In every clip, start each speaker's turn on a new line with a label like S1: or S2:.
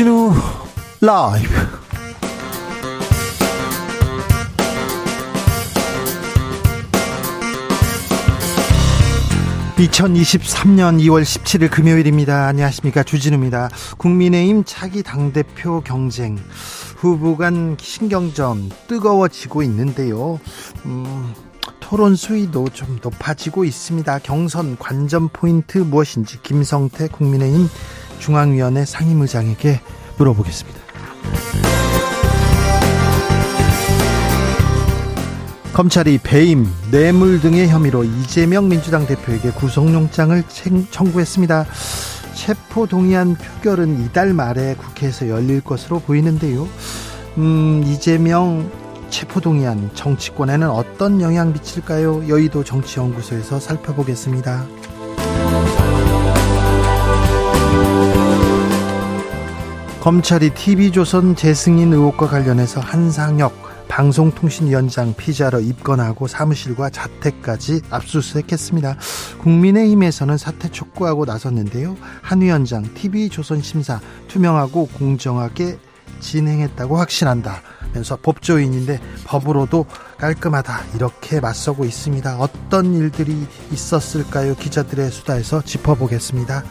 S1: 주진우 라이브 2023년 2월 17일 금요일입니다. 안녕하십니까. 주진우입니다. 국민의힘 차기 당대표 경쟁. 후보 간 신경전 뜨거워지고 있는데요. 음, 토론 수위도 좀 높아지고 있습니다. 경선 관전 포인트 무엇인지 김성태 국민의힘 중앙위원회 상임의장에게 물어보겠습니다. 검찰이 배임, 뇌물 등의 혐의로 이재명 민주당 대표에게 구속영장을 청구했습니다. 체포 동의안 표결은 이달 말에 국회에서 열릴 것으로 보이는데요. 음, 이재명 체포 동의안 정치권에는 어떤 영향 미칠까요? 여의도 정치연구소에서 살펴보겠습니다. 검찰이 TV조선 재승인 의혹과 관련해서 한상혁 방송통신위원장 피자로 입건하고 사무실과 자택까지 압수수색했습니다. 국민의힘에서는 사퇴 촉구하고 나섰는데요. 한 위원장 TV조선 심사 투명하고 공정하게 진행했다고 확신한다. 면서 법조인인데 법으로도 깔끔하다 이렇게 맞서고 있습니다. 어떤 일들이 있었을까요? 기자들의 수다에서 짚어보겠습니다.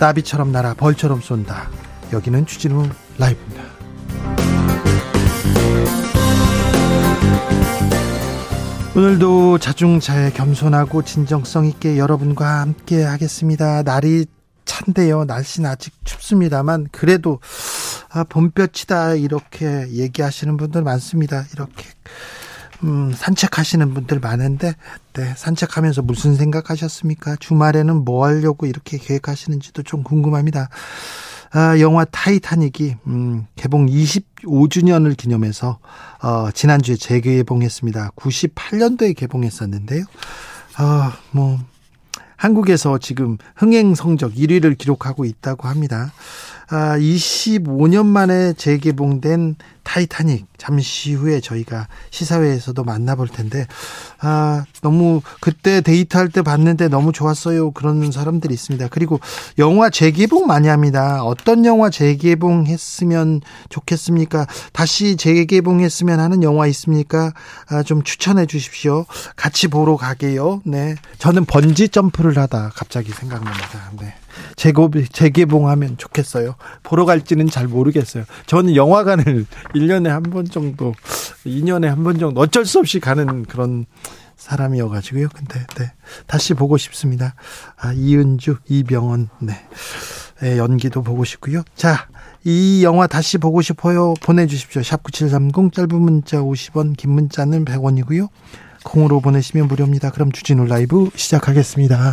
S1: 나비처럼 날아 벌처럼 쏜다. 여기는 추진우 라이브입니다. 오늘도 자중차에 겸손하고 진정성 있게 여러분과 함께 하겠습니다. 날이 찬데요. 날씨는 아직 춥습니다만 그래도 아, 봄볕이다 이렇게 얘기하시는 분들 많습니다. 이렇게 음, 산책하시는 분들 많은데 네, 산책하면서 무슨 생각하셨습니까? 주말에는 뭐 하려고 이렇게 계획하시는지도 좀 궁금합니다. 아, 영화 타이타닉이 음, 개봉 25주년을 기념해서 어, 지난주에 재개봉했습니다. 98년도에 개봉했었는데요. 아, 뭐 한국에서 지금 흥행 성적 1위를 기록하고 있다고 합니다. 아, 25년 만에 재개봉된 타이타닉. 잠시 후에 저희가 시사회에서도 만나볼 텐데 아 너무 그때 데이트할 때 봤는데 너무 좋았어요. 그런 사람들이 있습니다. 그리고 영화 재개봉 많이 합니다. 어떤 영화 재개봉했으면 좋겠습니까? 다시 재개봉했으면 하는 영화 있습니까? 아, 좀 추천해 주십시오. 같이 보러 가게요. 네. 저는 번지 점프를 하다 갑자기 생각납니다. 네. 재고, 재개봉하면 좋겠어요. 보러 갈지는 잘 모르겠어요. 저는 영화관을 1년에 한 번 정도, 2년에 한 번 정도 어쩔 수 없이 가는 그런 사람이어가지고요. 근데, 네. 다시 보고 싶습니다. 아, 이은주, 이병헌, 네. 네. 연기도 보고 싶고요. 자, 이 영화 다시 보고 싶어요. 보내주십시오. 샵9730 짧은 문자 50원, 긴 문자는 100원이고요. 콩으로 보내시면 무료입니다. 그럼 주진우 라이브 시작하겠습니다.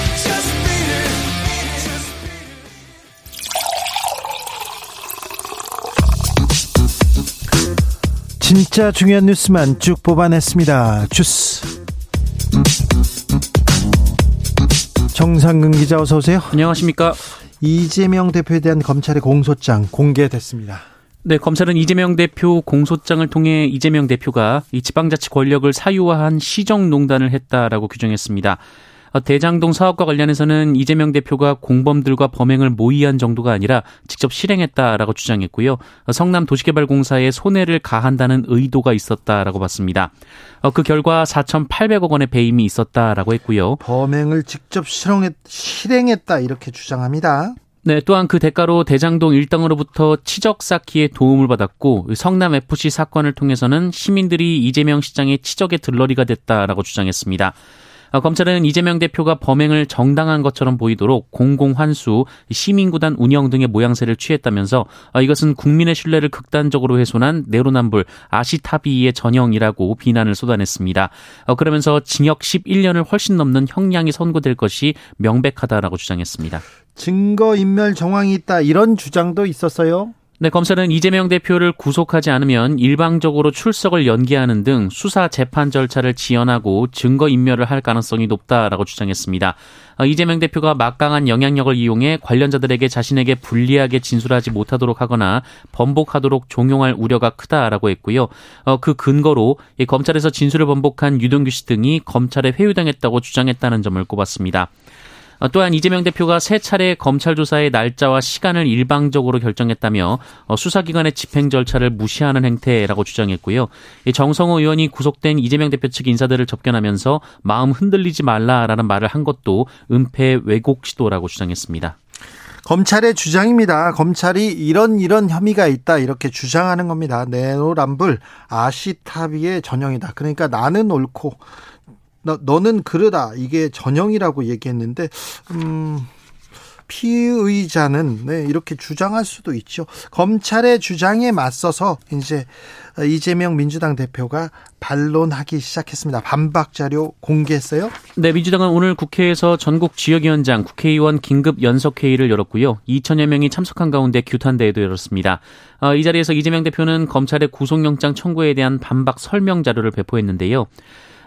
S1: 진짜 중요한 뉴스만 쭉 뽑아냈습니다. 주스. 정상근 기자 어서 오세요.
S2: 안녕하십니까.
S1: 이재명 대표에 대한 검찰의 공소장 공개됐습니다.
S2: 네, 검찰은 이재명 대표 공소장을 통해 이재명 대표가 이 지방자치 권력을 사유화한 시정농단을 했다라고 규정했습니다. 어, 대장동 사업과 관련해서는 이재명 대표가 공범들과 범행을 모의한 정도가 아니라 직접 실행했다라고 주장했고요. 어, 성남 도시개발공사에 손해를 가한다는 의도가 있었다라고 봤습니다. 어, 그 결과 4,800억 원의 배임이 있었다라고 했고요.
S1: 범행을 직접 실행했, 실행했다 이렇게 주장합니다.
S2: 네, 또한 그 대가로 대장동 일당으로부터 치적 쌓기에 도움을 받았고 성남 FC 사건을 통해서는 시민들이 이재명 시장의 치적의 들러리가 됐다라고 주장했습니다. 어, 검찰은 이재명 대표가 범행을 정당한 것처럼 보이도록 공공환수, 시민구단 운영 등의 모양새를 취했다면서 어, 이것은 국민의 신뢰를 극단적으로 훼손한 내로남불 아시타비의 전형이라고 비난을 쏟아냈습니다. 어, 그러면서 징역 11년을 훨씬 넘는 형량이 선고될 것이 명백하다라고 주장했습니다.
S1: 증거인멸 정황이 있다 이런 주장도 있었어요.
S2: 네, 검찰은 이재명 대표를 구속하지 않으면 일방적으로 출석을 연기하는 등 수사 재판 절차를 지연하고 증거 인멸을 할 가능성이 높다라고 주장했습니다. 어, 이재명 대표가 막강한 영향력을 이용해 관련자들에게 자신에게 불리하게 진술하지 못하도록 하거나 번복하도록 종용할 우려가 크다라고 했고요. 어, 그 근거로 검찰에서 진술을 번복한 유동규 씨 등이 검찰에 회유당했다고 주장했다는 점을 꼽았습니다. 어, 또한 이재명 대표가 세 차례 검찰 조사의 날짜와 시간을 일방적으로 결정했다며 어, 수사기관의 집행 절차를 무시하는 행태라고 주장했고요. 정성호 의원이 구속된 이재명 대표 측 인사들을 접견하면서 마음 흔들리지 말라라는 말을 한 것도 은폐 왜곡 시도라고 주장했습니다.
S1: 검찰의 주장입니다. 검찰이 이런 이런 혐의가 있다 이렇게 주장하는 겁니다. 네노람불 아시타비의 전형이다. 그러니까 나는 옳고 너, 너는 그러다 이게 전형이라고 얘기했는데 음 피의자는 네, 이렇게 주장할 수도 있죠. 검찰의 주장에 맞서서 이제 이재명 민주당 대표가 반론하기 시작했습니다. 반박 자료 공개했어요?
S2: 네, 민주당은 오늘 국회에서 전국 지역위원장, 국회의원 긴급 연석 회의를 열었고요. 2천여 명이 참석한 가운데 규탄 대회도 열었습니다. 어, 이 자리에서 이재명 대표는 검찰의 구속영장 청구에 대한 반박 설명 자료를 배포했는데요.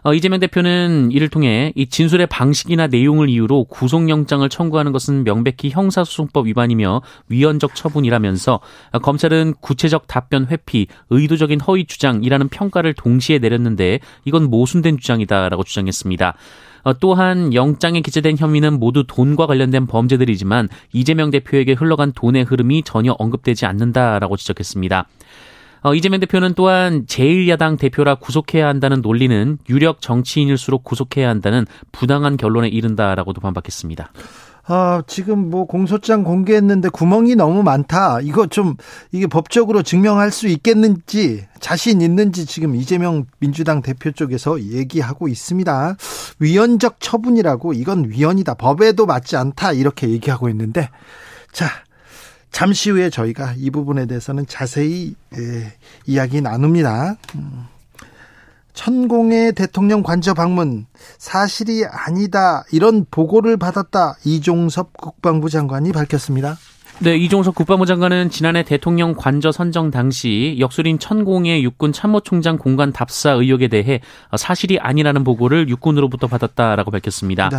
S2: 어, 이재명 대표는 이를 통해 이 진술의 방식이나 내용을 이유로 구속영장을 청구하는 것은 명백히 형사소송법 위반이며 위헌적 처분이라면서 검찰은 구체적 답변 회피, 의도적인 허위 주장이라는 평가를 동시에 내렸는데 이건 모순된 주장이다라고 주장했습니다. 어, 또한 영장에 기재된 혐의는 모두 돈과 관련된 범죄들이지만 이재명 대표에게 흘러간 돈의 흐름이 전혀 언급되지 않는다라고 지적했습니다. 어, 이재명 대표는 또한 제1야당 대표라 구속해야 한다는 논리는 유력 정치인일수록 구속해야 한다는 부당한 결론에 이른다라고도 반박했습니다.
S1: 아, 지금 뭐 공소장 공개했는데 구멍이 너무 많다. 이거 좀 이게 법적으로 증명할 수 있겠는지 자신 있는지 지금 이재명 민주당 대표 쪽에서 얘기하고 있습니다. 위헌적 처분이라고 이건 위헌이다. 법에도 맞지 않다. 이렇게 얘기하고 있는데 자, 잠시 후에 저희가 이 부분에 대해서는 자세히 예, 이야기 나눕니다. 음. 천공의 대통령 관저 방문 사실이 아니다 이런 보고를 받았다 이종섭 국방부 장관이 밝혔습니다.
S2: 네, 이종석 국방부 장관은 지난해 대통령 관저 선정 당시 역술인 천공의 육군 참모총장 공간 답사 의혹에 대해 사실이 아니라는 보고를 육군으로부터 받았다라고 밝혔습니다. 네.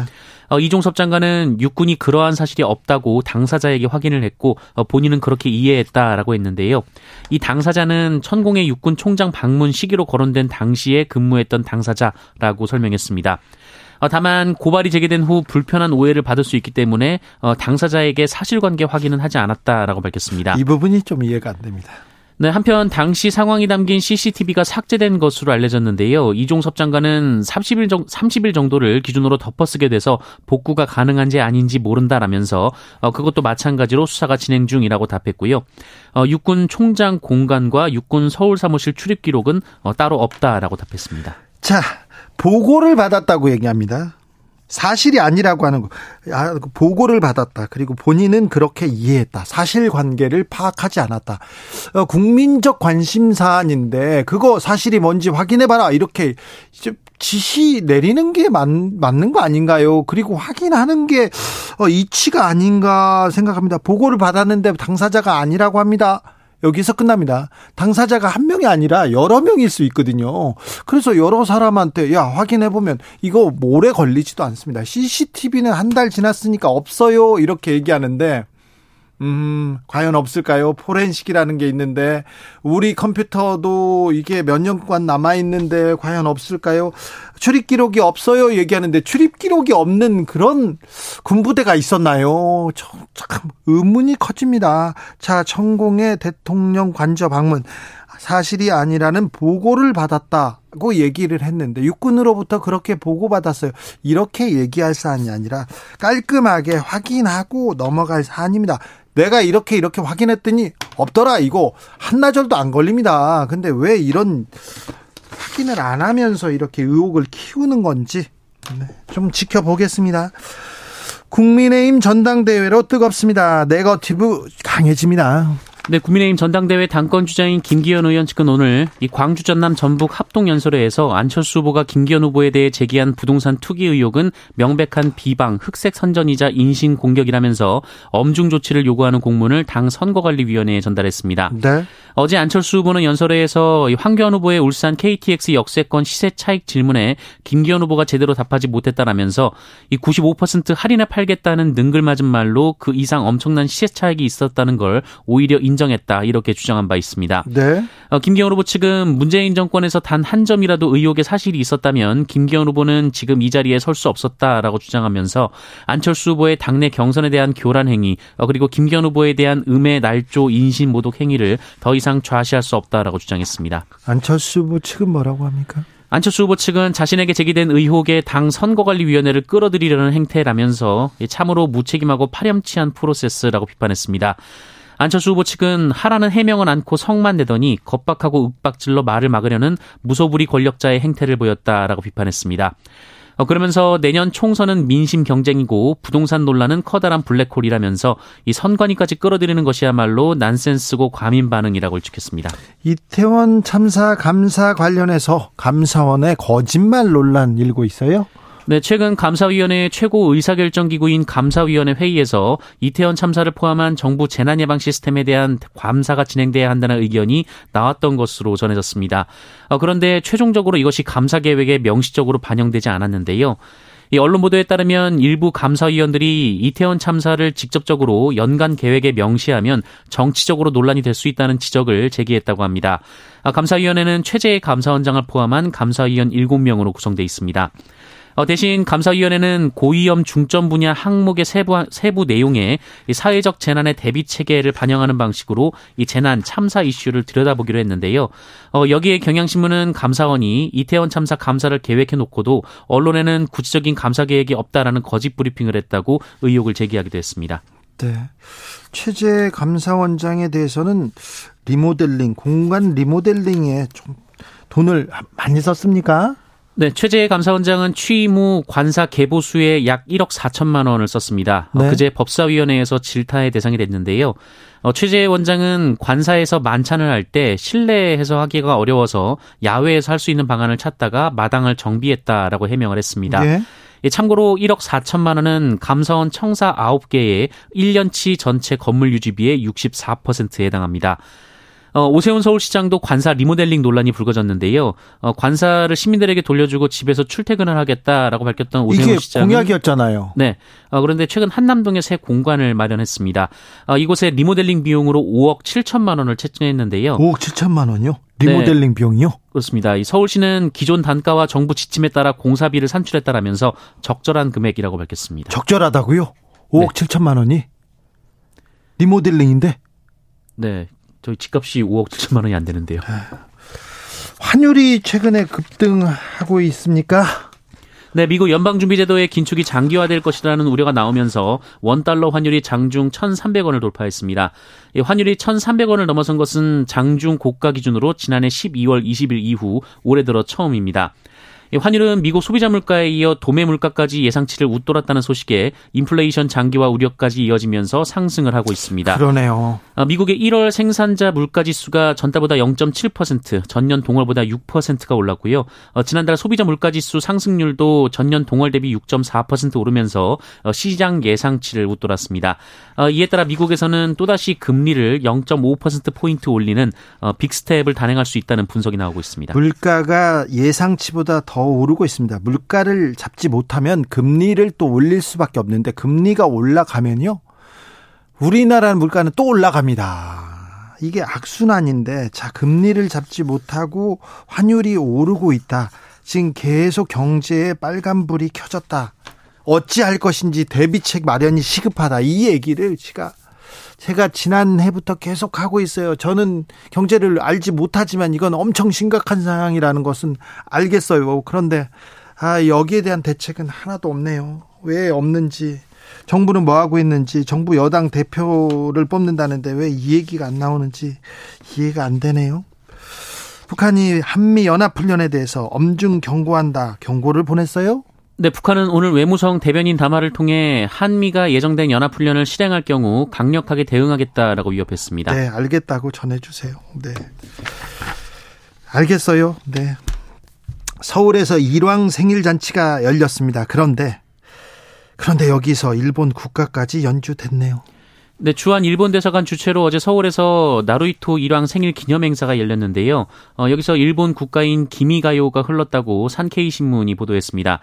S2: 어, 이종섭 장관은 육군이 그러한 사실이 없다고 당사자에게 확인을 했고 어, 본인은 그렇게 이해했다라고 했는데요. 이 당사자는 천공의 육군 총장 방문 시기로 거론된 당시에 근무했던 당사자라고 설명했습니다. 어, 다만 고발이 제기된 후 불편한 오해를 받을 수 있기 때문에 어, 당사자에게 사실관계 확인은 하지 않았다라고 밝혔습니다.
S1: 이 부분이 좀 이해가 안 됩니다.
S2: 네, 한편 당시 상황이 담긴 CCTV가 삭제된 것으로 알려졌는데요. 이종섭 장관은 30일, 정, 30일 정도를 기준으로 덮어쓰게 돼서 복구가 가능한지 아닌지 모른다라면서 어, 그것도 마찬가지로 수사가 진행 중이라고 답했고요. 어, 육군 총장 공간과 육군 서울 사무실 출입 기록은 어, 따로 없다라고 답했습니다.
S1: 자, 보고를 받았다고 얘기합니다. 사실이 아니라고 하는 거. 아, 그 보고를 받았다. 그리고 본인은 그렇게 이해했다. 사실 관계를 파악하지 않았다. 어, 국민적 관심 사안인데 그거 사실이 뭔지 확인해 봐라. 이렇게 지시 내리는 게 맞, 맞는 거 아닌가요? 그리고 확인하는 게 어, 이치가 아닌가 생각합니다. 보고를 받았는데 당사자가 아니라고 합니다. 여기서 끝납니다. 당사자가 한 명이 아니라 여러 명일 수 있거든요. 그래서 여러 사람한테 야 확인해 보면 이거 오래 걸리지도 않습니다. CCTV는 한 달 지났으니까 없어요 이렇게 얘기하는데 음, 과연 없을까요? 포렌식이라는 게 있는데, 우리 컴퓨터도 이게 몇 년간 남아있는데, 과연 없을까요? 출입 기록이 없어요. 얘기하는데, 출입 기록이 없는 그런 군부대가 있었나요? 참, 의문이 커집니다. 자, 천공의 대통령 관저 방문. 사실이 아니라는 보고를 받았다고 얘기를 했는데 육군으로부터 그렇게 보고받았어요. 이렇게 얘기할 사안이 아니라 깔끔하게 확인하고 넘어갈 사안입니다. 내가 이렇게 이렇게 확인했더니 없더라 이거 한나절도 안 걸립니다. 근데 왜 이런 확인을 안 하면서 이렇게 의혹을 키우는 건지 네, 좀 지켜보겠습니다. 국민의힘 전당대회로 뜨겁습니다. 네거티브 강해집니다.
S2: 네, 국민의힘 전당대회 당권 주자인 김기현 의원 측은 오늘 이 광주 전남 전북 합동 연설회에서 안철수 후보가 김기현 후보에 대해 제기한 부동산 투기 의혹은 명백한 비방, 흑색 선전이자 인신 공격이라면서 엄중 조치를 요구하는 공문을 당 선거관리위원회에 전달했습니다. 네. 어제 안철수 후보는 연설회에서 황교안 후보의 울산 KTX 역세권 시세 차익 질문에 김기현 후보가 제대로 답하지 못했다라면서 이 95% 할인에 팔겠다는 능글맞은 말로 그 이상 엄청난 시세 차익이 있었다는 걸 오히려 인 정했다 이렇게 주장한 바 있습니다. 네. 어, 김기현 후보 측은 문재인 정권에서 단 한 점이라도 의혹의 사실이 있었다면 김기현 후보는 지금 이 자리에 설 수 없었다라고 주장하면서 안철수 후보의 당내 경선에 대한 교란 행위 어, 그리고 김기현 후보에 대한 음해 날조 인신 모독 행위를 더 이상 좌시할 수 없다라고 주장했습니다.
S1: 안철수 후보 측은 뭐라고 합니까?
S2: 안철수 후보 측은 자신에게 제기된 의혹에 당 선거관리위원회를 끌어들이려는 행태라면서 참으로 무책임하고 파렴치한 프로세스라고 비판했습니다. 안철수 후보 측은 하라는 해명은 않고 성만 내더니 겁박하고 윽박질러 말을 막으려는 무소불위 권력자의 행태를 보였다라고 비판했습니다. 어, 그러면서 내년 총선은 민심 경쟁이고 부동산 논란은 커다란 블랙홀이라면서 이 선관위까지 끌어들이는 것이야말로 난센스고 과민 반응이라고 일축했습니다.
S1: 이태원 참사 감사 관련해서 감사원의 거짓말 논란 일고 있어요?
S2: 네, 최근 감사위원회 최고 의사결정기구인 감사위원회 회의에서 이태원 참사를 포함한 정부 재난예방 시스템에 대한 감사가 진행돼야 한다는 의견이 나왔던 것으로 전해졌습니다. 어, 그런데 최종적으로 이것이 감사 계획에 명시적으로 반영되지 않았는데요. 이 언론 보도에 따르면 일부 감사위원들이 이태원 참사를 직접적으로 연간 계획에 명시하면 정치적으로 논란이 될 수 있다는 지적을 제기했다고 합니다. 아, 감사위원회는 최재의 감사원장을 포함한 감사위원 7명으로 구성돼 있습니다. 어, 대신 감사위원회는 고위험 중점 분야 항목의 세부, 세부 내용에 사회적 재난의 대비 체계를 반영하는 방식으로 이 재난 참사 이슈를 들여다보기로 했는데요. 어, 여기에 경향신문은 감사원이 이태원 참사 감사를 계획해 놓고도 언론에는 구체적인 감사 계획이 없다라는 거짓 브리핑을 했다고 의혹을 제기하기도 했습니다.
S1: 네. 최재 감사원장에 대해서는 리모델링, 공간 리모델링에 좀 돈을 많이 썼습니까?
S2: 네, 최재 감사원장은 취임 후 관사 개보수에 약 1억 4천만 원을 썼습니다. 어, 네. 어, 그제 법사위원회에서 질타의 대상이 됐는데요. 어, 최재 원장은 관사에서 만찬을 할 때 실내에서 하기가 어려워서 야외에서 할 수 있는 방안을 찾다가 마당을 정비했다라고 해명을 했습니다. 네. 참고로 1억 4천만 원은 감사원 청사 9개의 1년치 전체 건물 유지비의 64%에 해당합니다. 어, 오세훈 서울시장도 관사 리모델링 논란이 불거졌는데요. 어, 관사를 시민들에게 돌려주고 집에서 출퇴근을 하겠다라고 밝혔던 오세훈 시장
S1: 공약이었잖아요.
S2: 네. 어, 그런데 최근 한남동에 새 공간을 마련했습니다. 어, 이곳에 리모델링 비용으로 5억 7천만 원을 채팅했는데요.
S1: 5억 7천만 원요? 리모델링 네. 비용이요?
S2: 그렇습니다. 이 서울시는 기존 단가와 정부 지침에 따라 공사비를 산출했다라면서 적절한 금액이라고 밝혔습니다.
S1: 적절하다고요? 5억 네. 7천만 원이? 리모델링인데?
S2: 네. 저희 집값이 5억 7천만 원이 안 되는데요.
S1: 환율이 최근에 급등하고 있습니까?
S2: 네, 미국 연방준비제도의 긴축이 장기화될 것이라는 우려가 나오면서 원달러 환율이 장중 1,300원을 돌파했습니다. 환율이 1,300원을 넘어선 것은 장중 고가 기준으로 지난해 12월 20일 이후 올해 들어 처음입니다. 환율은 미국 소비자 물가에 이어 도매 물가까지 예상치를 웃돌았다는 소식에 인플레이션 장기화 우려까지 이어지면서 상승을 하고 있습니다.
S1: 그러네요.
S2: 어, 미국의 1월 생산자 물가 지수가 전달보다 0.7%, 전년 동월보다 6%가 올랐고요. 어, 지난달 소비자 물가 지수 상승률도 전년 동월 대비 6.4% 오르면서 어, 시장 예상치를 웃돌았습니다. 이에 따라 미국에서는 또다시 금리를 0.5% 포인트 올리는 빅스텝을 단행할 수 있다는 분석이 나오고 있습니다.
S1: 물가가 예상치보다 더 오르고 있습니다. 물가를 잡지 못하면 금리를 또 올릴 수밖에 없는데 금리가 올라가면요. 우리나라 물가는 또 올라갑니다. 이게 악순환인데 자 금리를 잡지 못하고 환율이 오르고 있다. 지금 계속 경제에 빨간불이 켜졌다. 어찌할 것인지 대비책 마련이 시급하다. 이 얘기를 제가 제가 지난해부터 계속 하고 있어요. 저는 경제를 알지 못하지만 이건 엄청 심각한 상황이라는 것은 알겠어요. 그런데 아, 여기에 대한 대책은 하나도 없네요. 왜 없는지 정부는 뭐 하고 있는지 정부 여당 대표를 뽑는다는데 왜 이 얘기가 안 나오는지 이해가 안 되네요. 북한이 한미 연합 훈련에 대해서 엄중 경고한다. 경고를 보냈어요?
S2: 네, 북한은 오늘 외무성 대변인 담화를 통해 한미가 예정된 연합훈련을 실행할 경우 강력하게 대응하겠다라고 위협했습니다.
S1: 네, 알겠다고 전해주세요. 네. 알겠어요. 네. 서울에서 일왕 생일 잔치가 열렸습니다. 그런데 그런데 여기서 일본 국가까지 연주됐네요.
S2: 네, 주한 일본 대사관 주최로 어제 서울에서 나루이토 일왕 생일 기념 행사가 열렸는데요. 어, 여기서 일본 국가인 기미가요가 흘렀다고 산케이 신문이 보도했습니다.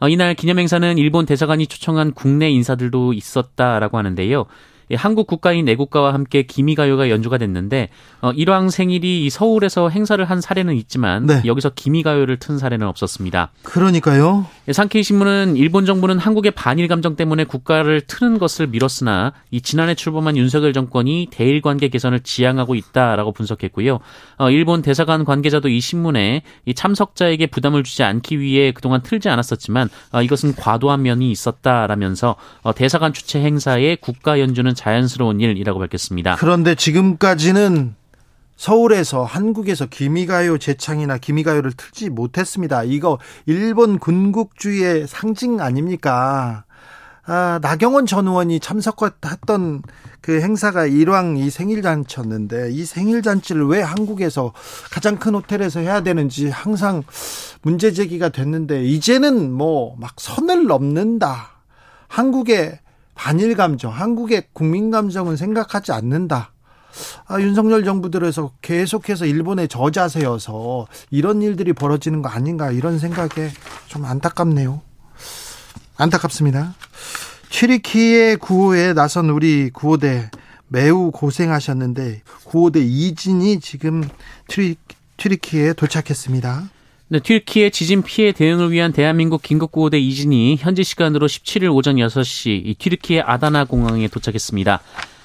S2: 어, 이날 기념 행사는 일본 대사관이 초청한 국내 인사들도 있었다라고 하는데요. 예, 한국 국가인 애국가와 함께 기미가요가 연주가 됐는데 어, 일왕 생일이 서울에서 행사를 한 사례는 있지만 네. 여기서 기미가요를 튼 사례는 없었습니다.
S1: 그러니까요.
S2: 예, 상케이 신문은 일본 정부는 한국의 반일 감정 때문에 국가를 트는 것을 미뤘으나 이 지난해 출범한 윤석열 정권이 대일 관계 개선을 지향하고 있다라고 분석했고요. 어, 일본 대사관 관계자도 이 신문에 이 참석자에게 부담을 주지 않기 위해 그동안 틀지 않았었지만 어, 이것은 과도한 면이 있었다라면서 어, 대사관 주최 행사에 국가 연주는 자연스러운 일이라고 밝혔습니다.
S1: 그런데 지금까지는 서울에서 한국에서 기미가요 재창이나 기미가요를 틀지 못했습니다. 이거 일본 군국주의의 상징 아닙니까? 아, 나경원 전 의원이 참석했던 그 행사가 일왕 이 생일잔치였는데 이 생일잔치를 왜 한국에서 가장 큰 호텔에서 해야 되는지 항상 문제 제기가 됐는데 이제는 뭐 막 선을 넘는다. 한국의 반일 감정, 한국의 국민 감정은 생각하지 않는다. 아, 윤석열 정부 들에서 계속해서 일본의 저자세여서 이런 일들이 벌어지는 거 아닌가 이런 생각에 좀 안타깝네요. 안타깝습니다. 튀르키예 구호에 나선 우리 구호대 매우 고생하셨는데 구호대 이진이 지금 트리, 튀르키예에 도착했습니다.
S2: 네, 튀르키예 지진 피해 대응을 위한 대한민국 긴급구호대 이진이 현지 시간으로 17일 오전 6시 이 튀르키예 아다나 공항에 도착했습니다.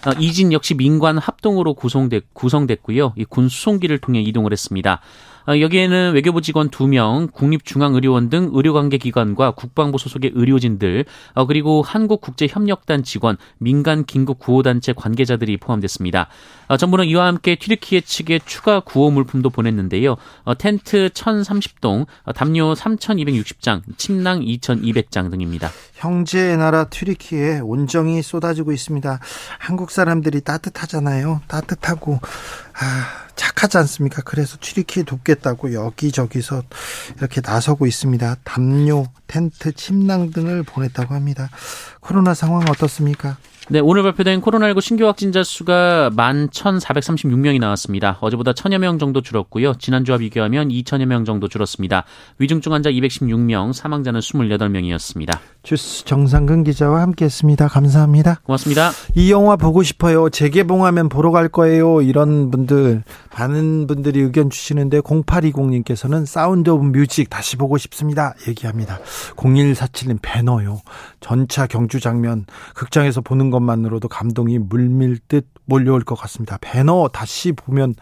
S2: 어, 이진 역시 민관 합동으로 구성됐, 구성됐고요. 군 수송기를 통해 이동을 했습니다. 어, 여기에는 외교부 직원 2명, 국립중앙의료원 등 의료관계 기관과 국방부 소속의 의료진들, 어, 그리고 한국국제협력단 직원, 민간 긴급 구호단체 관계자들이 포함됐습니다. 어, 정부는 이와 함께 튀르키예 측에 추가 구호 물품도 보냈는데요. 텐트 1,030동, 담요 3,260장, 침낭 2,200장 등입니다.
S1: 형제의 나라 튀르키에 온정이 쏟아지고 있습니다. 한국 사람들이 따뜻하잖아요. 따뜻하고 아, 착하지 않습니까? 그래서 튀르키에 돕겠다고 여기저기서 이렇게 나서고 있습니다. 담요, 텐트, 침낭 등을 보냈다고 합니다. 코로나 상황 어떻습니까?
S2: 네, 오늘 발표된 코로나19 신규 확진자 수가 11,436명이 나왔습니다. 어제보다 1,000여 명 정도 줄었고요. 지난주와 비교하면 2,000여 명 정도 줄었습니다. 위중증 환자 216명, 사망자는 28명이었습니다.
S1: 주스 정상근 기자와 함께했습니다. 감사합니다.
S2: 고맙습니다.
S1: 이 영화 보고 싶어요. 재개봉하면 보러 갈 거예요. 이런 분들 많은 분들이 의견 주시는데 0820님께서는 사운드 오브 뮤직 다시 보고 싶습니다. 얘기합니다. 0147님 벤허요. 전차 경주 장면 극장에서 보는 것만으로도 감동이 물밀듯 몰려올 것 같습니다. 벤허 다시 보면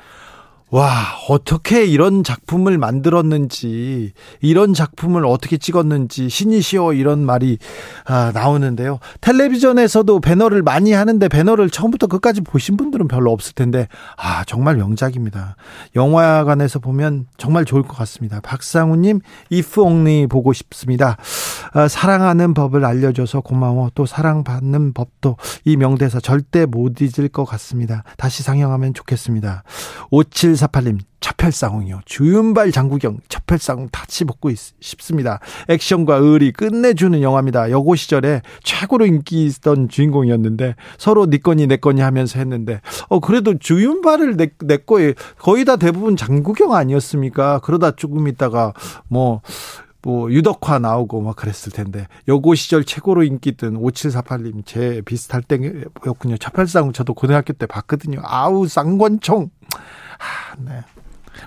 S1: 와, 어떻게 이런 작품을 만들었는지, 이런 작품을 어떻게 찍었는지, 신이시여 이런 말이 아, 나오는데요. 텔레비전에서도 벤허를 많이 하는데 벤허를 처음부터 끝까지 보신 분들은 별로 없을 텐데, 아, 정말 명작입니다. 영화관에서 보면 정말 좋을 것 같습니다. 박상우님, only 보고 싶습니다. 아, 사랑하는 법을 알려줘서 고마워. 또 사랑받는 법도 이 명대사 절대 못 잊을 것 같습니다. 다시 상영하면 좋겠습니다. 57 5448님, 차펠상웅이요. 주윤발 장구경, 차펠상웅 다시 보고 싶습니다. 액션과 의리 끝내주는 영화입니다. 여고 시절에 최고로 인기 있던 주인공이었는데 서로 네 거니 내 거니 하면서 했는데 어 그래도 주윤발을 내, 내 거에 거의 다 대부분 장국영 아니었습니까? 그러다 조금 있다가 뭐, 뭐 유덕화 나오고 막 그랬을 텐데 여고 시절 최고로 인기 있던 5748님 제 비슷할 때였군요. 첩혈쌍웅 저도 고등학교 때 봤거든요. 아우 쌍권총 하, 네.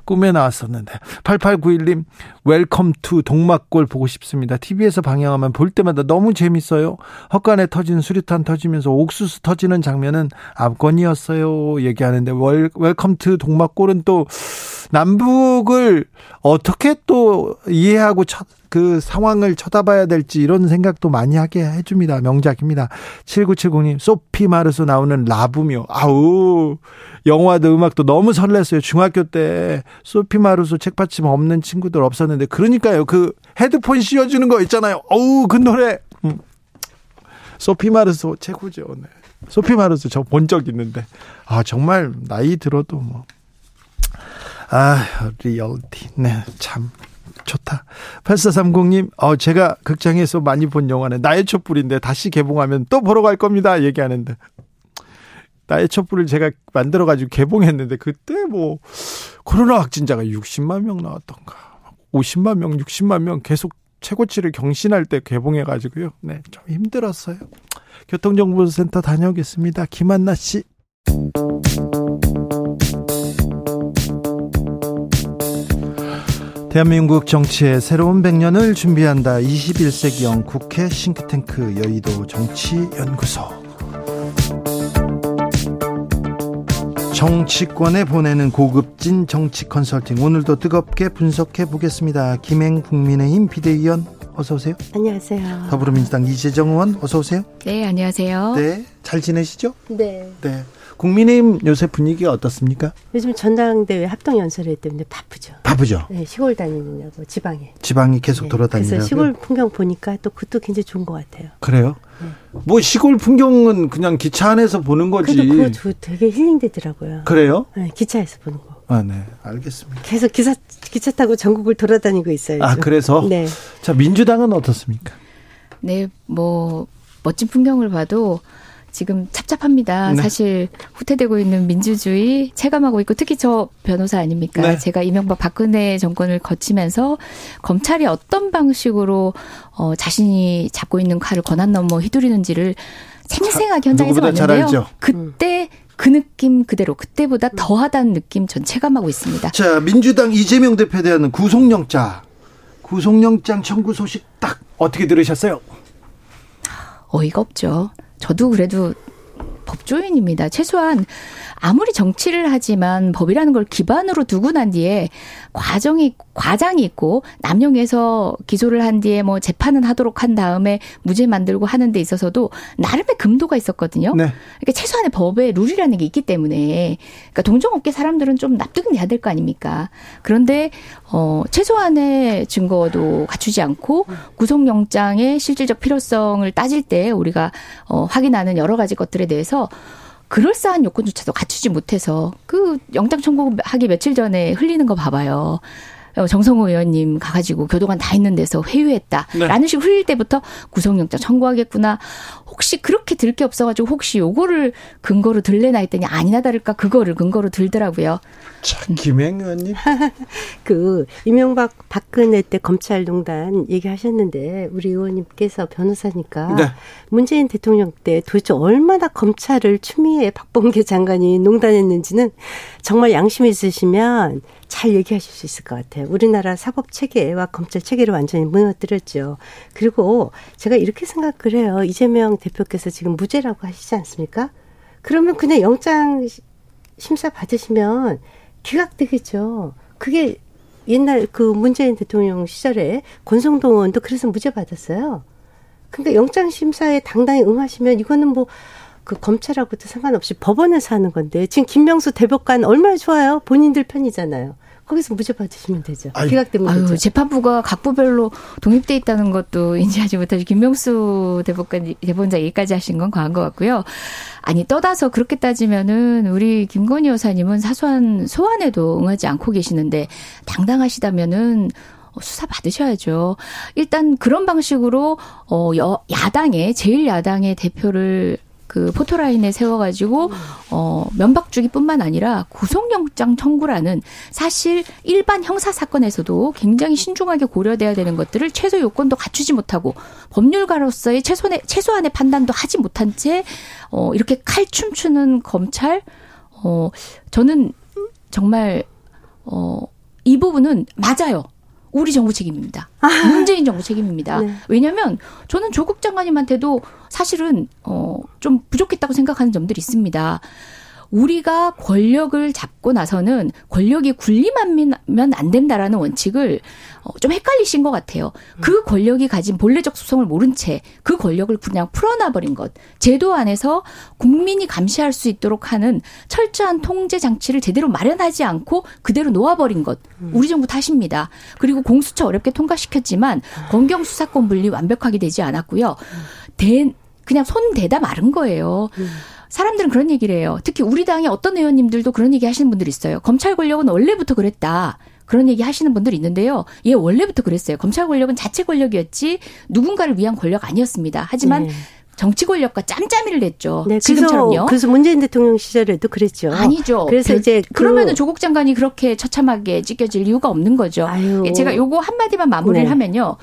S1: 꿈에 나왔었는데 8891님 웰컴 투 동막골 보고 싶습니다. TV에서 방영하면 볼 때마다 너무 재밌어요. 헛간에 터진 수류탄 터지면서 옥수수 터지는 장면은 압권이었어요. 얘기하는데 웰, 웰컴 투 동막골은 또 남북을 어떻게 또 이해하고 쳐, 그 상황을 쳐다봐야 될지 이런 생각도 많이 하게 해줍니다. 명작입니다. 7970님, 소피 마르소 나오는 라붐이요. 아우, 영화도 음악도 너무 설렜어요. 중학교 때 소피 마르소 책받침 없는 친구들 없었는데, 그러니까요. 그 헤드폰 씌워주는 거 있잖아요. 어우, 그 노래. 음. 소피 마르소 최고죠. 네. 소피 마르소 저 본 적 있는데. 아, 정말 나이 들어도 뭐. 아, 리얼티. 네, 참. 좋다. 8430님, 어, 제가 극장에서 많이 본 영화는 나의 촛불인데 다시 개봉하면 또 보러 갈 겁니다. 얘기하는데. 나의 촛불을 제가 만들어가지고 개봉했는데 그때 뭐 코로나 확진자가 60만 명 나왔던가. 50만 명, 60만 명 계속 최고치를 경신할 때 개봉해가지고요. 네, 좀 힘들었어요. 교통정보센터 다녀오겠습니다. 김한나 씨. 대한민국 정치의 새로운 100년을 준비한다. 21세기형 국회 싱크탱크 여의도 정치연구소. 정치권에 보내는 고급진 정치 컨설팅 오늘도 뜨겁게 분석해 보겠습니다. 김행 국민의힘 비대위원 어서 오세요.
S3: 안녕하세요.
S1: 더불어민주당 이재정 의원 어서 오세요.
S4: 네, 안녕하세요.
S1: 네, 잘 지내시죠?
S3: 네.
S1: 네. 국민의힘 요새 분위기가 어떻습니까?
S3: 요즘 전당대회 합동 연설회 때문에 바쁘죠.
S1: 바쁘죠.
S3: 네, 시골 다니느냐고 지방에.
S1: 지방이 계속
S3: 네,
S1: 돌아다니라고.
S3: 그래서 시골 풍경 보니까 또 그것도 굉장히 좋은 것 같아요.
S1: 그래요?
S3: 네.
S1: 뭐 시골 풍경은 그냥 기차 안에서 보는 거지.
S3: 그래도 그거 저- 되게 힐링되더라고요.
S1: 그래요?
S3: 네, 기차에서 보는 거.
S1: 아, 네. 알겠습니다.
S3: 계속 기차 기차 타고 전국을 돌아다니고 있어요.
S1: 아. 그래서
S3: 네.
S1: 자, 민주당은 어떻습니까?
S4: 네, 뭐 멋진 풍경을 봐도 지금 찹찹합니다.
S1: 네.
S4: 사실 후퇴되고 있는 민주주의 체감하고 있고 특히 저 변호사 아닙니까?
S1: 네.
S4: 제가 이명박 박근혜 정권을 거치면서 검찰이 어떤 방식으로 어, 자신이 잡고 있는 칼을 권한 넘어 휘두르는지를 생생하게 현장에서 봤는데요. 그때 그 느낌 그대로 그때보다 더하다는 느낌 전 체감하고 있습니다.
S1: 자, 민주당 이재명 대표에 대한 구속영장. 구속영장 청구 소식 딱 어떻게 들으셨어요?
S4: 어이가 없죠. 저도 그래도 법조인입니다. 최소한 아무리 정치를 하지만 법이라는 걸 기반으로 두고 난 뒤에 과정이 과장이 있고 남용해서 기소를 한 뒤에 뭐 재판은 하도록 한 다음에 무죄 만들고 하는 데 있어서도 나름의 금도가 있었거든요.
S1: 네.
S4: 그러니까 최소한의 법에 룰이라는 게 있기 때문에 그러니까 동종업계 사람들은 좀 납득은 돼야 될 거 아닙니까? 그런데 어 최소한의 증거도 갖추지 않고 구속영장의 실질적 필요성을 따질 때 우리가 어 확인하는 여러 가지 것들에 대해서 그럴싸한 요건조차도 갖추지 못해서 그 영장 청구하기 며칠 전에 흘리는 거 봐봐요. 어, 정성호 의원님 가가지고 교도관 다 있는 데서 회유했다.
S1: 네.
S4: 라는 식으로 흘릴 때부터 구속영장 청구하겠구나. 혹시 그렇게 들 게 없어가지고 혹시 요거를 근거로 들래나 했더니 아니나 다를까 그거를 근거로 들더라고요.
S1: 자, 김행 의원님.
S3: 그 이명박 박근혜 때 검찰농단 얘기하셨는데 우리 의원님께서 변호사니까
S1: 네.
S3: 문재인 대통령 때 도대체 얼마나 검찰을 추미애 박범계 장관이 농단했는지는 정말 양심 있으시면 잘 얘기하실 수 있을 것 같아요. 우리나라 사법 체계와 검찰 체계를 완전히 무너뜨렸죠. 그리고 제가 이렇게 생각을 해요. 이재명 대표께서 지금 무죄라고 하시지 않습니까? 그러면 그냥 영장 심사 받으시면 기각되겠죠. 그게 옛날 그 문재인 대통령 시절에 권성동 의원도 그래서 무죄 받았어요. 근데 영장 심사에 당당히 응하시면 이거는 뭐 그 검찰하고도 상관없이 법원에서 하는 건데 지금 김명수 대법관 얼마나 좋아요. 본인들 편이잖아요. 거기서 무죄 받으시면 되죠.
S1: 아이,
S3: 기각되면
S4: 아유,
S3: 되죠.
S4: 재판부가 각부별로 독립돼 있다는 것도 인지하지 못하고 김명수 대법관 대법원장 얘기까지 하신 건 과한 것 같고요. 아니 떠다서 그렇게 따지면은 우리 김건희 여사님은 사소한 소환에도 응하지 않고 계시는데 당당하시다면은 수사 받으셔야죠. 일단 그런 방식으로 어 여, 야당의 제일 야당의 대표를 그 포토라인에 세워가지고 어 면박주기뿐만 아니라 구속영장 청구라는 사실 일반 형사 사건에서도 굉장히 신중하게 고려돼야 되는 것들을 최소 요건도 갖추지 못하고 법률가로서의 최소한의 최소한의 판단도 하지 못한 채 어 이렇게 칼춤추는 검찰 어 저는 정말 어 이 부분은 맞아요. 우리 정부 책임입니다. 문재인 정부 책임입니다.
S3: 네.
S4: 왜냐하면 저는 조국 장관님한테도 사실은 어 좀 부족했다고 생각하는 점들이 있습니다. 우리가 권력을 잡고 나서는 권력이 군림하면 안 된다라는 원칙을 어, 좀 헷갈리신 것 같아요. 그 권력이 가진 본래적 수성을 모른 채 그 권력을 그냥 풀어놔버린 것. 제도 안에서 국민이 감시할 수 있도록 하는 철저한 통제 장치를 제대로 마련하지 않고 그대로 놓아버린 것. 우리 정부 탓입니다. 그리고 공수처 어렵게 통과시켰지만 검경 수사권 분리 완벽하게 되지 않았고요. 대, 그냥 손 대다 마른 거예요. 사람들은 그런 얘기를 해요. 특히 우리 당의 어떤 의원님들도 그런 얘기 하시는 분들이 있어요. 검찰 권력은 원래부터 그랬다. 그런 얘기 하시는 분들이 있는데요. 예, 원래부터 그랬어요. 검찰 권력은 자체 권력이었지 누군가를 위한 권력 아니었습니다. 하지만 네. 정치 권력과 짬짬이를 냈죠. 네, 지금처럼요.
S3: 그래서 문재인 대통령 시절에도 그랬죠.
S4: 아니죠. 그래서 별, 이제 그 그러면은 조국 장관이 그렇게 처참하게 찢겨질 이유가 없는 거죠. 아유. 예, 제가 요거 한 마디만 마무리를 네. 하면요.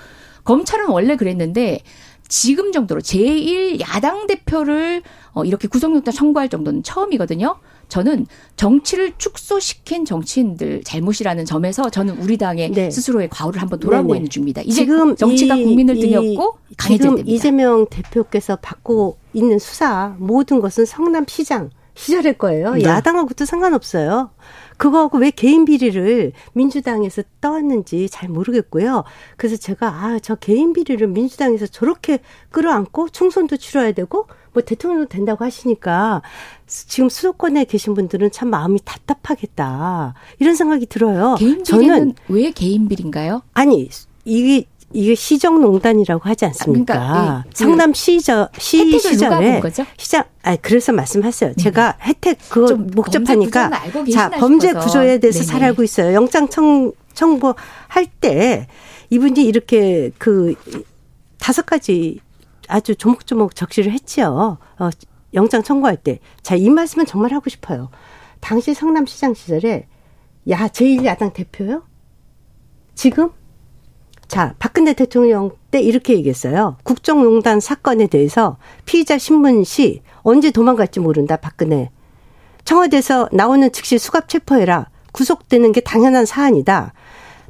S4: 검찰은 원래 그랬는데 지금 정도로 제1 야당 대표를 어, 이렇게 구속영장 청구할 정도는 처음이거든요. 저는 정치를 축소시킨 정치인들 잘못이라는 점에서 저는 우리 당의 네. 스스로의 과오를 한번 돌아보고 네네. 있는 중입니다. 이제 지금 정치가 이, 국민을 등였고 강해져야 됩니다.
S3: 이재명 대표께서 받고 있는 수사 모든 것은 성남시장 시절일 거예요. 네. 야당하고도 상관없어요. 그거하고 왜 개인 비리를 민주당에서 떠왔는지 잘 모르겠고요. 그래서 제가 아, 저 개인 비리를 민주당에서 저렇게 끌어안고 총선도 치러야 되고 뭐 대통령도 된다고 하시니까 지금 수도권에 계신 분들은 참 마음이 답답하겠다. 이런 생각이 들어요.
S4: 저는 왜 개인 비리인가요?
S3: 아니, 이게 이게 시정농단이라고 하지 않습니까? 그러니까, 예, 성남 시저 시 시절에 시장 아 그래서 말씀하세요. 네. 제가 혜택 그거 복잡하니까 자 범죄 싶어서. 구조에 대해서 네네. 잘 알고 있어요. 영장 청 청구 할때 이분이 이렇게 그 다섯 가지 아주 조목조목 적시를 했지요. 어, 영장 청구할 때. 자, 이 말씀은 정말 하고 싶어요. 당시 성남시장 시절에 야, 제1야당 대표요? 지금? 자, 박근혜 대통령 때 이렇게 얘기했어요. 국정농단 사건에 대해서 피의자 신문 시 언제 도망갈지 모른다, 박근혜. 청와대에서 나오는 즉시 수갑 체포해라. 구속되는 게 당연한 사안이다.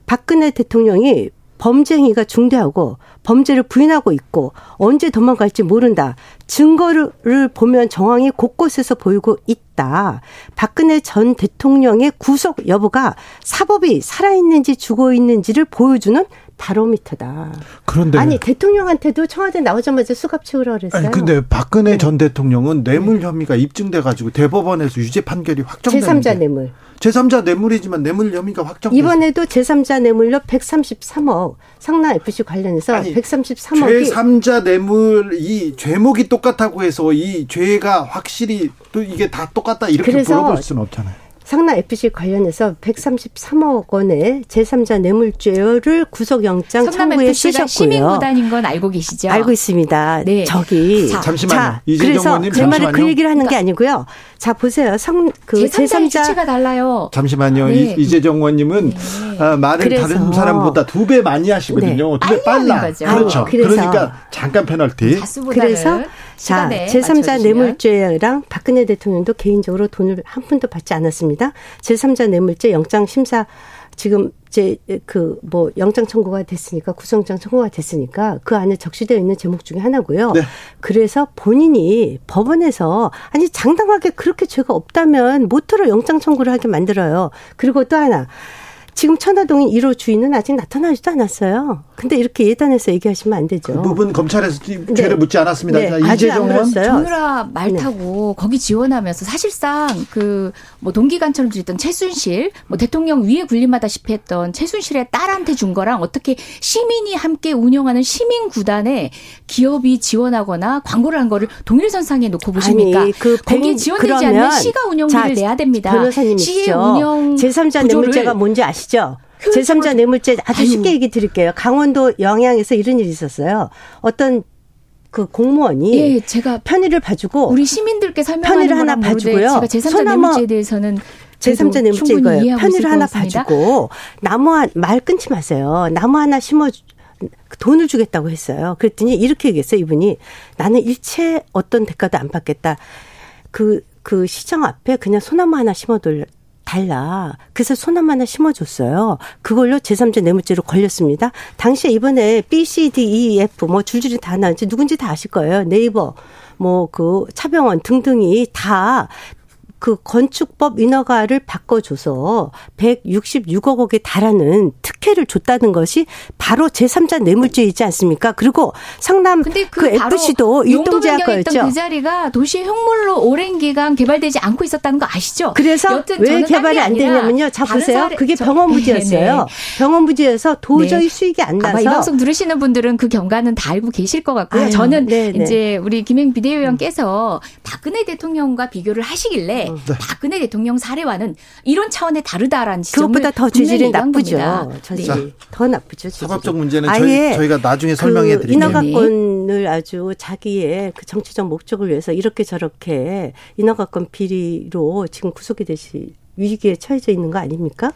S3: 박근혜 대통령이 범죄 행위가 중대하고 범죄를 부인하고 있고 언제 도망갈지 모른다. 증거를 보면 정황이 곳곳에서 보이고 있다. 박근혜 전 대통령의 구속 여부가 사법이 살아있는지 죽어 있는지를 보여주는 바로미터다.
S1: 그런데
S3: 아니 대통령한테도 청와대 나오자마자 수갑 채우라 그랬어요. 아니
S1: 근데 박근혜 네. 전 대통령은 뇌물 혐의가 입증돼 가지고 대법원에서 유죄 판결이 확정됐는데
S3: 제3자 뇌물.
S1: 제3자 뇌물이지만 뇌물 혐의가 확정.
S3: 이번에도 제3자 뇌물로 133억 상나 FC 관련해서 아니, 133억이
S1: 제3자 뇌물 이 죄목이 똑같다고 해서 이 죄가 확실히 또 이게 다 똑같다 이렇게 물어볼 수는 없잖아요.
S3: 상나 FC 관련해서 133억 원의 제3자 뇌물죄를 구속영장 청구에 쓰셨고요.
S4: 시민구단인 건 알고 계시죠?
S3: 알고 있습니다. 네. 저기
S1: 자, 잠시만요. 자,
S3: 그래서 제 말을 그 얘기를 하는 게 아니고요. 자 보세요. 성, 그
S4: 제3자 주체가 달라요.
S1: 잠시만요. 네. 이재정 의원님은 네. 아, 말을 다른 사람보다 두 배 많이 하시거든요. 네. 두배 빨라. 거죠. 그렇죠. 그러니까 잠깐 페널티.
S3: 그래서 자, 제3자 뇌물죄랑 박근혜 대통령도 개인적으로 돈을 한 푼도 받지 않았습니다. 제3자 뇌물죄 영장 심사 지금 이제 그 뭐 영장 청구가 됐으니까 구속영장 청구가 됐으니까 그 안에 적시되어 있는 제목 중에 하나고요. 네. 그래서 본인이 법원에서 아니 장당하게 그렇게 죄가 없다면 모토로 영장 청구를 하게 만들어요. 그리고 또 하나 지금 천화동인 1호 주인은 아직 나타나지도 않았어요. 근데 이렇게 예단해서 얘기하시면 안 되죠.
S1: 그 부분 검찰에서 네. 죄를 묻지 않았습니다.
S3: 네. 이재정 의원
S4: 정유라 말 네. 타고 네. 거기 지원하면서 사실상 그 뭐 동기간처럼 들었던 최순실, 뭐 대통령 위에 군림하다시피 했던 최순실의 딸한테 준 거랑 어떻게 시민이 함께 운영하는 시민 구단에 기업이 지원하거나 광고를 한 거를 동일선상에 놓고 보십니까? 아니, 그 거기에 지원되지 않는 시가 운영비를 내야 됩니다.
S3: 변호사님이시죠. 운영 제3자 뇌물죄가 뭔지 아시죠? 제3자 뇌물죄 아주 아유. 쉽게 얘기 드릴게요. 강원도 영양에서 이런 일이 있었어요. 어떤 그 공무원이 예, 제가 편의를 봐주고
S4: 우리 시민들께 설명하는 편의를 하나 봐주고요. 제가 제3자 뇌물죄에 대해서는
S3: 제3자 뇌물죄 이거예요. 편의를 하나 봐주고 나무 한 말 끊지 마세요. 나무 하나 심어 돈을 주겠다고 했어요. 그랬더니 이렇게 얘기했어요. 이분이 나는 일체 어떤 대가도 안 받겠다. 그, 그 시장 앞에 그냥 소나무 하나 심어둘 달라. 그래서 소나무 하나 심어줬어요. 그걸로 제3자 뇌물죄로 걸렸습니다. 당시에 이번에 B, C, D, E, F 뭐 줄줄이 다 나왔지 누군지 다 아실 거예요. 네이버, 뭐 그 차병원 등등이 다 그 건축법 인허가를 바꿔줘서 166억 원에 달하는 특혜를 줬다는 것이 바로 제3자 뇌물죄이지 않습니까? 그리고
S4: 근데
S3: 그, 그 FC도
S4: 일동제약거였죠. 그 자리가 도시 흉물로 오랜 기간 개발되지 않고 있었다는 거 아시죠?
S3: 그래서 왜 개발이 안 되냐면요. 자 보세요. 그게 병원 부지였어요. 병원 부지에서 도저히 네. 수익이 안 나서
S4: 이 방송 들으시는 분들은 그 경과는 다 알고 계실 것 같고요. 아유, 저는 네네. 이제 우리 김행 비대위원께서 박근혜 대통령과 비교를 하시길래 네. 박근혜 대통령 사례와는 이런 차원의 다르다라는 지점을
S3: 그것보다 더 주질이 나쁘죠. 저질 더 나쁘죠.
S1: 주질이. 사법적 문제는 저희, 저희 가 나중에 설명해 그 드릴게요.
S3: 인허가권을 아주 자기의 그 정치적 목적을 위해서 이렇게 저렇게 인허가권 비리로 지금 구속이 되시 위기에 처해져 있는 거 아닙니까?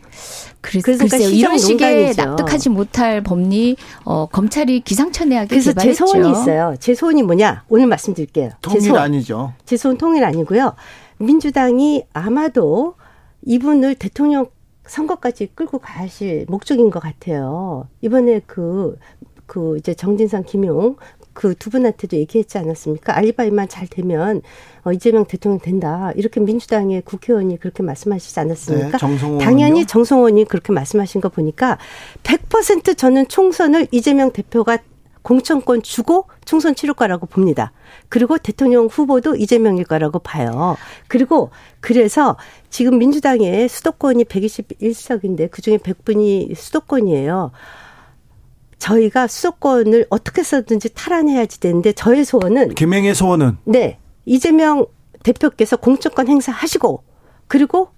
S4: 그래서, 그래서 그러니까 이런 식의 납득하지 못할 법리 어, 검찰이 기상천외하게
S3: 그래서 개발했죠. 제 소원이 있어요. 제 소원이 뭐냐? 오늘 말씀드릴게요.
S1: 통일
S3: 제 소원.
S1: 아니죠.
S3: 제 소원 통일 아니고요. 민주당이 아마도 이분을 대통령 선거까지 끌고 가실 목적인 것 같아요. 이번에 그, 그 이제 정진상, 김용 그 두 분한테도 얘기했지 않았습니까? 알리바이만 잘 되면 어, 이재명 대통령 된다. 이렇게 민주당의 국회의원이 그렇게 말씀하시지 않았습니까? 네, 당연히 정성원이 그렇게 말씀하신 거 보니까 100% 저는 총선을 이재명 대표가 공천권 주고 총선 치를 거라고 봅니다. 그리고 대통령 후보도 이재명일 거라고 봐요. 그리고 그래서 지금 민주당의 수도권이 121석인데 그중에 100분이 수도권이에요. 저희가 수도권을 어떻게 써든지 탈환해야지 되는데 저의 소원은
S1: 김행의 소원은
S3: 네 이재명 대표께서 공천권 행사하시고 그리고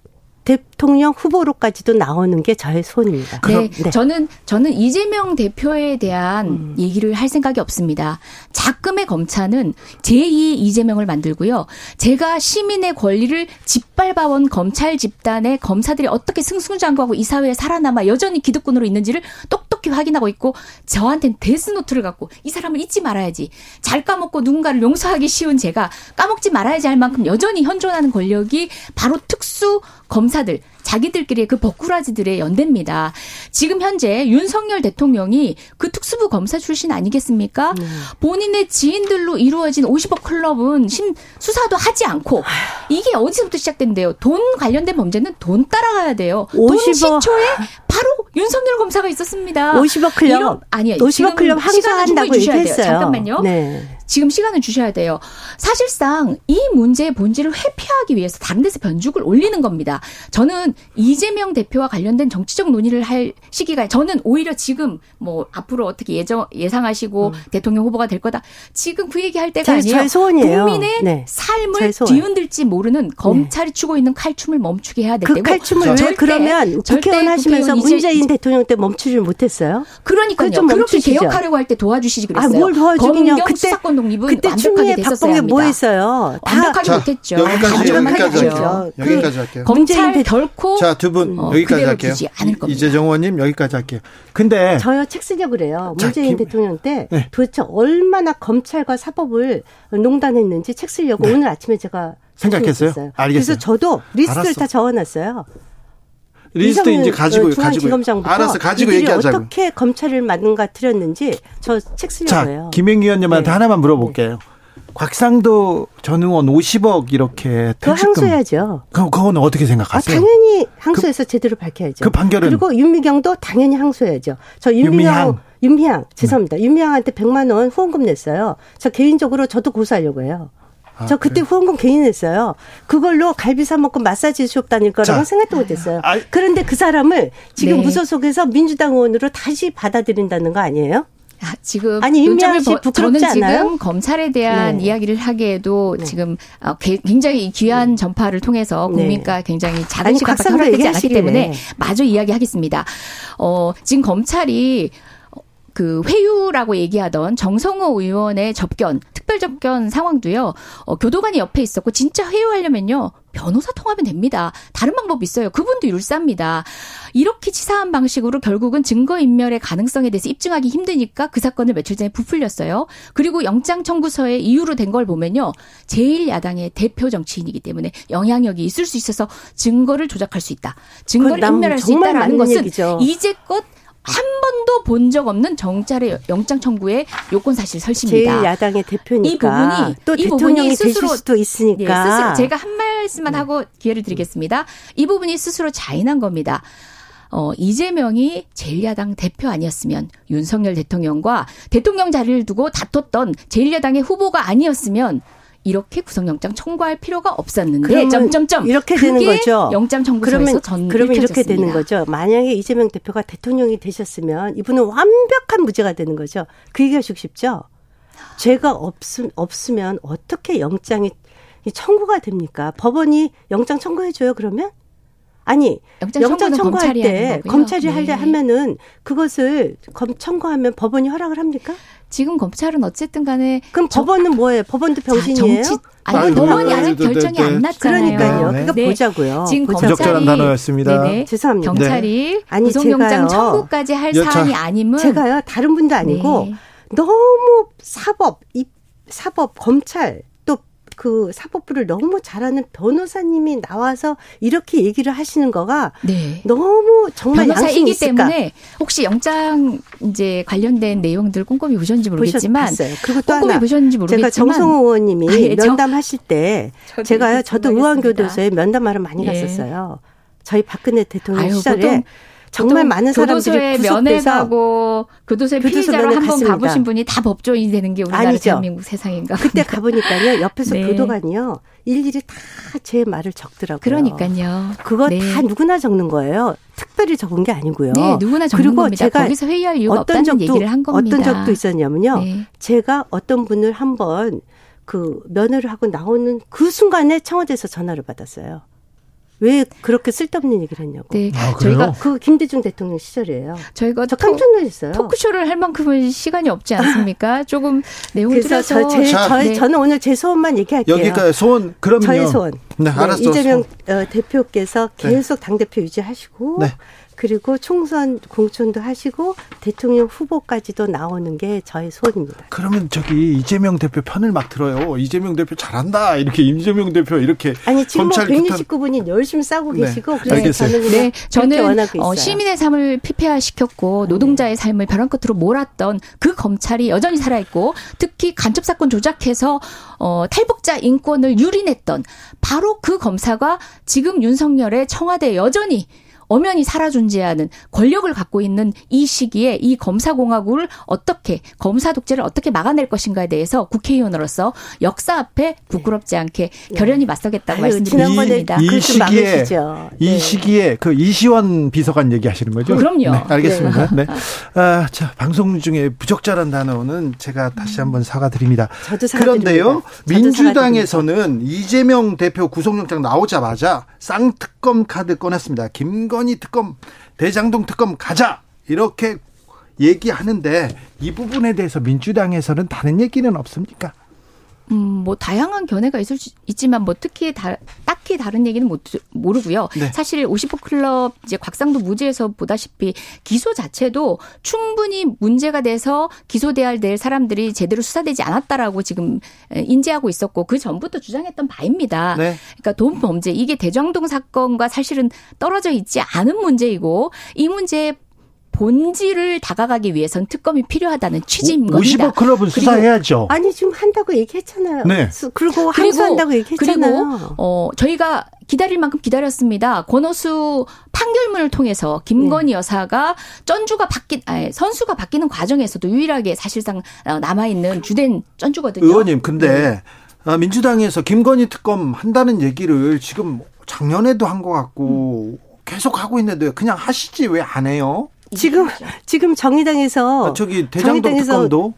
S3: 대통령 후보로까지도 나오는 게 저의 소원입니다.
S4: 네, 네. 저는 저는 이재명 대표에 대한 음. 얘기를 할 생각이 없습니다. 작금의 검찰은 제2의 이재명을 만들고요. 제가 시민의 권리를 짓밟아온 검찰 집단의 검사들이 어떻게 승승장구하고 이 사회에 살아남아 여전히 기득권으로 있는지를 똑 똑히 확인하고 있고 저한테는 데스노트를 갖고 이 사람을 잊지 말아야지. 잘 까먹고 누군가를 용서하기 쉬운 제가 까먹지 말아야지 할 만큼 여전히 현존하는 권력이 바로 특수 검사들 자기들끼리의 그 버꾸라지들의 연대입니다. 지금 현재 윤석열 대통령이 그 특수부 검사 출신 아니겠습니까? 네. 본인의 지인들로 이루어진 50억 클럽은 심 수사도 하지 않고 이게 어디서부터 시작된대요? 돈 관련된 범죄는 돈 따라가야 돼요. 50억. 시초에 바로 윤석열 검사가 있었습니다.
S3: 50억 클럽 아니요. 50억 클럽 항소한다고 얘기했어요.
S4: 잠깐만요. 네. 지금 시간을 주셔야 돼요. 사실상 이 문제의 본질을 회피하기 위해서 다른 데서 변죽을 올리는 겁니다. 저는 이재명 대표와 관련된 정치적 논의를 할 시기가 저는 오히려 지금 뭐 앞으로 어떻게 예정 예상하시고 음. 대통령 후보가 될 거다. 지금 그 얘기할 때가 아니에요.
S3: 소원이에요.
S4: 국민의 네. 삶을 뒤흔들지 모르는 네. 검찰이 추고 있는 칼춤을 멈추게 해야 되고
S3: 그 칼춤을 왜 그러면 국회의원 하시면서 문재인 대통령 때 멈추질 못했어요?
S4: 그러니까요. 그렇게 개혁하려고 할 때 도와주시지 그랬어요.
S3: 아, 뭘 도와주긴요.
S4: 그때 수사권 독립은
S3: 그때 완벽하게 됐었어야 합니다. 뭐 했어요?
S4: 완벽하게 자, 못했죠.
S1: 여기까지 여기까지 할게요. 그 여기까지 할게요.
S4: 검찰 결코
S1: 자, 두분 여기까지 할게요. 이재정 의원님 여기까지 할게요. 근데
S3: 저요 책 쓰려고 그래요. 문재인 자, 대통령 때 네. 도대체 얼마나 검찰과 사법을 농단했는지 책 쓰려고 네. 오늘 아침에 제가
S1: 생각했어요. 알겠어요.
S3: 그래서 저도 리스트를 알았어. 다 적어놨어요.
S1: 리스트 이제 가지고 가지고 알았어 가지고 얘기하자고.
S3: 어떻게 검찰을 망가뜨렸는지 저 책 쓰려고 자.
S1: 김행 위원님한테 네. 하나만 물어볼게요. 네. 곽상도 전 의원 50억 이렇게
S3: 그 항소해야죠.
S1: 그 그건 어떻게 생각하세요?
S3: 아, 당연히 항소해서 그, 제대로 밝혀야죠.
S1: 그 판결은
S3: 그리고 윤미경도 당연히 항소해야죠. 저 윤미경 윤미향, 윤미향 죄송합니다. 네. 윤미향한테 100만 원 후원금 냈어요. 저 개인적으로 저도 고소하려고 해요. 아, 저 그때 그래? 후원금 개인 냈어요. 그걸로 갈비 사 먹고 마사지 수업 다닐 거라고 생각도 못했어요. 아, 그런데 그 사람을 지금 네. 무소속에서 민주당 의원으로 다시 받아들인다는 거 아니에요?
S4: 아, 지금 아니 임미영 씨 저는 않아요? 지금 검찰에 대한 네. 이야기를 하기에도 네. 지금 어, 굉장히 귀한 네. 전파를 통해서 네. 국민과 굉장히 작은 시간밖에 허락되지 않았기 때문에 마저 이야기하겠습니다. 어, 지금 검찰이 그 회유라고 얘기하던 정성호 의원의 접견, 특별 접견 상황도요, 어, 교도관이 옆에 있었고, 진짜 회유하려면요, 변호사 통하면 됩니다. 다른 방법이 있어요. 그분도 율사입니다. 이렇게 치사한 방식으로 결국은 증거인멸의 가능성에 대해서 입증하기 힘드니까 그 사건을 며칠 전에 부풀렸어요. 그리고 영장 청구서에 이유로 된 걸 보면요. 제1야당의 대표 정치인이기 때문에 영향력이 있을 수 있어서 증거를 조작할 수 있다. 증거를 인멸할 수 있다라는 것은 얘기죠. 이제껏 한 번도 본 적 없는 정찰의 영장 청구의 요건 사실 설치입니다.
S3: 야당의 대표니까
S4: 이 부분이
S3: 또
S4: 이 부분이 스스로
S3: 수도 있으니까
S4: 네, 스스로 제가 한 말씀만 하고 기회를 드리겠습니다. 이 부분이 스스로 자인한 겁니다. 어, 이재명이 제1야당 대표 아니었으면 윤석열 대통령과 대통령 자리를 두고 다퉜던 제1야당의 후보가 아니었으면 이렇게 구속영장 청구할 필요가 없었는데 점점점
S3: 이렇게 되는 거죠.
S4: 영장 청구서에서 전
S3: 그러면 이렇게. 되는 거죠. 만약에 이재명 대표가 대통령이 되셨으면 이분은 완벽한 무죄가 되는 거죠. 그 얘기하시고 싶죠. 죄가 없음 없으면 어떻게 영장이 이 청구가 됩니까? 법원이 영장 청구해줘요. 그러면 아니
S4: 영장
S3: 영장 청구할 때. 검찰이
S4: 네.
S3: 하려 하면은 그것을 검 청구하면 법원이 허락을 합니까?
S4: 지금 검찰은 어쨌든 간에
S3: 그럼
S4: 저-
S3: 법원은 뭐예요? 법원도
S4: 자,
S3: 병신이에요?
S4: 정치 아니
S5: 아유,
S4: 법원이
S5: 네,
S4: 아직
S5: 네, 네,
S4: 결정이
S5: 네.
S4: 안 났잖아요.
S3: 그러니까요.
S5: 네.
S3: 그러니까 보자고요.
S4: 지금
S3: 보자고요.
S4: 검찰이
S5: 단어였습니다.
S4: 네네.
S3: 죄송합니다.
S4: 경찰이
S3: 아니,
S4: 구속영장
S3: 제가요.
S4: 청구까지 할
S5: 여, 자,
S4: 사안이 아님은
S3: 제가요 다른 분도 아니고
S4: 네.
S3: 너무 사법 이 사법 검찰 또 그 사법부를 너무 잘하는 변호사님이 나와서 이렇게 얘기를 하시는 거가
S4: 네.
S3: 너무 정말
S4: 변호사이기
S3: 있을까
S4: 때문에 혹시 영장 이제 관련된 내용들 꼼꼼히 보셨는지 모르겠지만
S3: 보셨어요. 그리고 또
S4: 꼼꼼히
S3: 하나
S4: 보셨는지
S3: 제가
S4: 모르겠지만
S3: 정성호 의원님이
S4: 아, 예, 저-
S3: 면담하실 때
S4: 저도
S3: 제가요 저도. 의왕교도소에 면담하러 많이
S4: 예.
S3: 갔었어요. 저희 박근혜 대통령
S4: 아유,
S3: 시절에
S4: 보통-
S3: 정말 많은 사람들이
S4: 교도소에 면회
S3: 구속돼서
S4: 가고 교도소에
S3: 교도소
S4: 피의자로
S3: 면회
S4: 한번
S3: 갔습니다.
S4: 가보신 분이 다 법조인이 되는 게 우리나라
S3: 아니죠.
S4: 대한민국 세상인가
S3: 그때 가보니까요 옆에서
S4: 네.
S3: 교도관이요 일일이 다 제 말을 적더라고요.
S4: 그러니까요.
S3: 그거
S4: 네.
S3: 다 누구나 적는 거예요. 특별히 적은 게 아니고요.
S4: 네, 누구나 적는
S3: 그리고
S4: 겁니다.
S3: 제가
S4: 거기서 회의할 이유가
S3: 어떤 적도
S4: 얘기를 한 겁니다.
S3: 어떤 적도 있었냐면요.
S4: 네.
S3: 제가 어떤 분을 한번 그 면회를 하고 나오는 그 순간에 청와대에서 전화를 받았어요. 왜 그렇게 쓸데없는 얘기를 했냐고.
S4: 네,
S5: 아, 그래요?
S4: 저희가
S3: 그 김대중 대통령 시절이에요.
S4: 저희가
S3: 저
S4: 토-
S3: 깜짝 놀랐어요.
S4: 토크쇼를 할 만큼은 시간이 없지 않습니까? 조금 내용을
S3: 그래서
S4: 줄여서
S3: 저, 제,
S5: 자,
S3: 저,
S4: 네.
S3: 저는 오늘 제 소원만 얘기할게요.
S5: 여기가 소원 그럼요.
S3: 저의 소원.
S5: 네, 알았어.
S3: 이재명
S5: 소원.
S3: 어, 대표께서
S5: 네.
S3: 계속 당 대표 유지하시고
S5: 네.
S3: 그리고 총선 공천도 하시고 대통령 후보까지도 나오는 게 저의 소원입니다.
S5: 그러면 저기 이재명 대표 편을 막 들어요. 이재명 대표 잘한다. 이렇게 이재명 대표 이렇게
S3: 아니 지금 뭐
S5: 검찰 규탄-
S3: 169분이 열심히 싸우고
S5: 네,
S3: 계시고 그래서
S5: 알겠어요.
S3: 저는
S4: 네, 저는
S3: 원하고 있어요.
S4: 어, 시민의 삶을 피폐화시켰고 노동자의 삶을 벼랑 끝으로 몰았던 그 검찰이 여전히 살아 있고 특히 간첩 사건 조작해서 어, 탈북자 인권을 유린했던 바로 그 검사가 지금 윤석열의 청와대에 여전히 엄연히 살아 존재하는 권력을 갖고 있는 이 시기에 이 검사 공화국을 어떻게 검사 독재를 어떻게 막아낼 것인가에 대해서 국회의원으로서 역사 앞에 부끄럽지 않게 결연히 맞서겠다고
S3: 지난번에
S4: 말씀드리겠습니다.
S5: 이, 이 시기에
S3: 막으시죠.
S5: 이
S3: 네.
S5: 시기에 그 이시원 비서관 얘기하시는 거죠?
S4: 그럼요.
S5: 네, 알겠습니다. 네. 아, 자, 방송 중에 부적절한 단어는 제가 다시 한번 사과드립니다.
S3: 저도 사과드립니다.
S5: 그런데요,
S3: 저도
S5: 민주당에서는 이재명 대표 구속영장 나오자마자 쌍특검 카드 꺼냈습니다. 김건 희 특검, 대장동 특검 가자 이렇게 얘기하는데 이 부분에 대해서 민주당에서는 다른 얘기는 없습니까?
S4: 음, 뭐 다양한 견해가 있을 수 있지만 뭐 특히 다, 딱히 다른 얘기는 못, 모르고요.
S5: 네.
S4: 사실 50호 클럽 이제 곽상도 무죄에서 보다시피 기소 자체도 충분히 문제가 돼서 기소돼야 될 사람들이 제대로 수사되지 않았다라고 지금 인지하고 있었고 그 전부터 주장했던 바입니다.
S5: 네.
S4: 그러니까 돈 범죄 이게 대장동 사건과 사실은 떨어져 있지 않은 문제이고 이 문제의 본질을 다가가기 위해선 특검이 필요하다는 취지인 겁니다.
S5: 50억 클럽은
S4: 그리고
S5: 수사해야죠.
S3: 아니 지금 한다고 얘기했잖아요.
S5: 네.
S3: 수- 그리고 항소한다고 얘기했잖아요.
S4: 그리고 어 저희가 기다릴 만큼 기다렸습니다. 권오수 판결문을 통해서 김건희 여사가 전주가 바뀐 아니, 선수가 바뀌는 과정에서도 유일하게 사실상 어, 남아 있는 주된 전주거든요.
S5: 의원님, 근데 아, 민주당에서 김건희 특검 한다는 얘기를 지금 작년에도 한 것 같고 계속 하고 있는데 그냥 하시지 왜 안 해요?
S3: 지금 지금 정의당에서
S5: 아, 저기 대장동
S3: 정의당에서-
S5: 특검도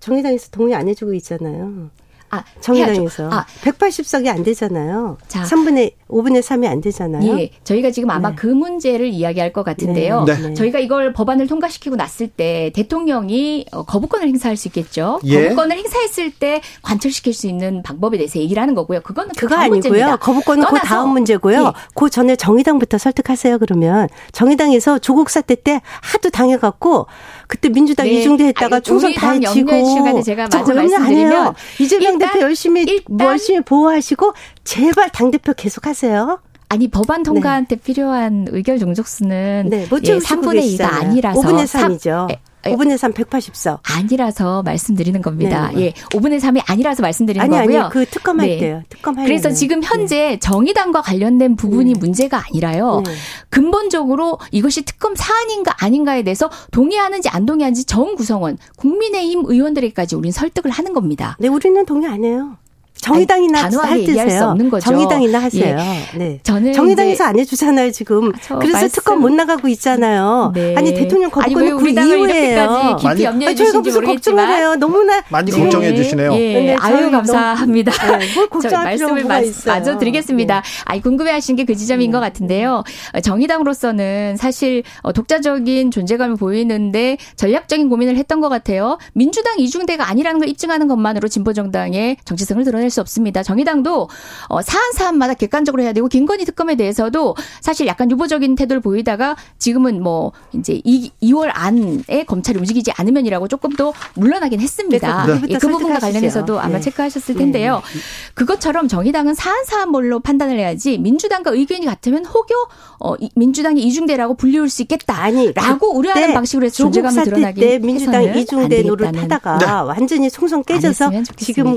S3: 정의당에서 동의 안 해주고 있잖아요.
S4: 아,
S3: 정의당에서
S4: 해야죠. 아,
S3: 180석이 안 되잖아요.
S4: 자.
S3: 3분의 5분의 3이 안 되잖아요.
S4: 예, 저희가 지금 아마
S3: 네.
S4: 그 문제를 이야기할 것 같은데요.
S5: 네.
S4: 저희가 이걸 법안을 통과시키고 났을 때 대통령이 어, 거부권을 행사할 수 있겠죠.
S5: 예.
S4: 거부권을 행사했을 때 관철시킬 수 있는 방법에 대해서 얘기를 하는 거고요. 그거는 그
S3: 그거
S4: 다음
S3: 아니고요.
S4: 문제입니다.
S3: 거부권은 그
S4: 떠나서
S3: 다음 문제고요.
S4: 예.
S3: 그 전에 정의당부터 설득하세요. 그러면 정의당에서 조국 사태 때 하도 당해갖고 그때 민주당
S4: 네.
S3: 이중대 했다가
S4: 아니,
S3: 총선 다
S4: 시간에 제가
S3: 해요.
S4: 말씀드리면
S3: 이재명
S4: 일단-
S3: 대표 열심히
S4: 일단-
S3: 열심히 보호하시고 제발 당 대표 계속하세요.
S4: 아니 법안 통과한테 네. 필요한 의결 종족수는
S3: 네, 못 예, 3분의 2가
S4: 아니라서
S3: 5분의 3이죠. 3, 5분의 3 180석.
S4: 아니라서 말씀드리는 겁니다. 네. 예. 5분의 3이 아니라서 말씀드리는
S3: 아니,
S4: 거고요.
S3: 아니, 그 특검할 네. 때요. 특검할
S4: 그래서 지금 현재 네. 정의당과 관련된 부분이 네. 문제가 아니라요. 네. 근본적으로 이것이 특검 사안인가 아닌가에 대해서 동의하는지 안 동의하는지 정 구성원, 국민의힘 의원들에게까지 우리는 설득을 하는 겁니다.
S3: 네, 우리는 동의 안 해요. 정의당이나
S4: 단호하게
S3: 얘기할
S4: 수 없는 거죠.
S3: 정의당이나 하세요. 예. 네. 저는 정의당에서 안 해주잖아요 지금. 아, 그래서 말씀. 특검 못 나가고 있잖아요. 네. 아니 대통령 거부권은 그 이후에요.
S4: 깊이 염려해 모르겠지만
S3: 걱정을 해요. 너무나
S5: 많이 네. 걱정해 주시네요.
S4: 예. 네, 아유 감사합니다. 네,
S3: 뭘 걱정할 말씀을 마,
S4: 마저 드리겠습니다. 네. 아니 궁금해하신 게 그 지점인 네. 것 같은데요. 정의당으로서는 사실 어, 독자적인 존재감을 보이는데 전략적인 고민을 했던 것 같아요. 민주당 이중대가 아니라는 걸 입증하는 것만으로 진보 정당의 정체성을 드러낼 수 없습니다. 정의당도 어, 사안 사안마다 객관적으로 해야 되고 김건희 특검에 대해서도 사실 약간 유보적인 태도를 보이다가 지금은 뭐 이제 2, 2월 안에 검찰이 움직이지 않으면이라고 조금 더 물러나긴 했습니다. 네. 예, 그 부분과 관련해서도 아마 네. 체크하셨을 텐데요. 네. 그것처럼 정의당은 사안 사안별로 판단을 해야지 민주당과 의견이 같으면 혹여 어, 민주당이 이중대라고 불리울 수 있겠다. 아니라고 우려하는 방식으로 해서 존재감을 드러나게 때
S3: 민주당 이중대 노릇 하다가 네. 완전히 송송 깨져서 지금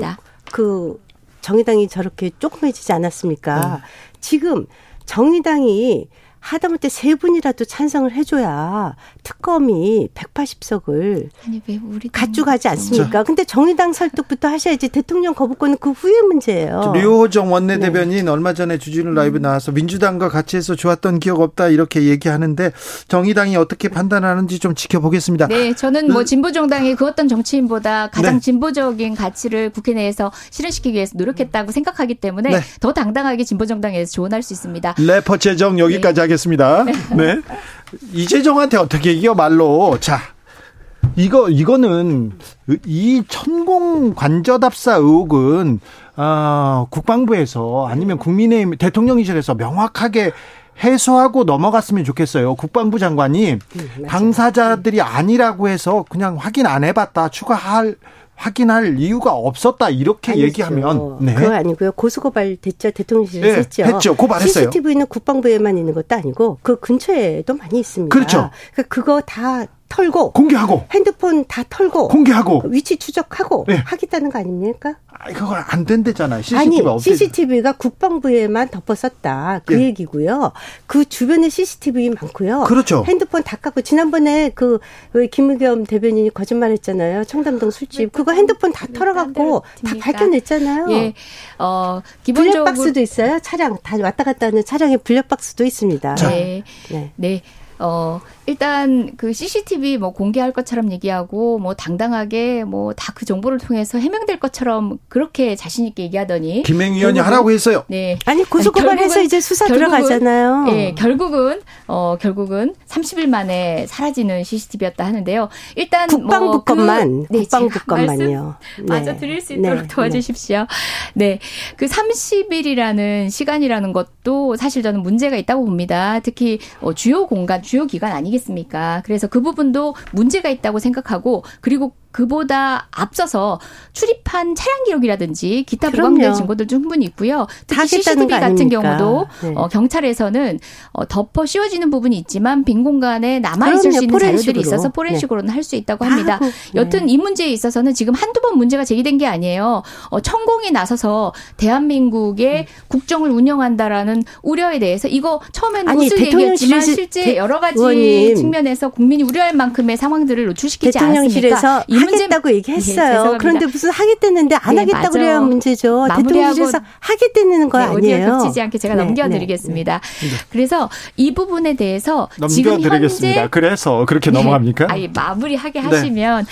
S3: 그 정의당이 저렇게 조그매지지 않았습니까? 네. 지금 정의당이 하다못해 세 분이라도 찬성을 해줘야 특검이 180석을 아니, 왜 우리 가져가지 않습니까? 자. 근데 정의당 설득부터 하셔야지 대통령 거부권은 그 후의 문제예요.
S5: 류호정 원내대변인 네. 얼마 전에 주진우 라이브 나와서 민주당과 같이 해서 좋았던 기억 없다 이렇게 얘기하는데 정의당이 어떻게 판단하는지 좀 지켜보겠습니다.
S4: 네, 저는 뭐 음. 진보 정당이 그 어떤 정치인보다 가장 네. 진보적인 가치를 국회 내에서 실현시키기 위해서 노력했다고 생각하기 때문에 네. 더 당당하게 진보 정당에서 조언할 수 있습니다.
S5: 래퍼 재정 여기까지 네. 하겠습니다. 하겠습니다. 네. 이재정한테 어떻게 이겨 말로. 자. 이거 이거는 이 천공 관저답사 의혹은 어, 국방부에서 아니면 국민의힘 대통령실에서 명확하게 해소하고 넘어갔으면 좋겠어요. 국방부 장관이 음, 당사자들이 아니라고 해서 그냥 확인 안 해봤다 추가할 확인할 이유가 없었다 이렇게 아니죠. 얘기하면
S3: 네. 그거 아니고요 고소고발 됐죠 대통령실에서
S5: 네,
S3: 했죠.
S5: 했죠. 고발했어요.
S3: CCTV는 국방부에만 있는 것도 아니고 그 근처에도 많이 있습니다.
S5: 그렇죠.
S3: 그러니까 그거 다 털고
S5: 공개하고
S3: 핸드폰 다 털고
S5: 공개하고
S3: 위치 추적하고 네. 하겠다는 거 아닙니까?
S5: 아, 그건 안 된대잖아요. CCTV
S3: 아니, CCTV가 국방부에만 덮었었다. 그 네. 얘기고요. 그 주변에 CCTV 많고요.
S5: 그렇죠.
S3: 핸드폰 다 깎고 지난번에 그 김의겸 대변인이 거짓말했잖아요. 청담동 술집 그거 핸드폰 다 털어갖고 다 밝혀냈잖아요.
S4: 예. 어 기본적으로
S3: 블랙박스도 있어요. 차량 다 왔다 갔다 하는 차량에 블랙박스도 있습니다.
S4: 네. 네. 네. 어, 일단 그 CCTV 뭐 공개할 것처럼 얘기하고 뭐 당당하게 뭐 다 그 정보를 통해서 해명될 것처럼 그렇게 자신 있게 얘기하더니
S5: 김행 위원이 하라고 했어요.
S3: 네. 아니 고소고발해서 이제 수사 결국은, 들어가잖아요.
S4: 예, 결국은 어 결국은 30일 만에 사라지는 CCTV였다 하는데요. 일단
S3: 국방부 뭐 것만 그, 네, 국방부 것만요.
S4: 네. 마저 드릴 수 있도록 네. 도와주십시오. 네. 그 30일이라는 시간이라는 것도 사실 저는 문제가 있다고 봅니다. 특히 어, 주요 공간 주요 기관 아니겠습니까? 그래서 그 부분도 문제가 있다고 생각하고 그리고 그보다 앞서서 출입한 차량 기록이라든지 기타 보강된 증거들 충분히 있고요. 특히 CCTV 같은 경우도 네. 어, 경찰에서는 어, 덮어 씌워지는 부분이 있지만 빈 공간에 남아 있을 수 있는 포렌식으로. 자료들이 있어서 포렌식으로는 네. 할수 있다고 합니다. 아, 네. 여튼 이 문제에 있어서는 지금 한두 번 문제가 제기된 게 아니에요. 어, 천공이 나서서 대한민국의 음. 국정을 운영한다라는 우려에 대해서 이거 처음에는 아니, 웃을 얘기였지만 실제 여러 가지 의원님. 측면에서 국민이 우려할 만큼의 상황들을 노출시키지 않았습니까?
S3: 하겠다고 얘기했어요. 네, 그런데 무슨 하겠다는데 안 네, 하겠다고 그래야 문제죠. 대통령실에서 하겠다는 거 네, 아니에요.
S4: 겹치지 않게 제가 네, 넘겨드리겠습니다. 네, 네. 그래서 이 부분에 대해서
S5: 넘겨드리겠습니다. 그래서 그렇게 넘어갑니까?
S4: 아니 마무리하게 하시면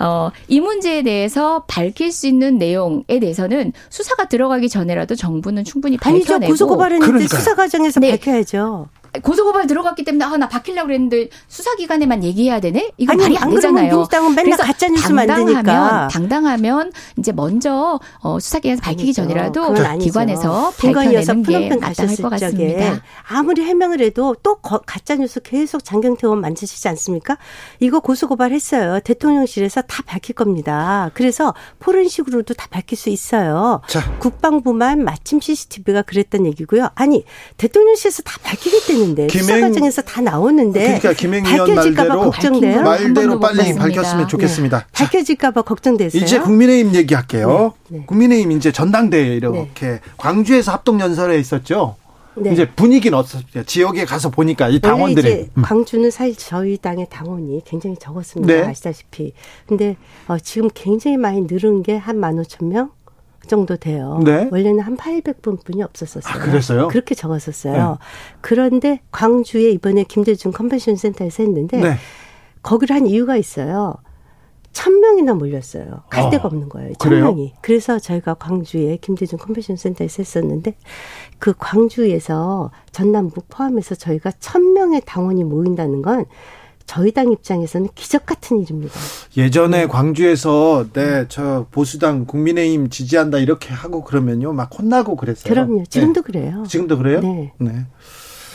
S4: 어, 이 문제에 대해서 밝힐 수 있는 내용에 대해서는 수사가 들어가기 전에라도 정부는 충분히 밝혀내고
S3: 아니죠. 고소고발했는데 수사 과정에서 밝혀야죠.
S4: 고소고발 들어갔기 때문에 아 나 바뀌려고 그랬는데 수사기관에만 얘기해야 되네? 이거
S3: 아니,
S4: 말이
S3: 안
S4: 되잖아요.
S3: 민주당은 맨날
S4: 그래서
S3: 가짜 뉴스 만드니까.
S4: 당당하면 당당하면 이제 먼저 어, 수사기관에서 밝히기
S3: 아니죠.
S4: 전이라도. 기관에서 밝혀내는 게 마땅할 것 같습니다.
S3: 아무리 해명을 해도 또 거- 가짜 뉴스 계속 장경태 의원 만지시지 않습니까? 이거 고소고발했어요. 대통령실에서 다 밝힐 겁니다. 그래서 포렌식으로도 다 밝힐 수 있어요.
S1: 자.
S3: 국방부만 마침 CCTV가 그랬던 얘기고요. 아니 대통령실에서 다 밝히 겠다는데
S1: 김행-
S3: 수사 과정에서 다 나오는데
S1: 그러니까 김행 의원
S3: 밝혀질까봐
S1: 말대로
S3: 걱정돼요.
S4: 한
S1: 말대로 빨리. 밝혔으면 좋겠습니다. 자,
S3: 밝혀질까봐 걱정되세요.
S1: 이제 국민의힘 얘기할게요.
S3: 네, 네.
S1: 국민의힘 이제 전당대회 이렇게 광주에서 합동 연설회 있었죠.
S3: 네.
S1: 이제 분위기는 어떻습니까? 지역에 가서 보니까 이 당원들이
S3: 이제
S1: 음.
S3: 광주는 사실 저희 당의 당원이 굉장히 적었습니다.
S1: 네.
S3: 아시다시피. 근데 어, 지금 굉장히 많이 늘은 게한 15,000명 정도 돼요.
S1: 네.
S3: 원래는 한 800분 뿐이 없었었어요.
S1: 아, 그랬어요?
S3: 그렇게 적었었어요. 그런데 광주에 이번에 김대중 컨벤션 센터에서 했는데
S1: 네.
S3: 거기를 한 이유가 있어요. 천 명이나 몰렸어요. 갈
S1: 어,
S3: 데가 없는 거예요. 천
S1: 그래요?
S3: 명이. 그래서 저희가 광주에 김대중 컨벤션 센터에서 했었는데 그 광주에서 전남북 포함해서 저희가 천 명의 당원이 모인다는 건 저희 당 입장에서는 기적 같은 일입니다.
S1: 예전에 광주에서 네저 보수당 국민의힘 지지한다 이렇게 하고 그러면요 막 혼나고 그랬어요.
S3: 그럼요. 지금도
S1: 네.
S3: 그래요.
S1: 지금도 그래요?
S3: 네.
S1: 네.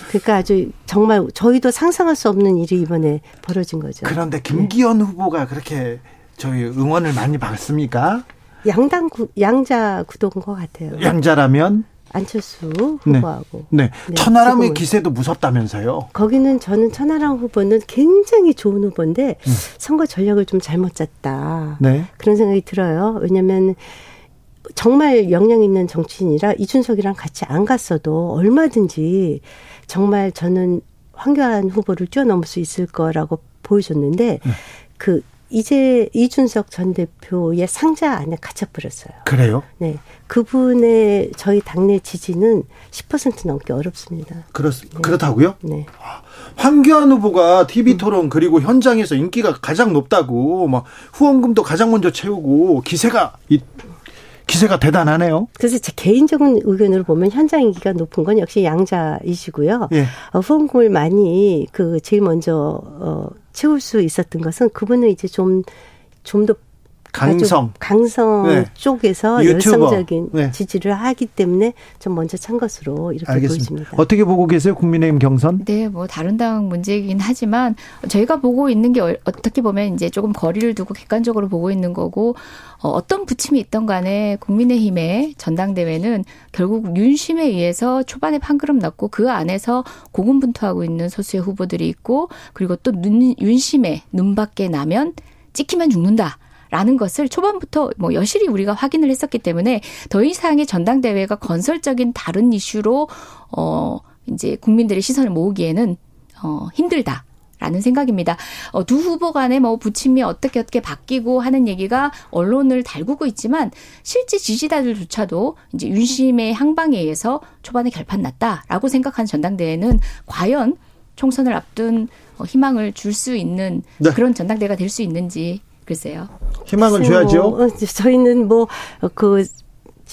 S3: 그러니까 아주 정말 저희도 상상할 수 없는 일이 이번에 벌어진 거죠.
S1: 그런데 김기현 후보가 그렇게 저희 응원을 많이 받습니까?
S3: 양당 구, 양자 구도인 것 같아요.
S1: 양자라면
S3: 안철수
S1: 네.
S3: 후보하고.
S1: 네,
S3: 네,
S1: 천하람의
S3: 지금은.
S1: 기세도 무섭다면서요.
S3: 거기는 저는 천하람 후보는 굉장히 좋은 후보인데
S1: 음.
S3: 선거 전략을 좀 잘못 짰다.
S1: 네.
S3: 그런 생각이 들어요. 왜냐하면 정말 역량 있는 정치인이라 이준석이랑 같이 안 갔어도 얼마든지 정말 저는 황교안 후보를 뛰어넘을 수 있을 거라고 보여줬는데
S1: 네.
S3: 그 이제 이준석 전 대표의 상자 안에 갇혀버렸어요.
S1: 그래요?
S3: 네. 그분의 저희 당내 지지는 10% 넘기 어렵습니다.
S1: 그렇 그렇다고요?
S3: 네.
S1: 황교안 후보가 TV 토론 그리고 현장에서 인기가 가장 높다고 막 후원금도 가장 먼저 채우고 기세가 이 기세가 대단하네요.
S3: 그래서 제 개인적인 의견으로 보면 현장 인기가 높은 건 역시 양자이시고요.
S1: 예.
S3: 어, 후원금을 많이 그 제일 먼저 어, 채울 수 있었던 것은 그분은 이제 좀 좀 더
S1: 강성.
S3: 강성
S1: 네.
S3: 쪽에서
S1: 유튜버.
S3: 열성적인
S1: 네.
S3: 지지를 하기 때문에 좀 먼저 찬 것으로 이렇게
S1: 알겠습니다.
S3: 보여집니다.
S1: 어떻게 보고 계세요? 국민의힘 경선?
S4: 네, 뭐 다른 당 문제이긴 하지만 저희가 보고 있는 게 어- 어떻게 보면 이제 조금 거리를 두고 객관적으로 보고 있는 거고 어, 어떤 부침이 있던 간에 국민의힘의 전당대회는 결국 윤심에 의해서 초반에 판그름 났고 그 안에서 고군분투하고 있는 소수의 후보들이 있고 그리고 또 눈, 윤심에 눈밖에 나면 찍히면 죽는다. 라는 것을 초반부터 뭐 여실히 우리가 확인을 했었기 때문에 더 이상의 전당대회가 건설적인 다른 이슈로 어 이제 국민들의 시선을 모으기에는 어 힘들다. 라는 생각입니다. 어, 두 후보 간에 뭐 부침이 어떻게 어떻게 바뀌고 하는 얘기가 언론을 달구고 있지만 실제 지지자들조차도 이제 윤심의 항방에 의해서 초반에 결판 났다라고 생각한 전당대회는 과연 총선을 앞둔 어, 희망을 줄 수 있는
S1: 네.
S4: 그런 전당대회가 될 수 있는지 글쎄요.
S1: 희망을
S3: 글쎄요,
S1: 줘야죠.
S3: 뭐, 어, 저희는 뭐 그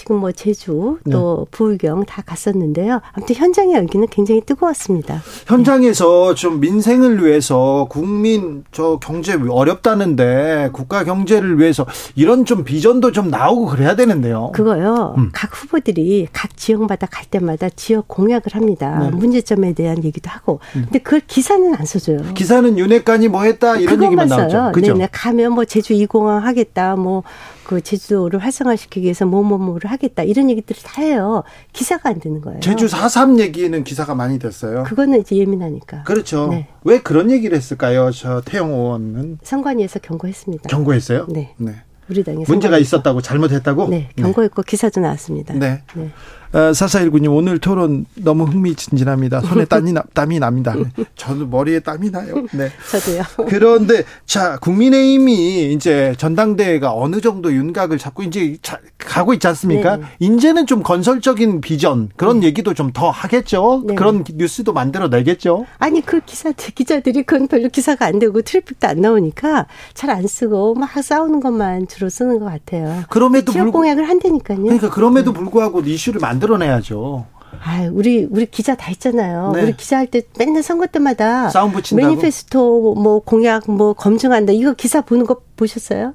S3: 지금 뭐 제주 또 부울경 다 갔었는데요. 아무튼 현장의 열기는 굉장히 뜨거웠습니다.
S1: 현장에서 좀 민생을 위해서 국민 저 경제 어렵다는데 국가 경제를 위해서 이런 좀 비전도 좀 나오고 그래야 되는데요.
S3: 그거요.
S1: 음.
S3: 각 후보들이 각 지역마다 갈 때마다 지역 공약을 합니다.
S1: 네. 음.
S3: 문제점에 대한 얘기도 하고. 근데 그걸 기사는 안 써줘요.
S1: 기사는 윤핵관이 뭐 했다 이런 얘기만
S3: 그것만
S1: 나오죠.
S3: 써요.
S1: 그죠?
S3: 네네. 가면 뭐 제주 2공항 하겠다. 뭐 그 제주도를 활성화시키기 위해서 뭐뭐뭐를 하겠다. 이런 얘기들을 다 해요. 기사가 안 되는 거예요.
S1: 제주 4.3 얘기는 기사가 많이 됐어요.
S3: 그거는 이제 예민하니까.
S1: 그렇죠.
S3: 네.
S1: 왜 그런 얘기를 했을까요? 저 태영 의원은
S3: 선관위에서 경고했습니다.
S1: 경고했어요.
S3: 네.
S1: 네.
S3: 우리 당에
S1: 문제가. 있었다고 잘못했다고?
S3: 네, 경고했고 기사도 나왔습니다.
S1: 네.
S3: 네.
S1: 어, 4419님, 오늘 토론 너무 흥미진진합니다. 손에 땀이, 나, 땀이 납니다. 저도 머리에 땀이 나요. 네.
S3: 저도요.
S1: 그런데, 자, 국민의힘이 이제 전당대회가 어느 정도 윤곽을 잡고 이제 자- 가고 있지 않습니까?
S3: 네.
S1: 이제는 좀 건설적인 비전, 그런 얘기도 좀 더 하겠죠?
S3: 네.
S1: 그런 뉴스도 만들어내겠죠?
S3: 아니 그 기사 기자들이 그건 별로 기사가 안 되고 트래픽도 안 나오니까 잘 안 쓰고 막 싸우는 것만 주로 쓰는 것 같아요.
S1: 그럼에도
S3: 지역
S1: 불구,
S3: 공약을 한다니까요.
S1: 그러니까 그럼에도 불구하고 이슈를 만 들어내야죠.
S3: 아, 우리 우리 기자 다 있잖아요.
S5: 네.
S3: 우리 기자 할 때 맨날 선거 때마다
S5: 싸움 붙인다고?
S3: 매니페스토 뭐 공약 뭐 검증한다. 이거 기사 보는 거 보셨어요?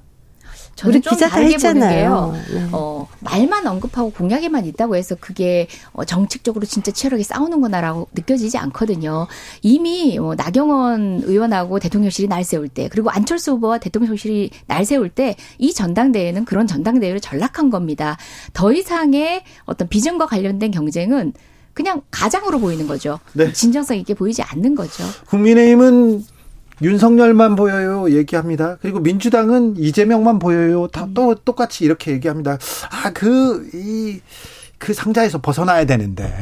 S4: 저는
S3: 우리
S4: 좀
S3: 기자 다
S4: 다르게
S3: 했잖아요.
S4: 보는 게요.
S3: 네.
S4: 어, 말만 언급하고 공약에만 있다고 해서 그게 어, 정책적으로 진짜 치열하게 싸우는구나라고 느껴지지 않거든요. 이미 어, 나경원 의원하고 대통령실이 날 세울 때 그리고 안철수 후보와 대통령실이 날 세울 때 이 전당대회는 그런 전당대회로 전락한 겁니다. 더 이상의 어떤 비전과 관련된 경쟁은 그냥 가장으로 보이는 거죠.
S5: 네.
S4: 진정성 있게 보이지 않는 거죠.
S5: 국민의힘은 윤석열만 보여요 얘기합니다. 그리고 민주당은 이재명만 보여요. 다 또 똑같이 이렇게 얘기합니다. 아 그이그 상자에서 벗어나야 되는데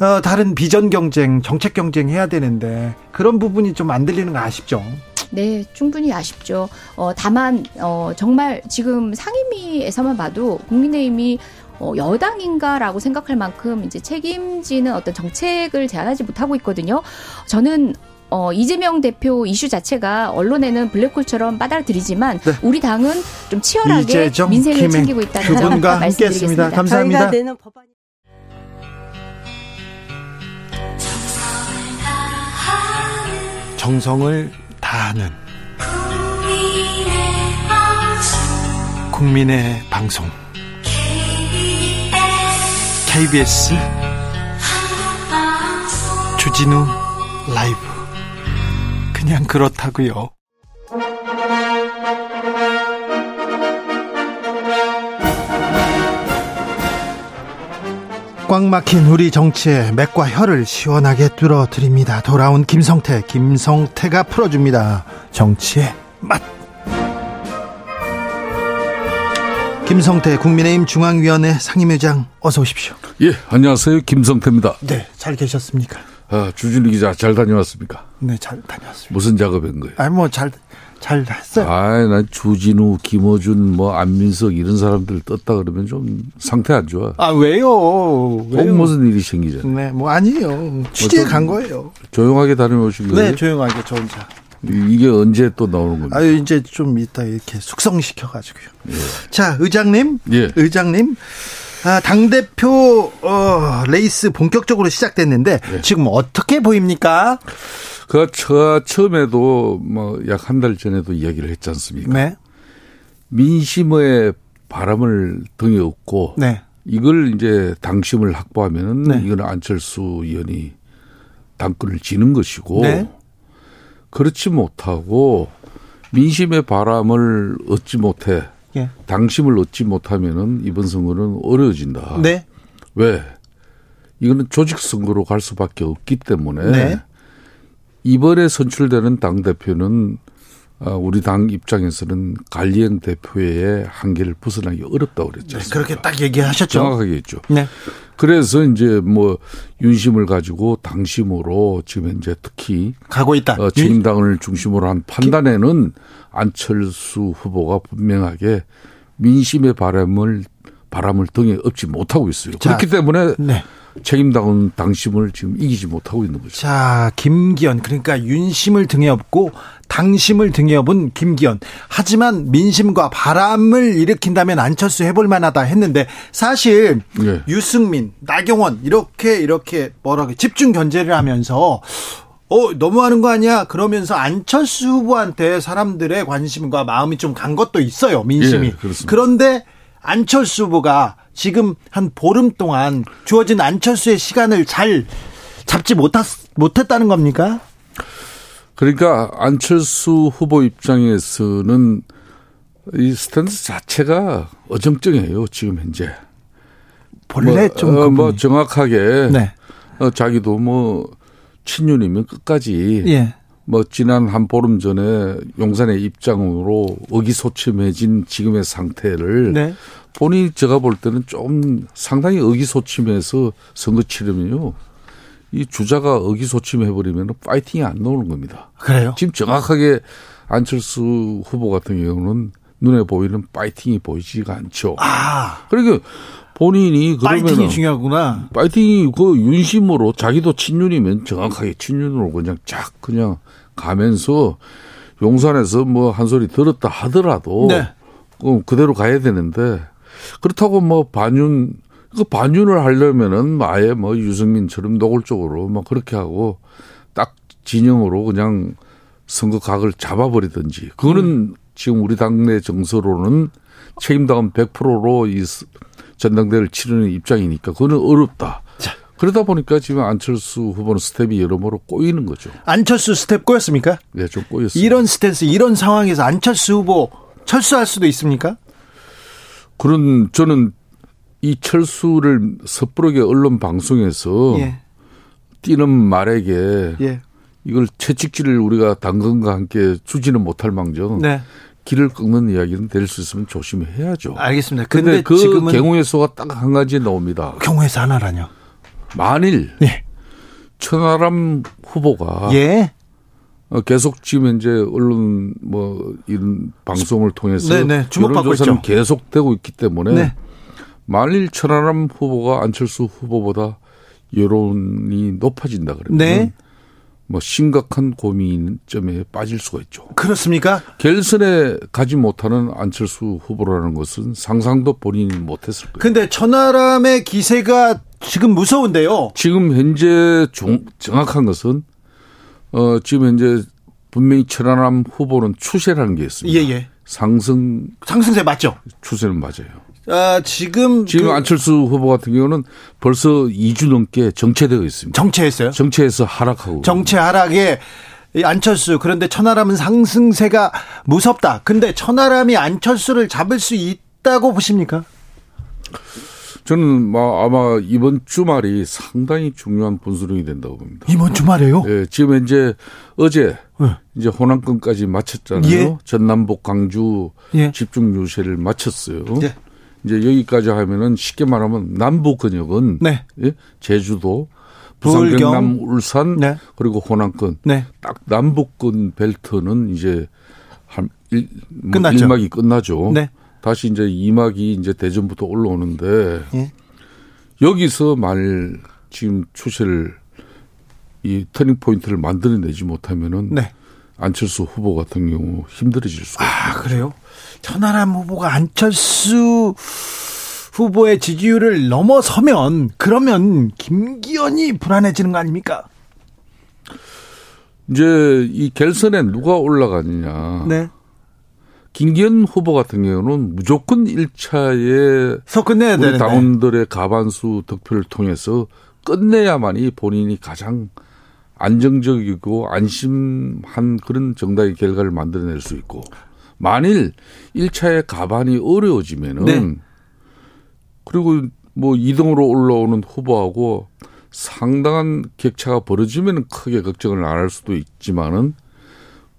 S5: 어, 다른 비전 경쟁, 정책 경쟁 해야 되는데 그런 부분이 좀 안 들리는 거 아쉽죠.
S4: 네, 충분히 아쉽죠. 어, 다만, 어, 정말 지금 상임위에서만 봐도 국민의힘이 어, 여당인가라고 생각할 만큼 이제 책임지는 어떤 정책을 제안하지 못하고 있거든요. 저는 어, 이재명 대표 이슈 자체가 언론에는 블랙홀처럼 빠달들이지만
S5: 네.
S4: 우리 당은 좀 치열하게 민생을 챙기고 있다는 두점 말씀드리겠습니다.
S5: 감사합니다.
S1: 정성을 다하는 국민의 방송 KBS 주진우 라이브 그냥 그렇다고요. 꽉 막힌 우리 정치의 맥과 혀를 시원하게 뚫어드립니다. 돌아온 김성태, 김성태가 풀어줍니다. 정치의 맛. 김성태 국민의힘 중앙위원회 상임위장 어서 오십시오.
S6: 예, 안녕하세요. 김성태입니다.
S1: 네, 잘 계셨습니까?
S6: 아, 주진우 기자 잘 다녀왔습니까?
S1: 네, 잘 다녔습니다.
S6: 무슨 작업한 거예요?
S1: 아니 뭐잘 잘 했어요.
S6: 아, 난 주진우, 김어준, 뭐 안민석 이런 사람들 떴다 그러면 좀 상태 안 좋아.
S1: 아 왜요?
S6: 꼭
S1: 왜요?
S6: 무슨 일이 생기잖아.
S1: 네, 뭐 아니에요. 취재에 간 거예요.
S6: 조용하게 다녀오신 거예요?
S1: 네, 조용하게 저 혼자.
S6: 이게 언제 또 나오는 겁니까?
S1: 아유 이제 좀 이따 이렇게 숙성시켜 가지고요. 자, 의장님,
S6: 예.
S1: 의장님. 아, 당대표, 어, 레이스 본격적으로 시작됐는데, 지금 어떻게 보입니까?
S6: 그, 저, 처음에도 뭐 약 한 달 전에도 이야기를 했지 않습니까?
S1: 네.
S6: 민심의 바람을 등에 업고
S1: 네.
S6: 이걸 이제 당심을 확보하면은
S1: 네.
S6: 이거는 안철수 의원이 당권을 지는 것이고
S1: 네.
S6: 그렇지 못하고 민심의 바람을 얻지 못해
S1: 예.
S6: 당심을 얻지 못하면은 이번 선거는 어려워진다.
S1: 네.
S6: 왜? 이거는 조직 선거로 갈 수밖에 없기 때문에
S1: 네.
S6: 이번에 선출되는 당 대표는 아, 우리 당 입장에서는 관리형 대표의 한계를 벗어나기 어렵다고 그랬죠.
S1: 네, 그렇게 딱 얘기하셨죠.
S6: 정확하게 했죠.
S1: 네.
S6: 그래서 이제 뭐 윤심을 가지고 당심으로 지금 현재 특히
S1: 가고 있다.
S6: 어, 책임당을 중심으로 한 판단에는 안철수 후보가 분명하게 민심의 바람을 바람을 등에 업지 못하고 있어요.
S1: 자,
S6: 그렇기 때문에
S1: 네.
S6: 책임당은 당심을 지금 이기지 못하고 있는 거죠.
S1: 자, 김기현. 그러니까 윤심을 등에 업고 당심을 등에 업은 김기현. 하지만 민심과 바람을 일으킨다면 안철수 해볼 만하다 했는데 사실
S6: 네.
S1: 유승민, 나경원 이렇게 이렇게 뭐라고 집중 견제를 하면서 어, 너무하는 거 아니야? 그러면서 안철수 후보한테 사람들의 관심과 마음이 좀 간 것도 있어요, 민심이.
S6: 예.
S1: 그런데 안철수 후보가 지금 한 보름 동안 주어진 안철수의 시간을 잘 잡지 못했, 못했다는 겁니까?
S6: 그러니까 안철수 후보 입장에서는 이 스탠스 자체가 어정쩡해요. 지금 현재.
S1: 본래
S6: 뭐,
S1: 좀.
S6: 어, 뭐. 정확하게
S1: 네.
S6: 어, 자기도 뭐 친윤이면 끝까지
S1: 예.
S6: 뭐 지난 한 보름 전에 용산의 입장으로 의기소침해진 지금의 상태를
S1: 네.
S6: 본인이 제가 볼 때는 좀 상당히 의기소침해서 선거 치르면요. 이 주자가 의기소침해버리면 파이팅이 안 나오는 겁니다.
S1: 그래요?
S6: 지금 정확하게 안철수 후보 같은 경우는 눈에 보이는 파이팅이 보이지가 않죠.
S1: 아,
S6: 그러니까 본인이 그러면
S1: 파이팅이 중요하구나.
S6: 파이팅이 그 윤심으로 자기도 친윤이면 정확하게 친윤으로 그냥 쫙 그냥 가면서 용산에서 뭐 한 소리 들었다 하더라도
S1: 네.
S6: 어, 그대로 가야 되는데 그렇다고 뭐 반윤 그 반윤을 하려면은 아예 뭐 유승민처럼 노골적으로 뭐 그렇게 하고 딱 진영으로 그냥 선거 각을 잡아버리든지 그거는 음. 지금 우리 당내 정서로는 책임당원 100%로 이 전당대회를 치르는 입장이니까 그거는 어렵다. 자. 그러다 보니까 지금 안철수 후보는 스텝이 여러모로 꼬이는 거죠.
S1: 안철수 스텝 꼬였습니까?
S6: 네, 좀 꼬였어요.
S1: 이런 스탠스, 이런 상황에서 안철수 후보 철수할 수도 있습니까?
S6: 그런 저는 이 철수를 섣부르게 언론 방송에서 예. 뛰는 말에게 예. 이걸 채찍질을 우리가 당근과 함께 주지는 못할 망정 네. 길을 끊는 이야기는 될 수 있으면 조심해야죠.
S1: 알겠습니다.
S6: 근데, 근데 그 지금은 경우의 수가 딱 한 가지 나옵니다.
S1: 경우의 수 하나라뇨.
S6: 만일 예. 천하람 후보가 예. 어, 계속 지금 이제 언론 뭐 이런 방송을 통해서 네네, 여론조사는 계속되고 있기 때문에 네. 만일 천하람 후보가 안철수 후보보다 여론이 높아진다 그러면 네. 뭐 심각한 고민점에 빠질 수가 있죠.
S1: 그렇습니까?
S6: 결선에 가지 못하는 안철수 후보라는 것은 상상도 본인이 못했을 거예요.
S1: 근데 천하람의 기세가 지금 무서운데요.
S6: 지금 현재 종, 정확한 것은 어 지금 현재 분명히 천하람 후보는 추세라는 게 있습니다. 예, 예. 상승
S1: 상승세 맞죠?
S6: 추세는 맞아요.
S1: 아, 지금
S6: 지금 그 안철수 후보 같은 경우는 벌써 2주 넘게 정체되어 있습니다.
S1: 정체했어요?
S6: 정체해서 하락하고.
S1: 정체 하락에 안철수 그런데 천하람은 상승세가 무섭다. 근데 천하람이 안철수를 잡을 수 있다고 보십니까?
S6: 저는 뭐 아마 이번 주말이 상당히 중요한 분수령이 된다고 봅니다.
S1: 이번 주말에요?
S6: 예, 지금 이제 어제 네. 이제 호남권까지 마쳤잖아요. 예. 전남북 강주 예. 집중 유세를 마쳤어요. 예. 이제 여기까지 하면은 쉽게 말하면 남부 근역은 네. 예? 제주도, 부산, 경남, 울산 네. 그리고 호남권 네. 딱 남북권 벨트는 이제 한 일, 뭐 끝났죠. 1막이 끝나죠. 네. 다시 이제 2막이 이제 대전부터 올라오는데 예. 여기서 만일 지금 추세를 이 터닝 포인트를 만들어내지 못하면은 네. 안철수 후보 같은 경우 힘들어질 수가
S1: 아, 있습니다. 그래요? 천하람 후보가 안철수 후보의 지지율을 넘어서면 그러면 김기현이 불안해지는 거 아닙니까?
S6: 이제 이 결선에 누가 올라가느냐. 네. 김기현 후보 같은 경우는 무조건 1차에
S1: 끝내야 우리
S6: 당원들의 가반수 득표를 통해서 끝내야만이 본인이 가장 안정적이고 안심한 그런 정당의 결과를 만들어낼 수 있고 만일 1차에 가반이 어려워지면은 네. 그리고 뭐 2등으로 올라오는 후보하고 상당한 격차가 벌어지면 크게 걱정을 안 할 수도 있지만은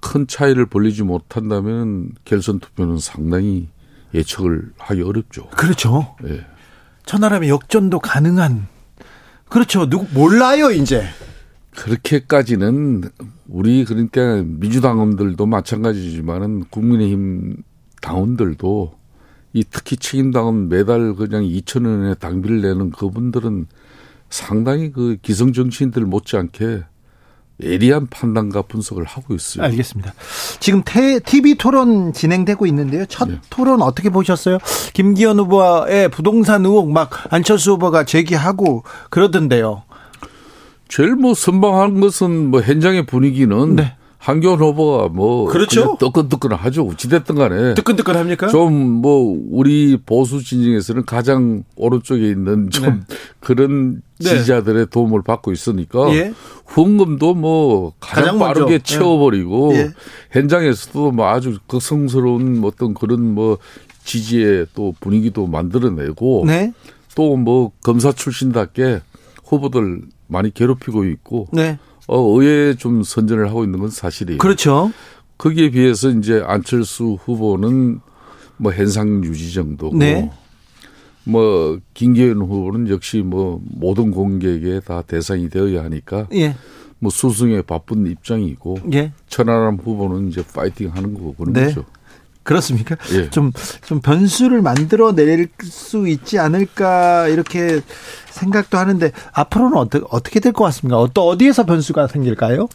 S6: 큰 차이를 벌리지 못한다면 결선 투표는 상당히 예측을 하기 어렵죠.
S1: 그렇죠. 예. 천하람의 역전도 가능한 그렇죠. 누구 몰라요 이제.
S6: 그렇게까지는 우리 그러니까 민주당원들도 마찬가지지만은 국민의힘 당원들도 이 특히 책임당원 매달 그냥 2천 원의 당비를 내는 그분들은 상당히 그 기성 정치인들 못지않게 예리한 판단과 분석을 하고 있어요.
S1: 알겠습니다. 지금 태, TV 토론 진행되고 있는데요. 첫 네. 토론 어떻게 보셨어요? 김기현 후보의 부동산 의혹 막 안철수 후보가 제기하고 그러던데요.
S6: 제일 뭐 선방한 것은 뭐 현장의 분위기는 네. 한교안 후보가 뭐
S1: 그렇죠.
S6: 뜨끈뜨끈하죠. 어찌됐든 간에
S1: 뜨끈뜨끈합니까?
S6: 좀 뭐 우리 보수 진영에서는 가장 오른쪽에 있는 좀 네. 그런 네. 지지자들의 도움을 받고 있으니까 예. 후원금도 뭐 가장, 가장 빠르게 먼저. 채워버리고 예. 현장에서도 뭐 아주 극성스러운 어떤 그런 뭐 지지의 또 분위기도 만들어내고 네. 또뭐 검사 출신답게 후보들 많이 괴롭히고 있고 네. 어, 의회에 좀 선전을 하고 있는 건 사실이에요.
S1: 그렇죠.
S6: 거기에 비해서 이제 안철수 후보는 뭐 현상 유지 정도고 네. 뭐 김기현 후보는 역시 뭐 모든 공격에 다 대상이 되어야 하니까 예. 뭐 수승에 바쁜 입장이고 예. 천하람 후보는 이제 파이팅 하는 거고 그런 네. 거죠.
S1: 그렇습니까? 예. 좀, 좀 변수를 만들어 낼 수 있지 않을까, 이렇게 생각도 하는데, 앞으로는 어떻게, 어떻게 될 것 같습니까? 어떤, 어디에서 변수가 생길까요?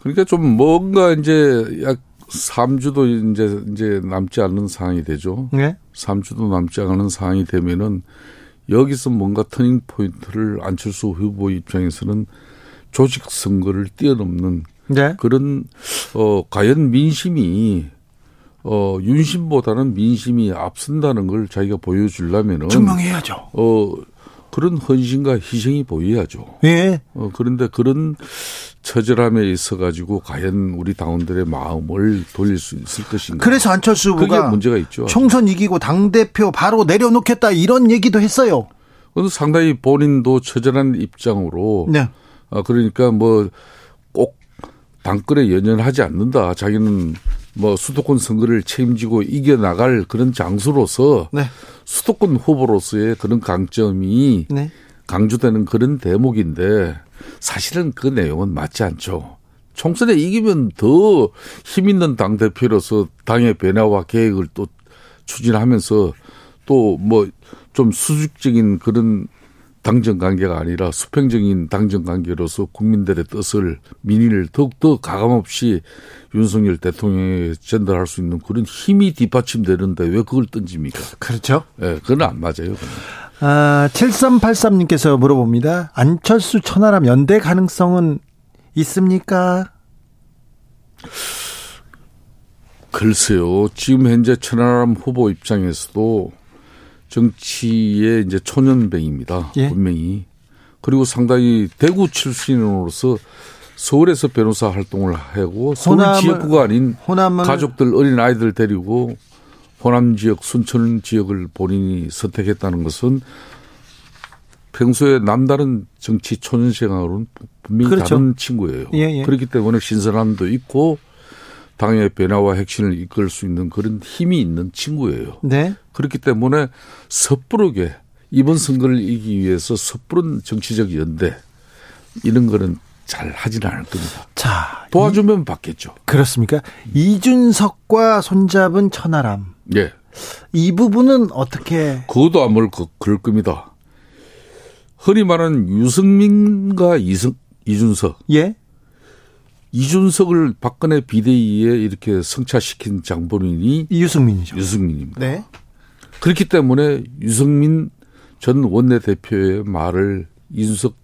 S6: 그러니까 좀 뭔가 이제 약 3주도 이제, 이제 남지 않는 상황이 되죠. 네. 3주도 남지 않은 상황이 되면은 여기서 뭔가 터닝 포인트를 안철수 후보 입장에서는 조직 선거를 뛰어넘는 네. 그런 어 과연 민심이 어 윤심보다는 민심이 앞선다는 걸 자기가 보여주려면은
S1: 증명해야죠.
S6: 어 그런 헌신과 희생이 보여야죠.
S1: 예.
S6: 어 그런데 그런 처절함에 있어 가지고 과연 우리 당원들의 마음을 돌릴 수 있을 것인가?
S1: 그래서 안철수 후보가
S6: 문제가 있죠.
S1: 총선 이기고 당 대표 바로 내려놓겠다 이런 얘기도 했어요.
S6: 그래서 상당히 본인도 처절한 입장으로 네. 아 그러니까 뭐 꼭 당권에 연연하지 않는다. 자기는 뭐 수도권 선거를 책임지고 이겨 나갈 그런 장수로서 네. 수도권 후보로서의 그런 강점이 네. 강조되는 그런 대목인데 사실은 그 내용은 맞지 않죠. 총선에 이기면 더 힘 있는 당 대표로서 당의 변화와 계획을 또 추진하면서 또 뭐 좀 수직적인 그런 당정 관계가 아니라 수평적인 당정 관계로서 국민들의 뜻을 민의를 더욱더 가감없이 윤석열 대통령에 전달할 수 있는 그런 힘이 뒷받침되는데 왜 그걸 던집니까?
S1: 그렇죠.
S6: 예, 네, 그건 안 맞아요. 그건.
S1: 아, 7383님께서 물어봅니다. 안철수 천하람 연대 가능성은 있습니까?
S6: 글쎄요. 지금 현재 천하람 후보 입장에서도 정치의 이제 초년병입니다. 예? 분명히. 그리고 상당히 대구 출신으로서 서울에서 변호사 활동을 하고 서울 호남을, 지역구가 아닌 호남을, 가족들 어린 아이들 데리고 호남 지역 순천 지역을 본인이 선택했다는 것은 평소에 남다른 정치 초년 생활은 분명히 그렇죠. 다른 친구예요. 예, 예. 그렇기 때문에 신선함도 있고 당의 변화와 핵심을 이끌 수 있는 그런 힘이 있는 친구예요.
S1: 네.
S6: 그렇기 때문에 섣부르게 이번 선거를 이기기 위해서 섣부른 정치적 연대 이런 거는 잘 하지는 않을 겁니다. 자 도와주면 이, 받겠죠.
S1: 그렇습니까? 이준석과 손잡은 천하람.
S6: 예.
S1: 이 부분은 어떻게?
S6: 그것도 아무 그, 그럴 겁니다. 흔히 말하는 유승민과 이승, 이준석.
S1: 예.
S6: 이준석을 박근혜 비대위에 이렇게 성차시킨 장본인이
S1: 유승민이죠.
S6: 유승민입니다.
S1: 네.
S6: 그렇기 때문에 유승민 전 원내대표의 말을 이준석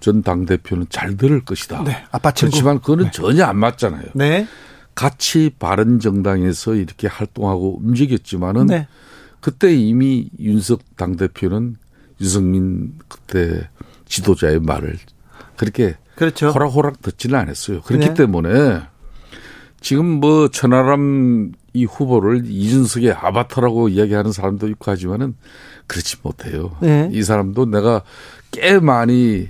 S6: 전 당대표는 잘 들을 것이다.
S1: 네. 아빠
S6: 친구. 그렇지만 그거는 네. 전혀 안 맞잖아요.
S1: 네.
S6: 같이 바른 정당에서 이렇게 활동하고 움직였지만은 네. 그때 이미 윤석 당대표는 유승민 그때 지도자의 말을 그렇게
S1: 그렇죠.
S6: 호락호락 듣지는 않았어요. 그렇기 네. 때문에 지금 뭐 천하람 이 후보를 이준석의 아바타라고 이야기하는 사람도 있고 하지만은 그렇지 못해요. 네. 이 사람도 내가 꽤 많이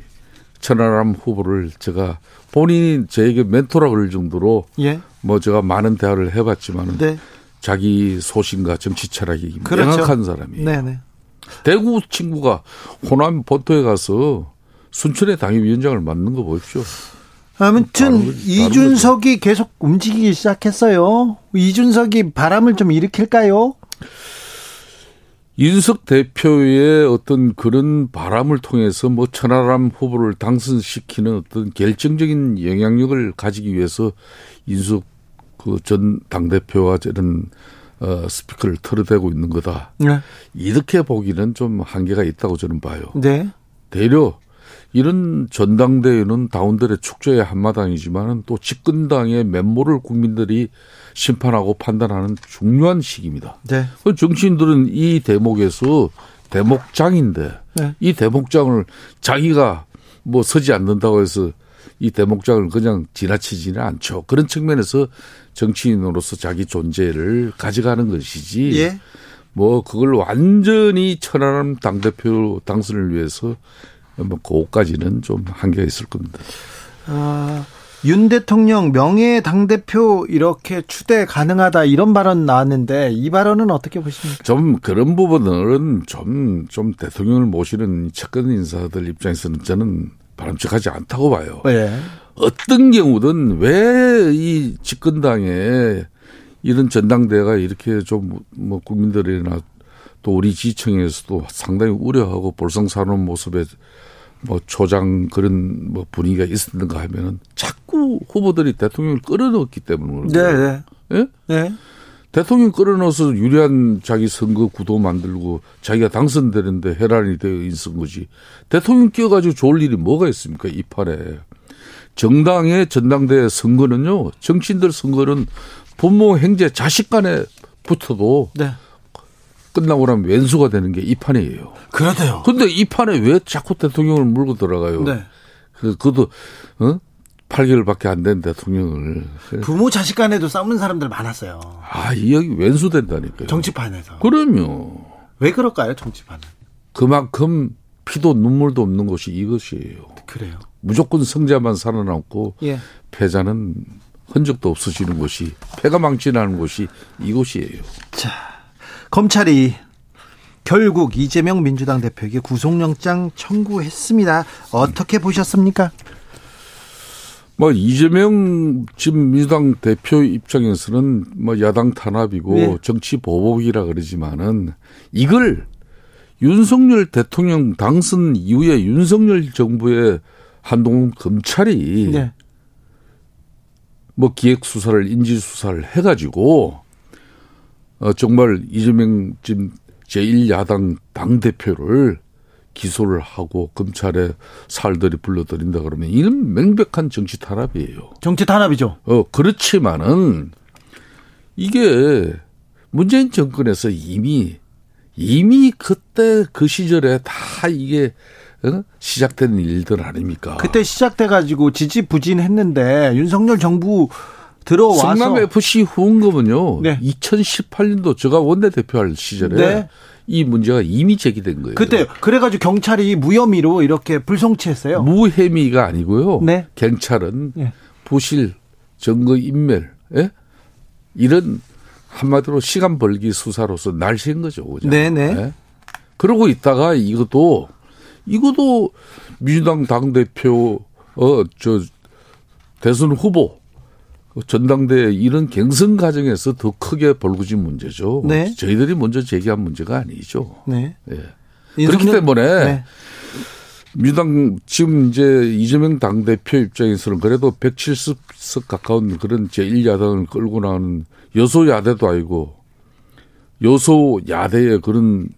S6: 천하람 후보를 제가 본인이 저에게 멘토라 그럴 정도로
S1: 예.
S6: 뭐 제가 많은 대화를 해봤지만은 네. 자기 소신과 정치 철학이 그렇죠. 명확한 사람이에요.
S1: 네네.
S6: 대구 친구가 호남 본토에 가서 순천의 당협위원장을 맡는 거 보십시오.
S1: 아무튼 다른, 이준석이 계속 움직이기 시작했어요. 이준석이 바람을 좀 일으킬까요?
S6: 이준석 대표의 어떤 그런 바람을 통해서 뭐 천하람 후보를 당선시키는 어떤 결정적인 영향력을 가지기 위해서 이준석 그전 당대표와 저런 어, 스피커를 털어대고 있는 거다.
S1: 네.
S6: 이렇게 보기는 좀 한계가 있다고 저는 봐요.
S1: 네.
S6: 대려 이런 전당대회는 당원들의 축제의 한마당이지만은 또 집권당의 면모를 국민들이 심판하고 판단하는 중요한 시기입니다.
S1: 네.
S6: 그 정치인들은 이 대목에서 대목장인데 네. 이 대목장을 자기가 뭐 서지 않는다고 해서 이 대목장을 그냥 지나치지는 않죠. 그런 측면에서 정치인으로서 자기 존재를 가져가는 것이지.
S1: 예.
S6: 뭐 그걸 완전히 천하람 당대표 당선을 위해서 뭐 그것까지는 좀 한계가 있을 겁니다.
S1: 아, 윤 대통령 명예 당 대표 이렇게 추대 가능하다 이런 발언 나왔는데 이 발언은 어떻게 보십니까?
S6: 좀 그런 부분은 좀, 좀 대통령을 모시는 측근 인사들 입장에서는 저는 바람직하지 않다고 봐요.
S1: 네.
S6: 어떤 경우든 왜 이 집권당에 이런 전당대회가 이렇게 좀 뭐 국민들이나 또 우리 지청에서도 상당히 우려하고 볼썽사는 모습에 뭐 초장 그런 뭐 분위기가 있었는가 하면은 자꾸 후보들이 대통령을 끌어넣었기 때문에
S1: 네, 네.
S6: 예?
S1: 네.
S6: 대통령 끌어넣어서 유리한 자기 선거 구도 만들고 자기가 당선되는데 해란이 되어 있은 거지. 대통령 끼어가지고 좋을 일이 뭐가 있습니까? 이 판에. 정당의 전당대 선거는요, 정치인들 선거는 부모, 형제, 자식 간에 붙어도 네. 끝나고 나면 왼수가 되는 게 이 판이에요.
S5: 그렇대요.
S6: 근데 이 판에 왜 자꾸 대통령을 물고 들어가요? 네. 그, 그도, 어? 8개월밖에 안 된 대통령을.
S5: 부모 자식 간에도 싸우는 사람들 많았어요.
S6: 아, 이 여기 왼수 된다니까요.
S5: 정치판에서.
S6: 그럼요.
S5: 왜 그럴까요, 정치판은?
S6: 그만큼 피도 눈물도 없는 것이 이것이에요.
S5: 그래요.
S6: 무조건 성자만 살아남고 예. 패자는 흔적도 없어지는 곳이 패가 망치나는 곳이 이곳이에요.
S5: 자, 검찰이 결국 이재명 민주당 대표에게 구속영장 청구했습니다. 어떻게 보셨습니까?
S6: 뭐 이재명 지금 민주당 대표 입장에서는 뭐 야당 탄압이고 네. 정치 보복이라 그러지만은 이걸 윤석열 대통령 당선 이후에 윤석열 정부의 한동훈 검찰이 네. 뭐 기획 수사를 인지 수사를 해가지고 어 정말 이재명 지금 제1야당 당 대표를 기소를 하고 검찰에 살들이 불러들인다 그러면 이는 명백한 정치 탄압이에요.
S5: 정치 탄압이죠.
S6: 어 그렇지만은 이게 문재인 정권에서 이미 이미 그때 그 시절에 다 이게 어? 시작된 일들 아닙니까?
S5: 그때 시작돼 가지고 지지부진했는데 윤석열 정부 들어와서
S6: 성남 FC 후원금은요. 네. 2018년도 제가 원내 대표할 시절에 네. 이 문제가 이미 제기된 거예요.
S5: 그때 그래가지고 경찰이 무혐의로 이렇게 불송치했어요.
S6: 무혐의가 아니고요. 네. 경찰은 네. 부실 증거 인멸 예? 이런 한마디로 시간 벌기 수사로서 날씨인 거죠. 그죠? 네네. 네? 그러고 있다가 이것도 이것도 민주당 당 대표 어저 대선 후보 전당대 이런 경선 과정에서 더 크게 벌구진 문제죠. 네. 저희들이 먼저 제기한 문제가 아니죠. 네. 예. 그렇기 때문에 네. 민주당 지금 이제 이재명 당 대표 입장에서는 그래도 170석 가까운 그런 제1야당을 끌고 나오는 여소야대도 아니고 여소야대의 그런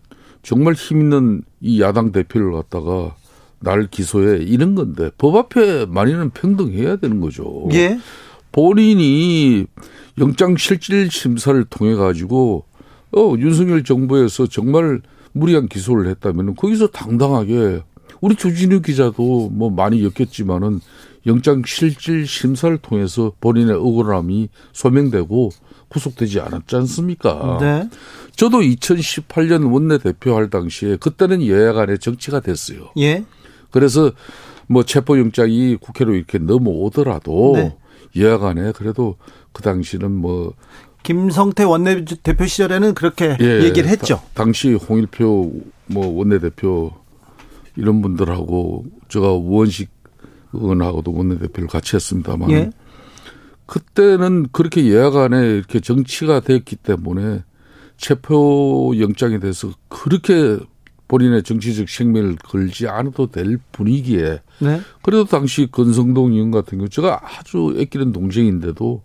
S6: 정말 힘 있는 이 야당 대표를 갖다가 날 기소해 이런 건데 법 앞에 만인은 평등해야 되는 거죠. 예. 본인이 영장 실질 심사를 통해 가지고 어 윤석열 정부에서 정말 무리한 기소를 했다면 거기서 당당하게 우리 조진우 기자도 뭐 많이 엮였지만은 영장 실질 심사를 통해서 본인의 억울함이 소명되고 구속되지 않았지 않습니까? 네. 저도 2018년 원내대표 할 당시에 그때는 여야 간의 정치가 됐어요. 예. 그래서 뭐 체포영장이 국회로 이렇게 넘어오더라도 네. 간에 그래도 그 당시는 뭐
S5: 김성태 원내대표 시절에는 그렇게 예, 얘기를 했죠.
S6: 다, 당시 홍일표 뭐 원내대표 이런 분들하고 제가 우원식 의원하고도 원내대표를 같이 했습니다만 예. 그때는 그렇게 간에 이렇게 정치가 됐기 때문에 체포 영장에 대해서 그렇게 본인의 정치적 생명을 걸지 않아도 될 분위기에 네. 그래도 당시 건성동 의원 같은 경우 제가 아주 애끼는 동생인데도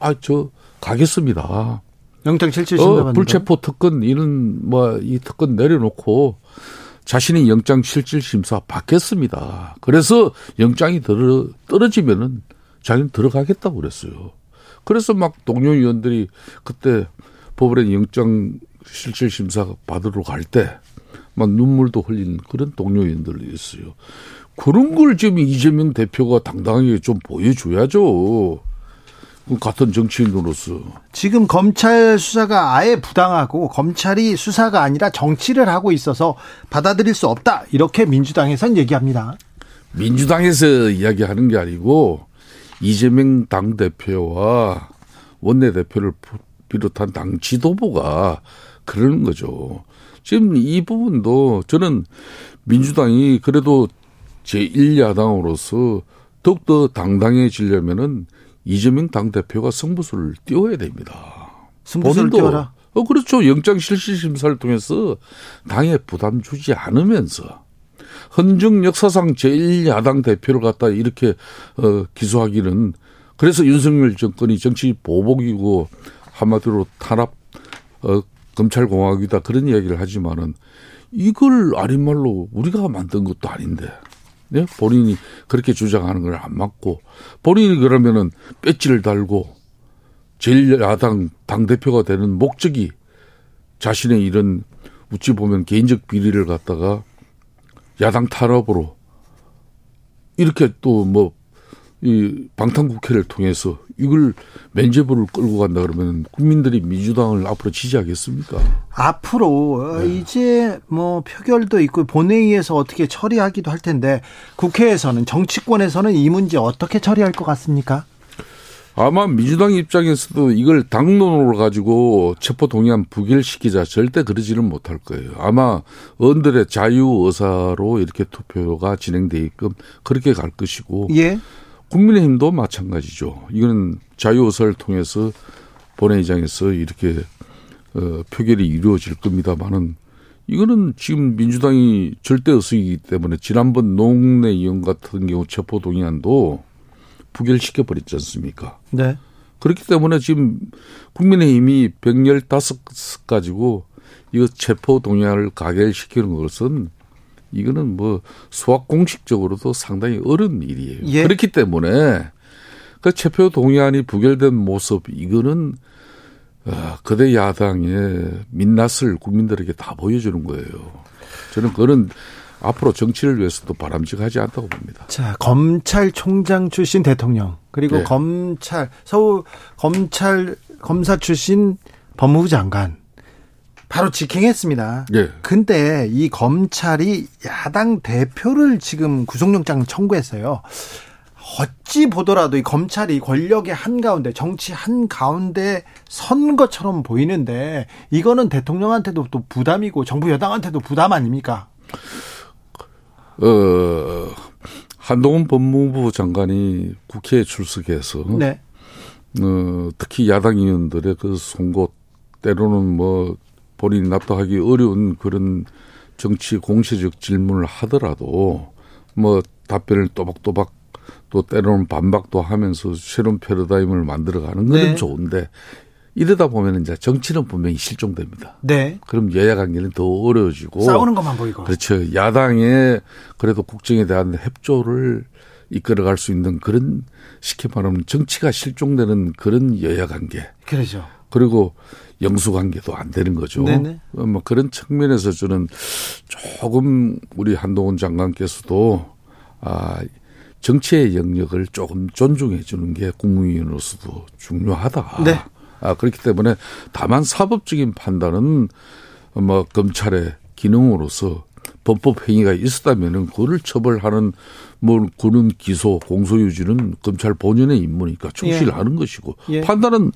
S6: 아 저 가겠습니다.
S5: 영장 실질
S6: 어, 불체포 특권 이런 뭐 이 특권 내려놓고 자신이 영장 실질 심사 받겠습니다. 그래서 영장이 들어 떨어지면은 자기는 들어가겠다고 그랬어요. 그래서 막 동료 의원들이 그때 법원에 영장 실질 심사 받으러 갈 때 막 눈물도 흘린 그런 동료 인들이 있어요. 그런 걸 지금 이재명 대표가 당당하게 좀 보여줘야죠. 같은 정치인으로서.
S5: 지금 검찰 수사가 아예 부당하고 검찰이 수사가 아니라 정치를 하고 있어서 받아들일 수 없다. 이렇게 민주당에선 얘기합니다.
S6: 민주당에서 이야기하는 게 아니고 이재명 당대표와 원내대표를 비롯한 당 지도부가 그러는 거죠. 지금 이 부분도 저는 민주당이 그래도 제1야당으로서 더욱더 당당해지려면은 이재명 당대표가 승부수를 띄워야 됩니다.
S5: 승부수를 띄워라?
S6: 어, 그렇죠. 영장 실시 심사를 통해서 당에 부담 주지 않으면서 헌정 역사상 제1야당 대표를 갖다 이렇게 어, 기소하기는 그래서 윤석열 정권이 정치 보복이고 한마디로 탄압 어, 검찰공화국이다 그런 이야기를 하지만은 이걸 아닌 말로 우리가 만든 것도 아닌데 네? 본인이 그렇게 주장하는 걸 안 맞고 본인이 그러면은 배지를 달고 제일 야당 당 대표가 되는 목적이 자신의 이런 우찌 보면 개인적 비리를 갖다가 야당 탄압으로 이렇게 또 뭐 이 방탄국회를 통해서 이걸 면제부를 끌고 간다 그러면 국민들이 민주당을 앞으로 지지하겠습니까?
S1: 앞으로 네. 이제 뭐 표결도 있고 본회의에서 어떻게 처리하기도 할 텐데 국회에서는 정치권에서는 이 문제 어떻게 처리할 것 같습니까?
S6: 아마 민주당 입장에서도 이걸 당론으로 가지고 체포 동의안 부결시키자 절대 그러지는 못할 거예요. 아마 의원들의 자유 의사로 이렇게 투표가 진행돼 있끔 그렇게 갈 것이고 예. 국민의힘도 마찬가지죠. 이거는 자유의사를 통해서 본회의장에서 이렇게 어, 표결이 이루어질 겁니다만은 이거는 지금 민주당이 절대 의석이기 때문에 지난번 농내 의원 같은 경우 체포 동의안도 부결시켜 버렸지 않습니까? 네. 그렇기 때문에 지금 국민의힘이 115 가지고 이거 체포 동의안을 가결시키는 것은 이거는 뭐 수학 공식적으로도 상당히 어려운 일이에요. 예. 그렇기 때문에 그 체포 동의안이 부결된 모습 이거는 어, 그대 야당의 민낯을 국민들에게 다 보여주는 거예요. 저는 그런 앞으로 정치를 위해서도 바람직하지 않다고 봅니다.
S1: 자, 검찰총장 출신 대통령 그리고 네. 검찰 서울 검찰 검사 출신 법무부 장관 바로 직행했습니다. 예. 근데 이 검찰이 야당 대표를 지금 구속영장 청구했어요. 어찌 보더라도 이 검찰이 권력의 한가운데 정치 한가운데 선 것처럼 보이는데 이거는 대통령한테도 또 부담이고 정부 여당한테도 부담 아닙니까?
S6: 어 한동훈 법무부 장관이 국회에 출석해서 네. 어 특히 야당 의원들의 그 송곳 때로는 뭐 본인이 납득하기 어려운 그런 정치 공세적 질문을 하더라도 뭐 답변을 또박또박 또 때로는 반박도 하면서 새로운 패러다임을 만들어가는 건 네. 좋은데 이러다 보면 이제 정치는 분명히 실종됩니다. 네. 그럼 여야 관계는 더 어려워지고
S1: 싸우는 것만 보이고
S6: 그렇죠. 야당의 그래도 국정에 대한 협조를 이끌어갈 수 있는 그런 쉽게 말하면 정치가 실종되는 그런 여야 관계.
S1: 그렇죠.
S6: 그리고 영수 관계도 안 되는 거죠. 네네. 어, 뭐 그런 측면에서 저는 조금 우리 한동훈 장관께서도 아 정치의 영역을 조금 존중해 주는 게 국무위원으로서도 중요하다. 네. 아 그렇기 때문에 다만 사법적인 판단은 뭐 검찰의 기능으로서 범법 행위가 있었다면은 그를 처벌하는 뭐 그런 기소 공소 유지는 검찰 본연의 임무니까 충실하는 예. 것이고 예. 판단은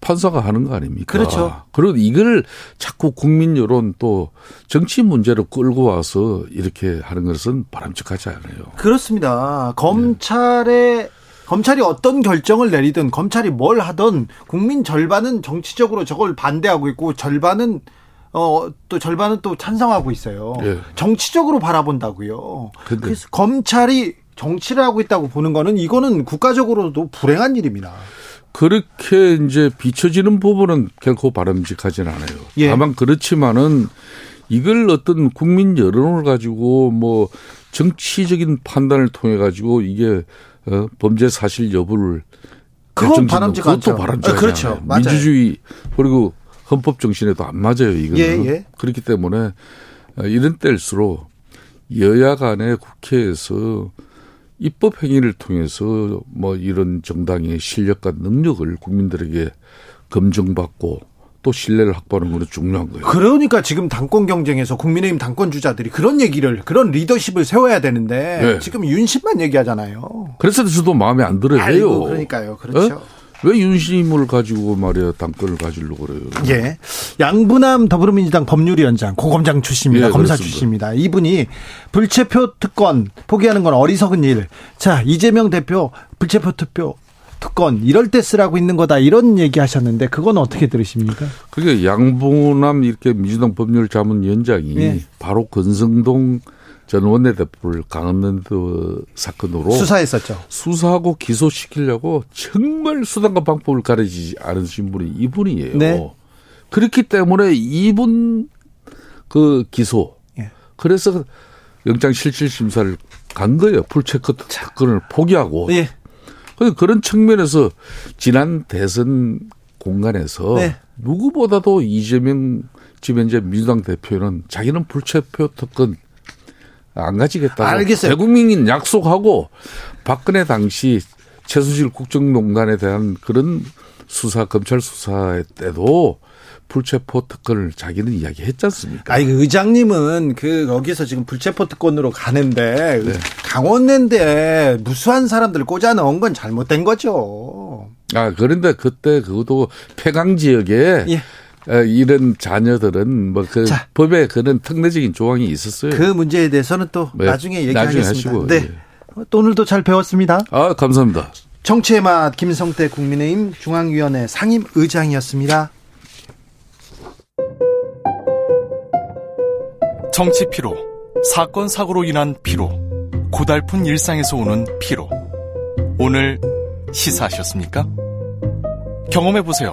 S6: 판사가 하는 거 아닙니까?
S1: 그렇죠.
S6: 그리고 이걸 자꾸 국민 여론 또 정치 문제로 끌고 와서 이렇게 하는 것은 바람직하지 않아요.
S1: 그렇습니다. 검찰의 네. 검찰이 어떤 결정을 내리든 검찰이 뭘 하든 국민 절반은 정치적으로 저걸 반대하고 있고 절반은 어, 또 절반은 또 찬성하고 있어요. 네. 정치적으로 바라본다고요. 근데. 그래서 검찰이 정치를 하고 있다고 보는 거는 이거는 국가적으로도 불행한 일입니다.
S6: 그렇게 이제 비춰지는 부분은 결코 바람직하진 않아요. 예. 다만 그렇지만은 이걸 어떤 국민 여론을 가지고 뭐 정치적인 판단을 통해 가지고 이게 어 범죄 사실 여부를
S1: 그건 바람직하죠. 그것도
S6: 바람직하지 아, 그렇죠. 맞아요. 민주주의 그리고 헌법 정신에도 안 맞아요. 이거는 예, 예. 그렇기 때문에 이런 때일수록 여야 간의 국회에서 입법 행위를 통해서 뭐 이런 정당의 실력과 능력을 국민들에게 검증받고 또 신뢰를 확보하는 것은 중요한 거예요.
S1: 그러니까 지금 당권 경쟁에서 국민의힘 당권 주자들이 그런 얘기를 그런 리더십을 세워야 되는데 네. 지금 윤심만 얘기하잖아요.
S6: 그래서 저도 마음에 안 들어요. 아이고,
S1: 그러니까요. 그렇죠. 어?
S6: 왜 윤심을 가지고 말이야 당권을 가지려고 그래요?
S1: 예. 양분남 더불어민주당 법률위원장 고검장 출신입니다. 예, 검사 그렇습니다. 출신입니다. 이분이 불체표 특권 포기하는 건 어리석은 일. 자 이재명 대표 불체표 투표 특권 이럴 때 쓰라고 있는 거다 이런 얘기하셨는데 그건 어떻게 들으십니까?
S6: 그게 양분남 이렇게 민주당 법률 자문위원장이 예. 바로 건성동 전 원내대표를 강원랜드 사건으로
S1: 수사했었죠.
S6: 수사하고 기소시키려고 정말 수단과 방법을 가르치지 않으신 분이 이분이에요. 네. 그렇기 때문에 이분 그 기소. 예. 그래서 영장 실질 심사를 간 거예요. 풀체크 사건을 포기하고. 예. 그런 측면에서 지난 대선 공간에서 네. 누구보다도 이재명 지금 현재 민주당 대표는 자기는 불체표 특권 안 가지겠다고
S1: 알겠어요.
S6: 대국민인 약속하고 박근혜 당시 최수실 국정농단에 대한 그런 수사 검찰 수사 때도 불체포 특권을 자기는 이야기했지 않습니까?
S1: 아니 그 의장님은 그 거기서 지금 불체포 특권으로 가는데 네. 강원랜드에 무수한 사람들 꽂아 넣은 건 잘못된 거죠.
S6: 아 그런데 그때 그것도 폐강 지역에 예. 이런 자녀들은 뭐 그 법에 그런 특례적인 조항이 있었어요.
S1: 그 문제에 대해서는 또 네. 나중에 얘기하겠습니다. 나중에 하시고, 네. 예. 또 오늘도 잘 배웠습니다.
S6: 아 감사합니다.
S1: 정치의 맛 김성태 국민의힘 중앙위원회 상임 의장이었습니다.
S7: 정치 피로, 사건 사고로 인한 피로, 고달픈 일상에서 오는 피로. 오늘 시사하셨습니까? 경험해 보세요.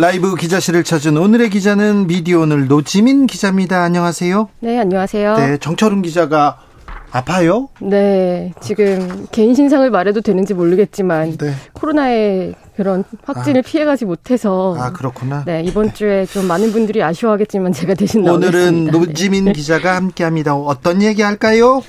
S1: 라이브 기자실을 찾은 오늘의 기자는 미디어 오늘 노지민 기자입니다. 안녕하세요.
S8: 네, 안녕하세요.
S1: 네, 정철훈 기자가 아파요?
S8: 네, 지금 개인 신상을 말해도 되는지 모르겠지만 네. 코로나의 그런 확진을 아. 피해가지 못해서
S1: 아 그렇구나.
S8: 네 이번 주에 좀 많은 분들이 아쉬워하겠지만 제가 대신
S1: 나오겠습니다. 오늘은 노지민 네. 기자가 함께합니다. 어떤 얘기 할까요?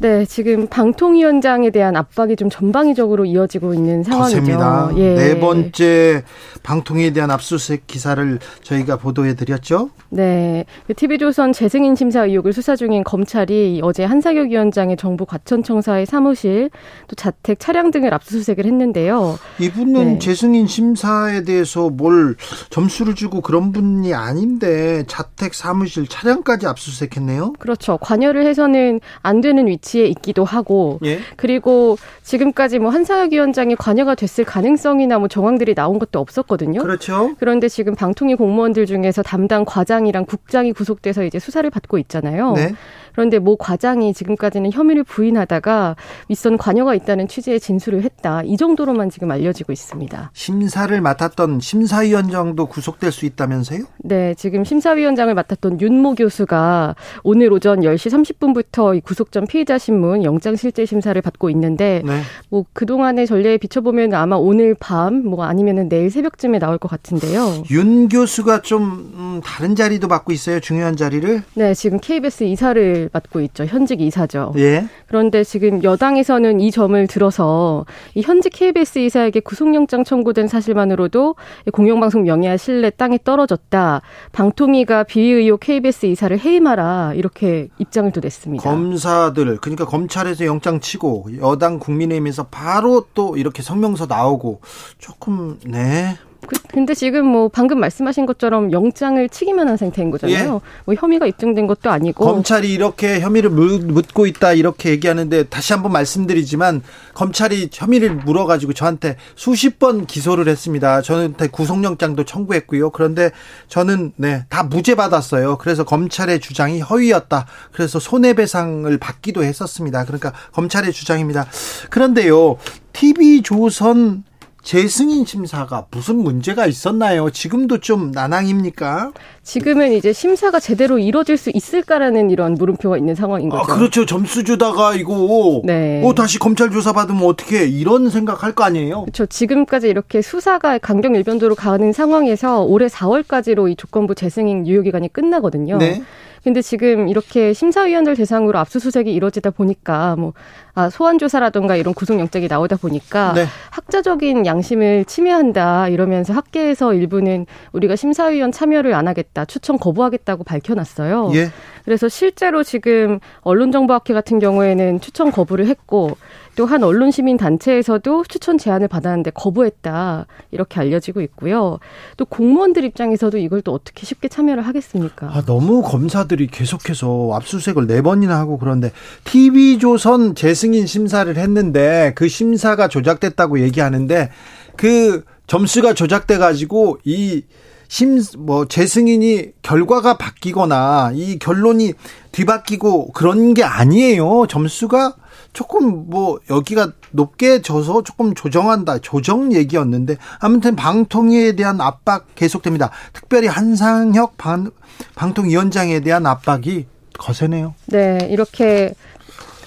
S8: 네, 지금 방통위원장에 대한 압박이 좀 전방위적으로 이어지고 있는 상황이죠.
S1: 예. 네 번째 방통위에 대한 압수수색 기사를 저희가 보도해 드렸죠.
S8: 네. TV조선 재승인 심사 의혹을 수사 중인 검찰이 어제 한사격 위원장의 정부 과천청사의 사무실 또 자택 차량 등을 압수수색을 했는데요.
S1: 이분은 네. 재승인 심사에 대해서 뭘 점수를 주고 그런 분이 아닌데 자택 사무실 차량까지 압수수색했네요.
S8: 그렇죠. 관여를 해서는 안 되는 위치 에 있기도 하고 예? 그리고 지금까지 뭐 한사격 위원장이 관여가 됐을 가능성이나 뭐 정황들이 나온 것도 없었거든요.
S1: 그렇죠.
S8: 그런데 지금 방통위 공무원들 중에서 담당 과장 과장이랑 국장이 구속돼서 이제 수사를 받고 있잖아요. 네. 그런데 모 과장이 지금까지는 혐의를 부인하다가 윗선 관여가 있다는 취지의 진술을 했다. 이 정도로만 지금 알려지고 있습니다.
S1: 심사를 맡았던 심사위원장도 구속될 수 있다면서요?
S8: 네, 지금 심사위원장을 맡았던 윤모 교수가 오늘 오전 10시 30분부터 이 구속 전 피의자 신문 영장 실질 심사를 받고 있는데 네. 뭐 그 동안의 전례에 비춰보면 아마 오늘 밤 뭐 아니면은 내일 새벽쯤에 나올 것 같은데요.
S1: 윤 교수가 좀 음, 다른 자리도 맡고 있어요. 중요한 자리를?
S8: 네, 지금 KBS 이사를 맡고 있죠. 현직 이사죠.
S1: 예.
S8: 그런데 지금 여당에서는 이 점을 들어서 이 현직 KBS 이사에게 구속영장 청구된 사실만으로도 공영방송 명예와 신뢰 땅에 떨어졌다. 방통위가 비위 의혹 KBS 이사를 해임하라 이렇게 입장을 또 냈습니다.
S1: 검사들 그러니까 검찰에서 영장 치고 여당 국민의힘에서 바로 또 이렇게 성명서 나오고 조금 네
S8: 그, 근데 지금 뭐 방금 말씀하신 것처럼 영장을 치기만 한 상태인 거잖아요. 예. 뭐 혐의가 입증된 것도 아니고
S1: 검찰이 이렇게 혐의를 묻고 있다 이렇게 얘기하는데 다시 한번 말씀드리지만 검찰이 혐의를 물어가지고 저한테 수십 번 기소를 했습니다. 저한테 구속영장도 청구했고요. 그런데 저는 네 다 무죄 받았어요. 그래서 검찰의 주장이 허위였다. 그래서 손해배상을 받기도 했었습니다. 그러니까 검찰의 주장입니다. 그런데요. TV 조선 재승인 심사가 무슨 문제가 있었나요? 지금도 좀 난항입니까?
S8: 지금은 이제 심사가 제대로 이루어질 수 있을까라는 이런 물음표가 있는 상황인 아, 거죠.
S1: 아, 그렇죠. 점수 주다가 이거 네. 어 다시 검찰 조사 받으면 어떻게 이런 생각할 거 아니에요?
S8: 그렇죠. 지금까지 이렇게 수사가 강경 일변도로 가는 상황에서 올해 4월까지로 이 조건부 재승인 유효 기간이 끝나거든요. 네. 근데 지금 이렇게 심사위원들 대상으로 압수수색이 이루어지다 보니까 뭐 아, 소환 조사라든가 이런 구속영장이 나오다 보니까 네. 학자적인 양심을 침해한다 이러면서 학계에서 일부는 우리가 심사위원 참여를 안 하겠다 추천 거부하겠다고 밝혀놨어요. 예. 그래서 실제로 지금 언론정보학회 같은 경우에는 추천 거부를 했고 또 한 언론 시민 단체에서도 추천 제안을 받았는데 거부했다 이렇게 알려지고 있고요. 또 공무원들 입장에서도 이걸 또 어떻게 쉽게 참여를 하겠습니까?
S1: 아, 너무 검사들이 계속해서 압수수색을 네 번이나 하고 그런데 TV조선 재승인 심사를 했는데 그 심사가 조작됐다고 얘기하는데 그 점수가 조작돼 가지고 이 심, 뭐, 재승인이 결과가 바뀌거나 이 결론이 뒤바뀌고 그런 게 아니에요. 점수가 조금 뭐, 여기가 높게 져서 조금 조정한다. 조정 얘기였는데, 아무튼 방통위에 대한 압박 계속됩니다. 특별히 한상혁 방, 방통위원장에 대한 압박이 거세네요.
S8: 네, 이렇게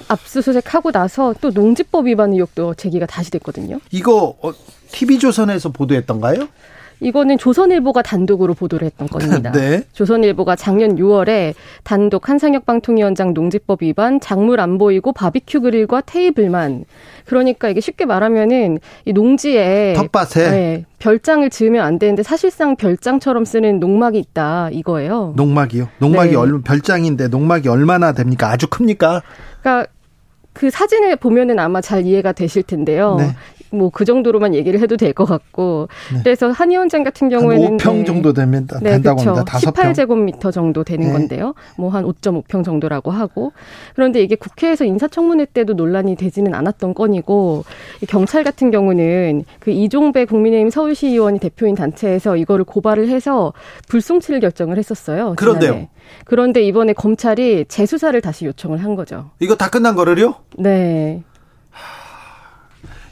S8: 압수수색하고 나서 또 농지법 위반 의혹도 제기가 다시 됐거든요.
S1: 이거 어, TV조선에서 보도했던가요?
S8: 이거는 조선일보가 단독으로 보도를 했던 건입니다. 네. 조선일보가 작년 6월에 단독 한상혁 방통위원장 농지법 위반, 작물 안 보이고 바비큐 그릴과 테이블만. 그러니까 이게 쉽게 말하면은 이 농지에
S1: 텃밭에
S8: 네, 별장을 지으면 안 되는데 사실상 별장처럼 쓰는 농막이 있다 이거예요.
S1: 농막이요? 농막이 네. 얼 별장인데 농막이 얼마나 됩니까? 아주 큽니까?
S8: 그러니까 그 사진을 보면은 아마 잘 이해가 되실 텐데요. 네. 뭐 그 정도로만 얘기를 해도 될 것 같고 네. 그래서 한 위원장 같은 경우에는
S1: 5평 네. 정도 되면 네, 된다고 그렇죠.
S8: 합니다. 18제곱미터 정도 되는 네. 건데요. 뭐 한 5.5평 정도라고 하고 그런데 이게 국회에서 인사청문회 때도 논란이 되지는 않았던 건이고 경찰 같은 경우는 그 이종배 국민의힘 서울시 의원이 대표인 단체에서 이거를 고발을 해서 불송치를 결정을 했었어요.
S1: 그런데요.
S8: 그런데 이번에 검찰이 재수사를 다시 요청을 한 거죠.
S1: 이거 다 끝난 거를요?
S8: 네.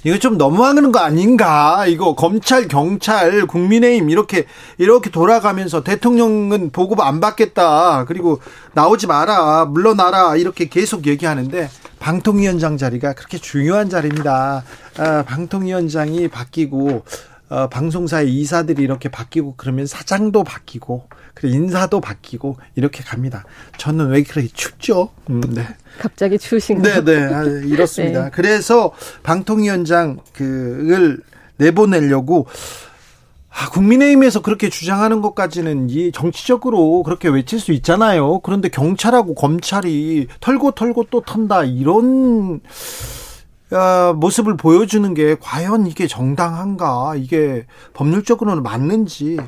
S1: 이거 좀 너무하는 거 아닌가? 이거 검찰, 경찰, 국민의힘 이렇게 이렇게 돌아가면서 대통령은 보고 안 받겠다. 그리고 나오지 마라, 물러나라 이렇게 계속 얘기하는데 방통위원장 자리가 그렇게 중요한 자리입니다. 아, 방통위원장이 바뀌고 어, 방송사의 이사들이 이렇게 바뀌고 그러면 사장도 바뀌고 그리고 인사도 바뀌고 이렇게 갑니다. 저는 왜 그렇게 춥죠? 음, 네.
S8: 갑자기 추우신
S1: 거. 네, 네, 아, 이렇습니다. 네. 그래서 방통위원장 그을 내보내려고 아, 국민의힘에서 그렇게 주장하는 것까지는 이 정치적으로 그렇게 외칠 수 있잖아요. 그런데 경찰하고 검찰이 털고 털고 또 턴다 이런 어, 모습을 보여주는 게 과연 이게 정당한가 이게 법률적으로는 맞는지 어,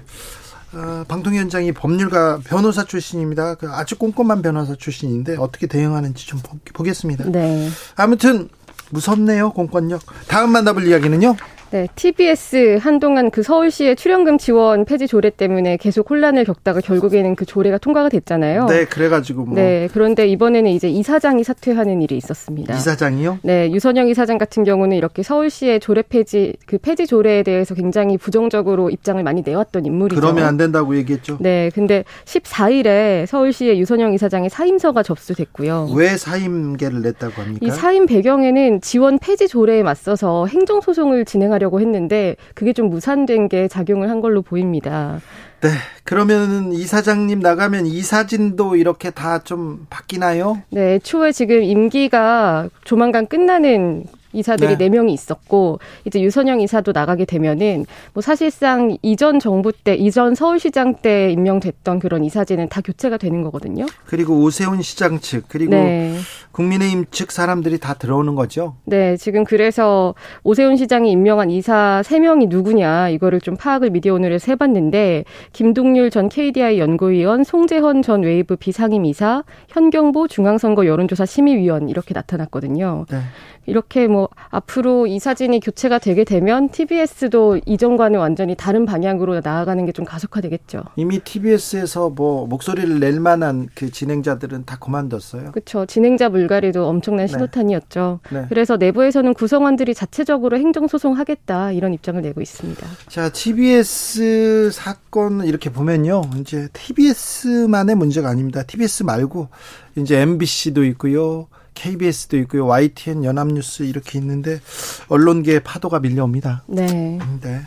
S1: 방통 위원장이 법률가 변호사 출신입니다. 그 아주 꼼꼼한 변호사 출신인데 어떻게 대응하는지 좀 보겠습니다. 네. 아무튼 무섭네요 공권력. 다음 만나볼 이야기는요.
S8: 네, TBS 한동안 그 서울시의 출연금 지원 폐지 조례 때문에 계속 혼란을 겪다가 결국에는 그 조례가 통과가 됐잖아요.
S1: 네, 그래가지고 뭐.
S8: 네, 그런데 이번에는 이제 이사장이 사퇴하는 일이 있었습니다.
S1: 이사장이요?
S8: 네, 유선영 이사장 같은 경우는 이렇게 서울시의 조례 폐지 그 폐지 조례에 대해서 굉장히 부정적으로 입장을 많이 내왔던 인물이죠.
S1: 그러면 안 된다고 얘기했죠.
S8: 네, 근데 14일에 서울시의 유선영 이사장의 사임서가 접수됐고요.
S1: 왜 사임계를 냈다고 합니까?
S8: 이 사임 배경에는 지원 폐지 조례에 맞서서 행정 소송을 진행하려 하려고 했는데 그게 좀 무산된 게 작용을 한 걸로 보입니다.
S1: 네. 그러면 이 사장님 나가면 이 사진도 이렇게 다 좀 바뀌나요?
S8: 네. 초에 지금 임기가 조만간 끝나는 이사들이 네. 4명이 있었고 이제 유선영 이사도 나가게 되면은 뭐 사실상 이전 정부 때 이전 서울시장 때 임명됐던 그런 이사진은 다 교체가 되는 거거든요.
S1: 그리고 오세훈 시장 측 그리고 네. 국민의힘 측 사람들이 다 들어오는 거죠.
S8: 네, 지금 그래서 오세훈 시장이 임명한 이사 3명이 누구냐 이거를 좀 파악을 미디어 오늘에서 해봤는데 김동률 전 KDI 연구위원, 송재헌 전 웨이브 비상임 이사, 현경보 중앙선거 여론조사 심의위원 이렇게 나타났거든요. 네. 이렇게 뭐 앞으로 이 사진이 교체가 되게 되면 TBS도 이전과는 완전히 다른 방향으로 나아가는 게 좀 가속화되겠죠.
S1: 이미 TBS에서 뭐 목소리를 낼 만한 그 진행자들은 다 그만뒀어요.
S8: 그렇죠. 진행자 물 갈이도 엄청난 네. 신호탄이었죠. 네. 네. 그래서 내부에서는 구성원들이 자체적으로 행정소송하겠다 이런 입장을 내고 있습니다.
S1: 자, TBS 사건 이렇게 보면요. 이제 TBS만의 문제가 아닙니다. TBS 말고 이제 MBC도 있고요. KBS도 있고요. YTN 연합뉴스 이렇게 있는데 언론계의 파도가 밀려옵니다. 네. 네.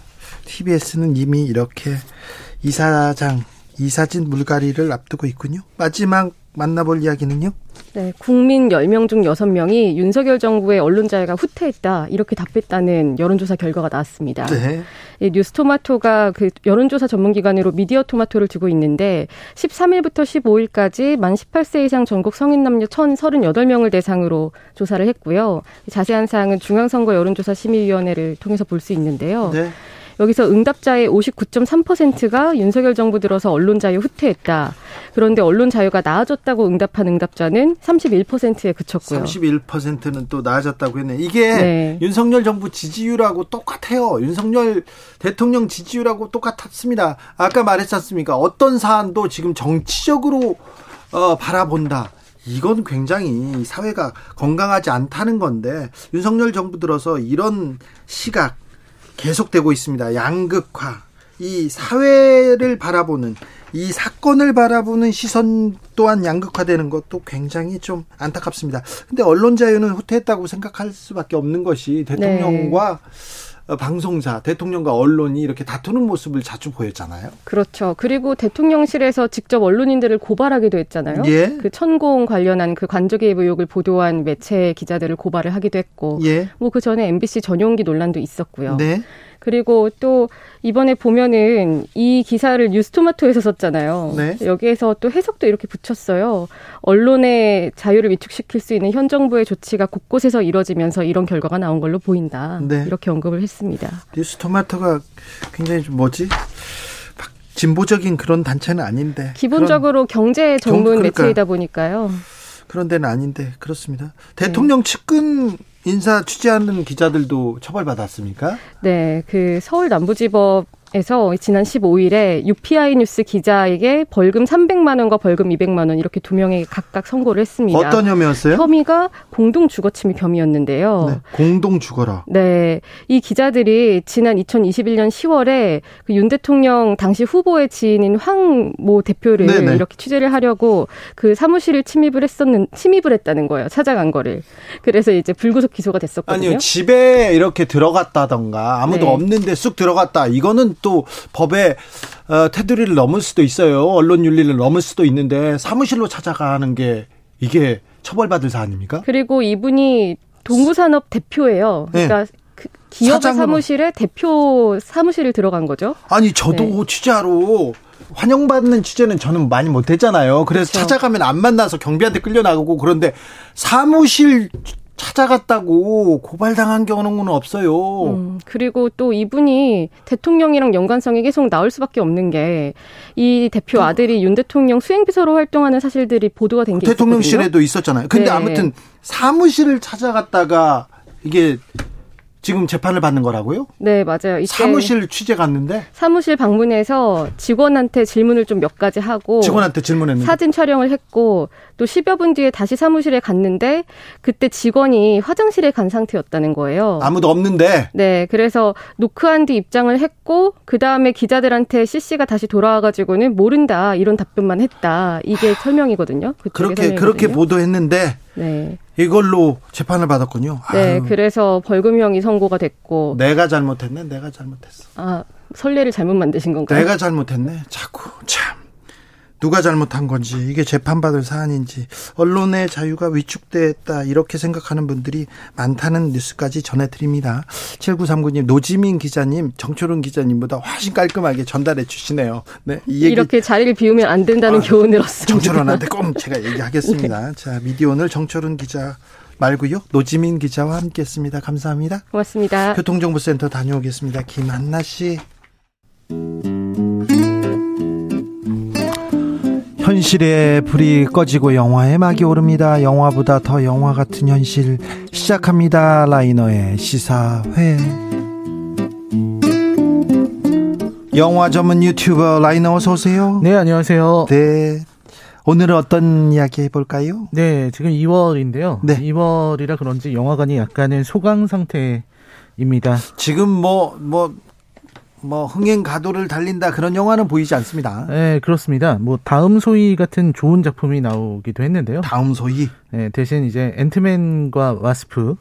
S1: TBS는 이미 이렇게 이사장 이사진 물갈이를 앞두고 있군요. 마지막 만나볼 이야기는요?
S8: 네, 국민 10명 중 6명이 윤석열 정부의 언론 자유가 후퇴했다. 이렇게 답했다는 여론조사 결과가 나왔습니다. 네. 이 뉴스토마토가 그 여론조사 전문기관으로 미디어 토마토를 두고 있는데 13일부터 15일까지 만 18세 이상 전국 성인 남녀 1,038명을 대상으로 조사를 했고요. 자세한 사항은 중앙선거 여론조사 심의위원회를 통해서 볼 수 있는데요. 네. 여기서 응답자의 59.3%가 윤석열 정부 들어서 언론 자유 후퇴했다. 그런데 언론 자유가 나아졌다고 응답한 응답자는 31%에 그쳤고요.
S1: 31%는 또 나아졌다고 했네. 이게 네. 윤석열 정부 지지율하고 똑같아요. 윤석열 대통령 지지율하고 똑같았습니다. 아까 말했지 않습니까? 어떤 사안도 지금 정치적으로 어, 바라본다. 이건 굉장히 사회가 건강하지 않다는 건데 윤석열 정부 들어서 이런 시각 계속되고 있습니다. 양극화. 이 사회를 바라보는 이 사건을 바라보는 시선 또한 양극화되는 것도 굉장히 좀 안타깝습니다. 근데 언론 자유는 후퇴했다고 생각할 수밖에 없는 것이 대통령과 네. 방송사, 대통령과 언론이 이렇게 다투는 모습을 자주 보였잖아요.
S8: 그렇죠. 그리고 대통령실에서 직접 언론인들을 고발하기도 했잖아요. 예. 그 천공 관련한 그 관저 개입 의혹을 보도한 매체 기자들을 고발을 하기도 했고, 예. 뭐그 전에 MBC 전용기 논란도 있었고요. 네. 그리고 또 이번에 보면은 이 기사를 뉴스토마토에서 썼잖아요. 네. 여기에서 또 해석도 이렇게 붙였어요. 언론의 자유를 위축시킬 수 있는 현 정부의 조치가 곳곳에서 이뤄지면서 이런 결과가 나온 걸로 보인다. 네. 이렇게 언급을 했 습니다.
S1: 뉴스 토마토가 굉장히 좀 뭐지? 진보적인 그런 단체는 아닌데.
S8: 기본적으로 경제 전문 그러니까 매체이다 보니까요.
S1: 그런 데는 아닌데 그렇습니다. 대통령 네. 측근 인사 취재하는 기자들도 처벌받았습니까?
S8: 네, 그 서울 남부지법 에서 지난 15일에 UPI 뉴스 기자에게 벌금 300만 원과 벌금 200만 원 이렇게 두 명에게 각각 선고를 했습니다.
S1: 어떤 혐의였어요?
S8: 혐의가 공동 주거 침입 혐의였는데요. 네,
S1: 공동 주거라.
S8: 네. 이 기자들이 지난 2021년 10월에 그 윤 대통령 당시 후보의 지인인 황 모 대표를 네네. 이렇게 취재를 하려고 그 사무실을 침입을 했었는 침입을 했다는 거예요. 찾아간 거를. 그래서 이제 불구속 기소가 됐었거든요.
S1: 아니요. 집에 이렇게 들어갔다던가 아무도 네. 없는데 쑥 들어갔다. 이거는 또 법에 어, 테두리를 넘을 수도 있어요. 언론 윤리를 넘을 수도 있는데 사무실로 찾아가는 게 이게 처벌받을 사안입니까?
S8: 그리고 이분이 동부산업 대표예요. 그러니까 네. 그 기업 사무실에 대표 사무실을 들어간 거죠.
S1: 아니 저도 네. 취재하러 환영받는 취재는 저는 많이 못했잖아요. 그래서 그렇죠. 찾아가면 안 만나서 경비한테 끌려나가고 그런데 사무실 찾아갔다고 고발당한 경우는 없어요. 음,
S8: 그리고 또 이분이 대통령이랑 연관성이 계속 나올 수밖에 없는 게 이 대표 아들이 윤 대통령 수행비서로 활동하는 사실들이 보도가 된 게
S1: 대통령실에도 있었잖아요. 근데 네. 아무튼 사무실을 찾아갔다가 이게 지금 재판을 받는 거라고요?
S8: 네, 맞아요.
S1: 사무실 취재 갔는데
S8: 사무실 방문해서 직원한테 질문을 좀 몇 가지 하고
S1: 직원한테 질문했는데
S8: 사진 촬영을 했고 또 10여 분 뒤에 다시 사무실에 갔는데 그때 직원이 화장실에 간 상태였다는 거예요.
S1: 아무도 없는데.
S8: 네, 그래서 노크한 뒤 입장을 했고 그 다음에 기자들한테 CC가 다시 돌아와 가지고는 모른다 이런 답변만 했다. 이게 설명이거든요.
S1: 그렇게 설명이거든요. 그렇게 보도했는데 네. 이걸로 재판을 받았군요.
S8: 네, 아유. 그래서 벌금형이 선고가 됐고.
S1: 내가 잘못했네, 내가 잘못했어.
S8: 아, 선례를 잘못 만드신 건가요?
S1: 내가 잘못했네. 자꾸 참. 누가 잘못한 건지 이게 재판받을 사안인지 언론의 자유가 위축됐다 이렇게 생각하는 분들이 많다는 뉴스까지 전해드립니다. 7939님 노지민 기자님 정초롱 기자님보다 훨씬 깔끔하게 전달해 주시네요. 네,
S8: 이 이렇게 자리를 비우면 안 된다는 아, 교훈을 얻습니다.
S1: 정초롱한테 꼭 제가 얘기하겠습니다. 네. 자 미디어 오늘 정초롱 기자 말고요. 노지민 기자와 함께했습니다. 감사합니다.
S8: 고맙습니다.
S1: 교통정보센터 다녀오겠습니다. 김한나 씨. 현실의 불이 꺼지고 영화의 막이 오릅니다. 영화보다 더 영화 같은 현실 시작합니다. 라이너의 시사회. 영화 전문 유튜버 라이너 어서 오세요.
S9: 네, 안녕하세요.
S1: 네. 오늘은 어떤 이야기 해볼까요?
S9: 네, 지금 2월인데요. 네. 2월이라 그런지 영화관이 약간은 소강 상태입니다.
S1: 지금 뭐, 뭐, 뭐 흥행 가도를 달린다 그런 영화는 보이지 않습니다.
S9: 네, 그렇습니다. 뭐 다음 소위 같은 좋은 작품이 나오기도 했는데요.
S1: 다음 소위.
S9: 네, 대신 이제 앤트맨과 와스프,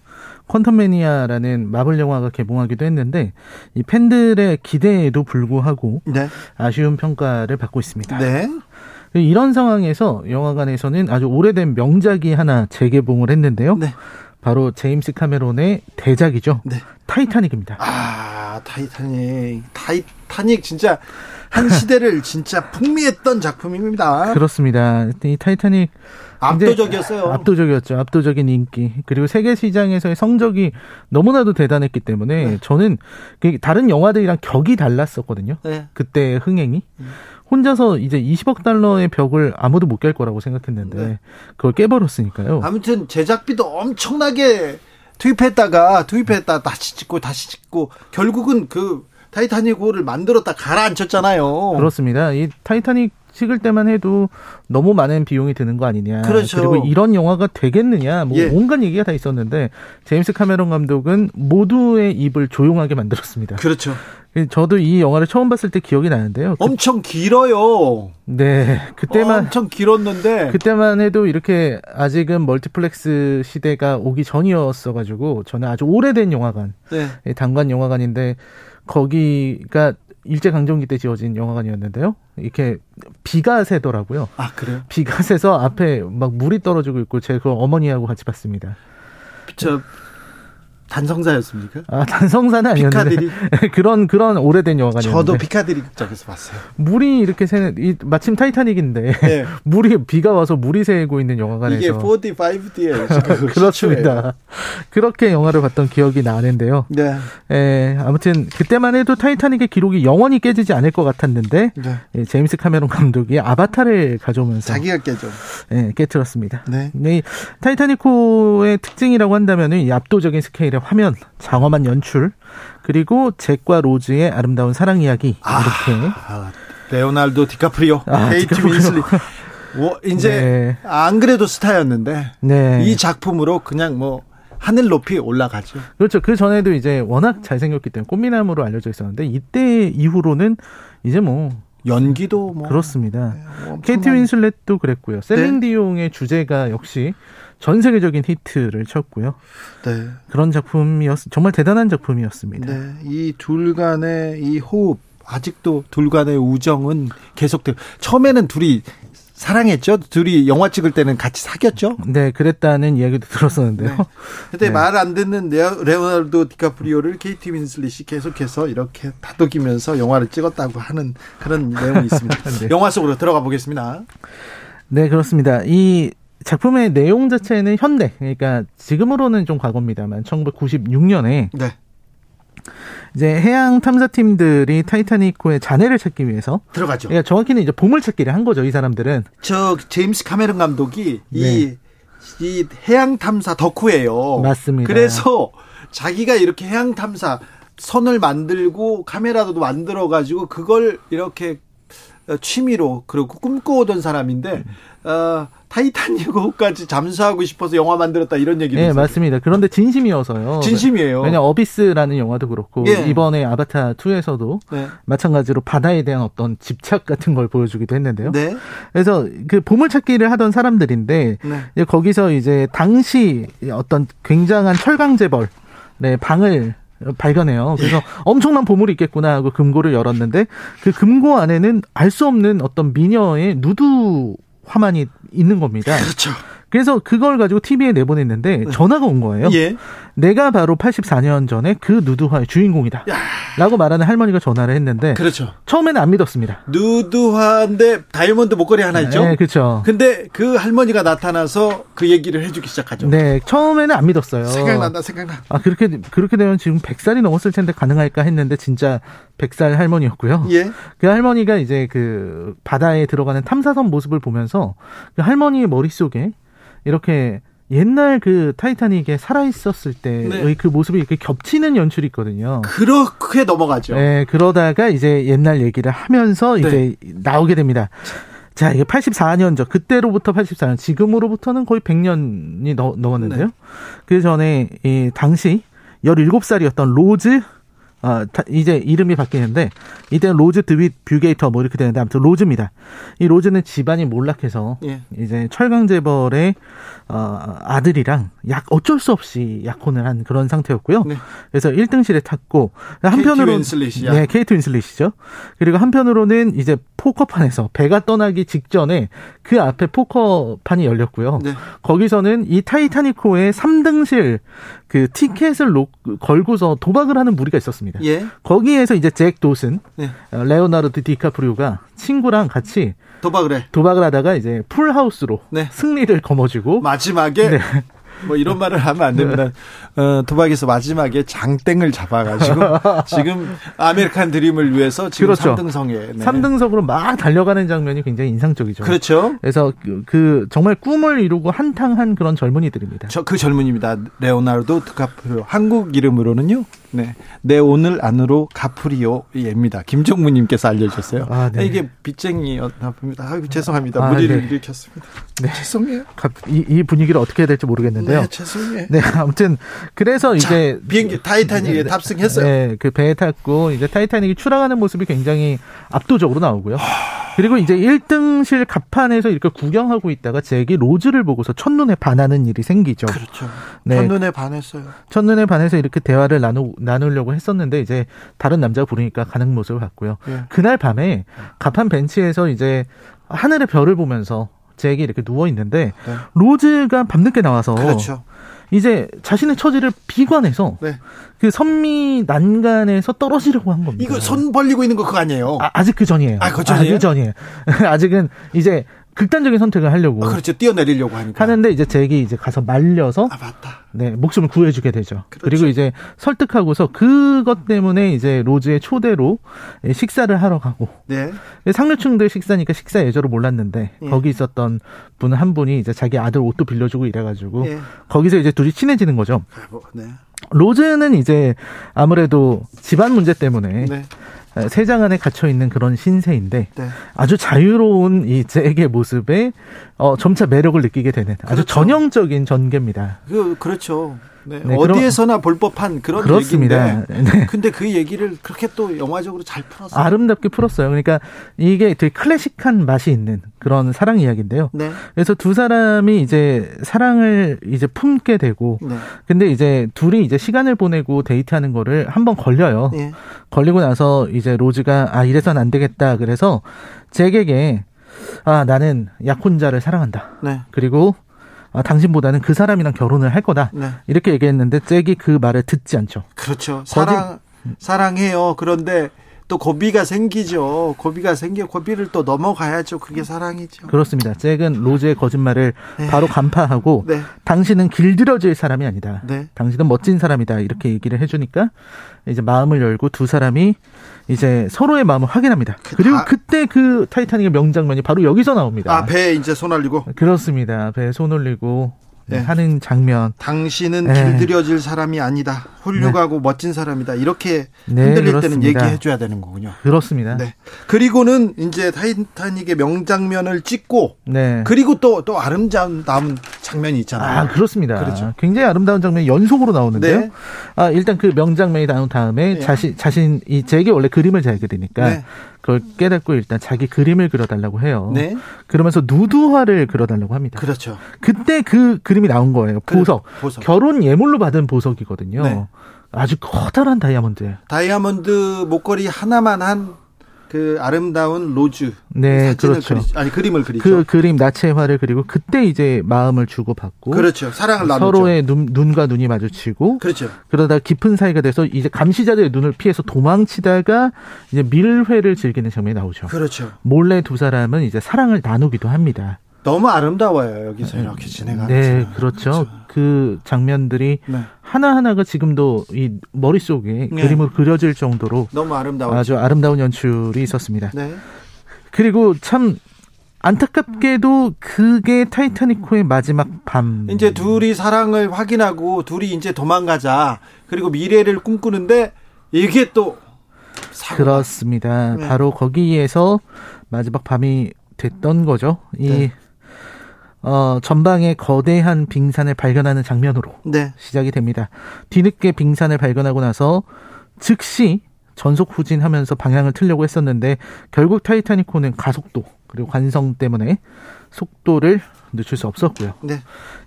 S9: 퀀텀매니아라는 마블 영화가 개봉하기도 했는데 이 팬들의 기대에도 불구하고 네. 아쉬운 평가를 받고 있습니다. 네. 이런 상황에서 영화관에서는 아주 오래된 명작이 하나 재개봉을 했는데요. 네. 바로 제임스 카메론의 대작이죠. 네. 타이타닉입니다.
S1: 아, 타이타닉. 타이타닉 진짜 한 시대를 진짜 풍미했던 작품입니다.
S9: 그렇습니다. 이 타이타닉
S1: 압도적이었어요.
S9: 압도적이었죠. 압도적인 인기. 그리고 세계 시장에서의 성적이 너무나도 대단했기 때문에 네. 저는 그 다른 영화들이랑 격이 달랐었거든요. 네. 그때 흥행이. 음. 혼자서 이제 20억 달러의 벽을 아무도 못 깰 거라고 생각했는데 네. 그걸 깨버렸으니까요.
S1: 아무튼 제작비도 엄청나게 투입했다가 투입했다 다시 짓고 다시 짓고 결국은 그 타이타닉 호를 만들었다 가라앉혔잖아요.
S9: 그렇습니다. 이 타이타닉 찍을 때만 해도 너무 많은 비용이 드는 거 아니냐.
S1: 그렇죠.
S9: 그리고 이런 영화가 되겠느냐. 뭐 예. 온갖 얘기가 다 있었는데 제임스 카메론 감독은 모두의 입을 조용하게 만들었습니다.
S1: 그렇죠.
S9: 저도 이 영화를 처음 봤을 때 기억이 나는데요.
S1: 엄청 길어요.
S9: 네, 그때만
S1: 엄청 길었는데
S9: 그때만 해도 이렇게 아직은 멀티플렉스 시대가 오기 전이었어 가지고 저는 아주 오래된 영화관, 네. 예, 단관 영화관인데 거기가 일제 강점기 때 지어진 영화관이었는데요. 이렇게 비가 새더라고요.
S1: 아 그래요?
S9: 비가 새서 앞에 막 물이 떨어지고 있고 제가 그 어머니하고 같이 봤습니다.
S1: 저 단성사였습니까?
S9: 아, 단성사는 아니었는데. 피카드리? 그런, 그런 오래된 영화관이었는데.
S1: 저도 피카드리 극장에서 봤어요.
S9: 물이 이렇게 새는, 이, 마침 타이타닉인데. 네. 물이, 비가 와서 물이 새고 있는 영화관에서.
S1: 이게 4D네.
S9: 그렇습니다. 그렇게 영화를 봤던 기억이 나는데요.
S1: 네.
S9: 에, 아무튼, 그때만 해도 타이타닉의 기록이 영원히 깨지지 않을 것 같았는데. 네. 예, 제임스 카메론 감독이 아바타를 가져오면서.
S1: 자기가 깨져.
S9: 예, 깨뜨렸습니다.
S1: 네.
S9: 네. 타이타닉호의 특징이라고 한다면은 이 압도적인 스케일 스타일의 화면, 장엄한 연출, 그리고 잭과 로즈의 아름다운 사랑 이야기 아, 이렇게 아,
S1: 레오날도 디카프리오, 아, 케이트 윈슬렛. 뭐 이제 네. 안 그래도 스타였는데 네. 이 작품으로 그냥 뭐 하늘 높이 올라가죠.
S9: 그렇죠. 그 전에도 이제 워낙 잘생겼기 때문에 꽃미남으로 알려져 있었는데 이때 이후로는 이제 뭐
S1: 연기도 뭐
S9: 그렇습니다. 네, 뭐 케이트 윈슬렛도 그랬고요. 셀린 네. 디옹의 주제가 역시 전 세계적인 히트를 쳤고요.
S1: 네.
S9: 그런 작품이었 정말 대단한 작품이었습니다.
S1: 네. 이 둘 간의 이 호흡 아직도 둘 간의 우정은 계속돼요. 처음에는 둘이 사랑했죠. 둘이 영화 찍을 때는 같이 사귀었죠.
S9: 네, 그랬다는 이야기도 들었었는데요. 네.
S1: 근데 네. 말안 듣는 레오나르도 디카프리오를 케이트 윈슬릿이 계속해서 이렇게 다독이면서 영화를 찍었다고 하는 그런 내용이 있습니다. 네. 영화 속으로 들어가 보겠습니다.
S9: 네, 그렇습니다. 이 작품의 내용 자체는 현대, 그러니까 지금으로는 좀 과거입니다만 1996년에 네. 이제 해양 탐사팀들이 타이타닉호의 잔해를 찾기 위해서
S1: 들어가죠.
S9: 그러니까 정확히는 이제 보물 찾기를 한 거죠, 이 사람들은.
S1: 저 제임스 카메론 감독이 네. 이, 이 해양 탐사 덕후예요.
S9: 맞습니다.
S1: 그래서 자기가 이렇게 해양 탐사 선을 만들고 카메라도 만들어 가지고 그걸 이렇게 취미로 그리고 꿈꿔오던 사람인데 어, 타이타닉 호까지 잠수하고 싶어서 영화 만들었다 이런 얘기도
S9: 네, 있어요. 맞습니다. 그런데 진심이어서요.
S1: 진심이에요.
S9: 왜냐 어비스라는 영화도 그렇고 예. 이번에 아바타 2에서도 네. 마찬가지로 바다에 대한 어떤 집착 같은 걸 보여주기도 했는데요.
S1: 네.
S9: 그래서 그 보물찾기를 하던 사람들인데 네. 거기서 이제 당시 어떤 굉장한 철강 재벌 네, 방을 발견해요. 그래서 예. 엄청난 보물이 있겠구나 하고 금고를 열었는데 그 금고 안에는 알 수 없는 어떤 미녀의 누드 화만이 있는 겁니다.
S1: 그렇죠.
S9: 그래서 그걸 가지고 TV에 내보냈는데 네. 전화가 온 거예요.
S1: 예.
S9: 내가 바로 84년 전에 그 누드화의 주인공이다. 야. 라고 말하는 할머니가 전화를 했는데
S1: 그렇죠.
S9: 처음에는 안 믿었습니다.
S1: 누드화인데 다이아몬드 목걸이 하나 있죠.
S9: 네, 그렇죠.
S1: 근데 그 할머니가 나타나서 그 얘기를 해 주기 시작하죠.
S9: 네, 처음에는 안 믿었어요.
S1: 생각난다, 생각나.
S9: 아 그렇게 그렇게 되면 지금 100살이 넘었을 텐데 가능할까 했는데 진짜 100살 할머니였고요.
S1: 예.
S9: 그 할머니가 이제 그 바다에 들어가는 탐사선 모습을 보면서 그 할머니의 머릿속에 이렇게 옛날 그 타이타닉에 살아있었을 때의 네. 그 모습이 이렇게 겹치는 연출이 있거든요.
S1: 그렇게 넘어가죠.
S9: 네, 그러다가 이제 옛날 얘기를 하면서 네. 이제 나오게 됩니다. 자, 이게 84년 전, 그때로부터 84년, 지금으로부터는 거의 100년이 넘, 넘었는데요. 네. 그 전에, 이, 당시 17살이었던 로즈 어, 이제 이름이 바뀌는데 이때는 로즈 드윗 뷰케이터 뭐 이렇게 되는데 아무튼 로즈입니다. 이 로즈는 집안이 몰락해서 예. 이제 철강 재벌의 어, 아들이랑 약 어쩔 수 없이 약혼을 한 그런 상태였고요. 네. 그래서 1등실에 탔고 한편으로 윈슬릿이야. 네, 케이트 윈슬릿이죠. 그리고 한편으로는 이제 포커판에서 배가 떠나기 직전에 그 앞에 포커판이 열렸고요. 네. 거기서는 이 타이타닉호의 3등실 그 티켓을 놓, 걸고서 도박을 하는 무리가 있었습니다. 예. 거기에서 이제 잭 도슨, 네. 어, 레오나르드 디카프리오가 친구랑 같이
S1: 도박을 해.
S9: 도박을 하다가 이제 풀하우스로 네. 승리를 거머쥐고
S1: 마지막에 네. 뭐 이런 말을 하면 안 됩니다. 어, 도박에서 마지막에 장땡을 잡아가지고 지금 아메리칸 드림을 위해서 지금 그렇죠. 3등석에
S9: 네. 3등석으로 막 달려가는 장면이 굉장히 인상적이죠.
S1: 그렇죠.
S9: 그래서 그, 그 정말 꿈을 이루고 한탕한 그런 젊은이들입니다.
S1: 저 그 젊은이입니다. 레오나르도 디카프리오 한국 이름으로는요. 네, 내 오늘 안으로 가프리오입니다. 김정무님께서 알려주셨어요. 아, 네. 이게 빚쟁이였나 봅니다. 아유, 죄송합니다. 아, 무리를 네. 일으켰습니다. 네. 죄송해요.
S9: 이, 이, 분위기를 어떻게 해야 될지 모르겠는데요.
S1: 네, 죄송해요.
S9: 네, 아무튼 그래서 자, 이제
S1: 비행기 타이타닉에 네, 탑승했어요. 네,
S9: 그 배에 탔고 이제 타이타닉이 추락하는 모습이 굉장히 압도적으로 나오고요. 그리고 이제 1등실 갑판에서 이렇게 구경하고 있다가 잭이 로즈를 보고서 첫눈에 반하는 일이 생기죠.
S1: 그렇죠. 네. 첫눈에 반했어요.
S9: 첫눈에 반해서 이렇게 대화를 나누, 나누려고 했었는데 이제 다른 남자가 부르니까 가는 모습을 봤고요. 예. 그날 밤에 갑판 벤치에서 이제 하늘의 별을 보면서 잭이 이렇게 누워 있는데 네. 로즈가 밤늦게 나와서 그렇죠. 이제 자신의 처지를 비관해서 네. 그 선미 난간에서 떨어지려고 한 겁니다.
S1: 이거 손 벌리고 있는 거 그거 아니에요?
S9: 아, 직그 전이에요.
S1: 아, 그 전이에요?
S9: 아, 그 전이에요. 아직은 이제 극단적인 선택을 하려고.
S1: 아, 그렇죠. 뛰어내리려고 하니까.
S9: 하는데 이제 잭이 이제 가서 말려서.
S1: 아, 맞다.
S9: 네, 목숨을 구해주게 되죠. 그렇죠. 그리고 이제 설득하고서 그것 때문에 이제 로즈의 초대로 식사를 하러 가고. 네. 상류층들 식사니까 식사 예절을 몰랐는데 예. 거기 있었던 분 한 분이 이제 자기 아들 옷도 빌려주고 이래가지고 예. 거기서 이제 둘이 친해지는 거죠. 네. 로즈는 이제 아무래도 집안 문제 때문에 네. 세장 안에 갇혀 있는 그런 신세인데 네. 아주 자유로운 이 잭의 모습에 어, 점차 매력을 느끼게 되는 아주 그렇죠. 전형적인 전개입니다.
S1: 그 그렇죠. 네, 네, 어디에서나 볼 법한 그런 그렇습니다. 얘기인데 네. 근데 그 얘기를 그렇게 또 영화적으로 잘 풀었어요.
S9: 아름답게 풀었어요. 그러니까 이게 되게 클래식한 맛이 있는 그런 사랑 이야기인데요. 네. 그래서 두 사람이 이제 사랑을 이제 품게 되고 네. 근데 이제 둘이 이제 시간을 보내고 데이트하는 거를 한번 걸려요. 네. 걸리고 나서 이제 로즈가 아 이래선 안 되겠다. 그래서 잭에게 아 나는 약혼자를 사랑한다. 네. 그리고 아, 당신보다는 그 사람이랑 결혼을 할 거다. 네. 이렇게 얘기했는데 잭이 그 말을 듣지 않죠.
S1: 그렇죠. 사랑 사랑해요. 그런데 또 고비가 생기죠. 고비가 생겨 고비를 또 넘어가야죠. 그게 사랑이죠.
S9: 그렇습니다. 잭은 로즈의 거짓말을 네. 바로 간파하고 네. 당신은 길들여질 사람이 아니다. 네. 당신은 멋진 사람이다. 이렇게 얘기를 해주니까 이제 마음을 열고 두 사람이 이제 서로의 마음을 확인합니다. 그 그리고 다... 그때 그 타이타닉의 명장면이 바로 여기서 나옵니다.
S1: 아, 배에 이제 손 올리고?
S9: 그렇습니다. 배에 손 올리고 네. 하는 장면.
S1: 당신은 네. 길들여질 사람이 아니다. 훌륭하고 네. 멋진 사람이다. 이렇게 네, 흔들릴. 때는 얘기해 줘야 되는 거군요.
S9: 그렇습니다. 네.
S1: 그리고는 이제 타이타닉의 명장면을 찍고 네. 그리고 또또 아름다운 장면이 있잖아요.
S9: 아, 그렇습니다. 그렇죠. 굉장히 아름다운 장면이 연속으로 나오는데요. 네. 아, 일단 그 명장면이 나온 다음에 네. 자신 자신 이제 잭이 원래 그림을 잘 그리니까 그걸 깨닫고 일단 자기 그림을 그려달라고 해요. 네. 그러면서 누드화를 그려달라고 합니다.
S1: 그렇죠.
S9: 그때 그 그림이 나온 거예요. 보석. 그래, 보석. 결혼 예물로 받은 보석이거든요. 네. 아주 커다란 다이아몬드.
S1: 다이아몬드 목걸이 하나만 한 그 아름다운 로즈.
S9: 네 그렇죠.
S1: 그리, 아니 그림을 그리죠.
S9: 그 그림 나체화를 그리고 그때 이제 마음을 주고 받고
S1: 그렇죠. 사랑을 나누죠.
S9: 서로의 눈, 눈과 눈이 마주치고
S1: 그렇죠.
S9: 그러다 깊은 사이가 돼서 이제 감시자들의 눈을 피해서 도망치다가 이제 밀회를 즐기는 장면이 나오죠.
S1: 그렇죠.
S9: 몰래 두 사람은 이제 사랑을 나누기도 합니다.
S1: 너무 아름다워요 여기서 이렇게 진행하는
S9: 네 그렇죠. 그렇죠. 그 장면들이 네. 하나하나가 지금도 이 머릿속에 네. 그림으로 그려질 정도로
S1: 너무 아름다워
S9: 아주 아름다운 연출이 있었습니다. 네. 그리고 참 안타깝게도 그게 타이타닉호의 마지막 밤.
S1: 이제 둘이 사랑을 확인하고 둘이 이제 도망가자. 그리고 미래를 꿈꾸는데 이게 또
S9: 사고가. 그렇습니다. 네. 바로 거기에서 마지막 밤이 됐던 거죠. 이 네. 어, 전방에 거대한 빙산을 발견하는 장면으로 네. 시작이 됩니다. 뒤늦게 빙산을 발견하고 나서 즉시 전속 후진하면서 방향을 틀려고 했었는데 결국 타이타닉호는 가속도 그리고 관성 때문에 속도를 늦출 수 없었고요. 네.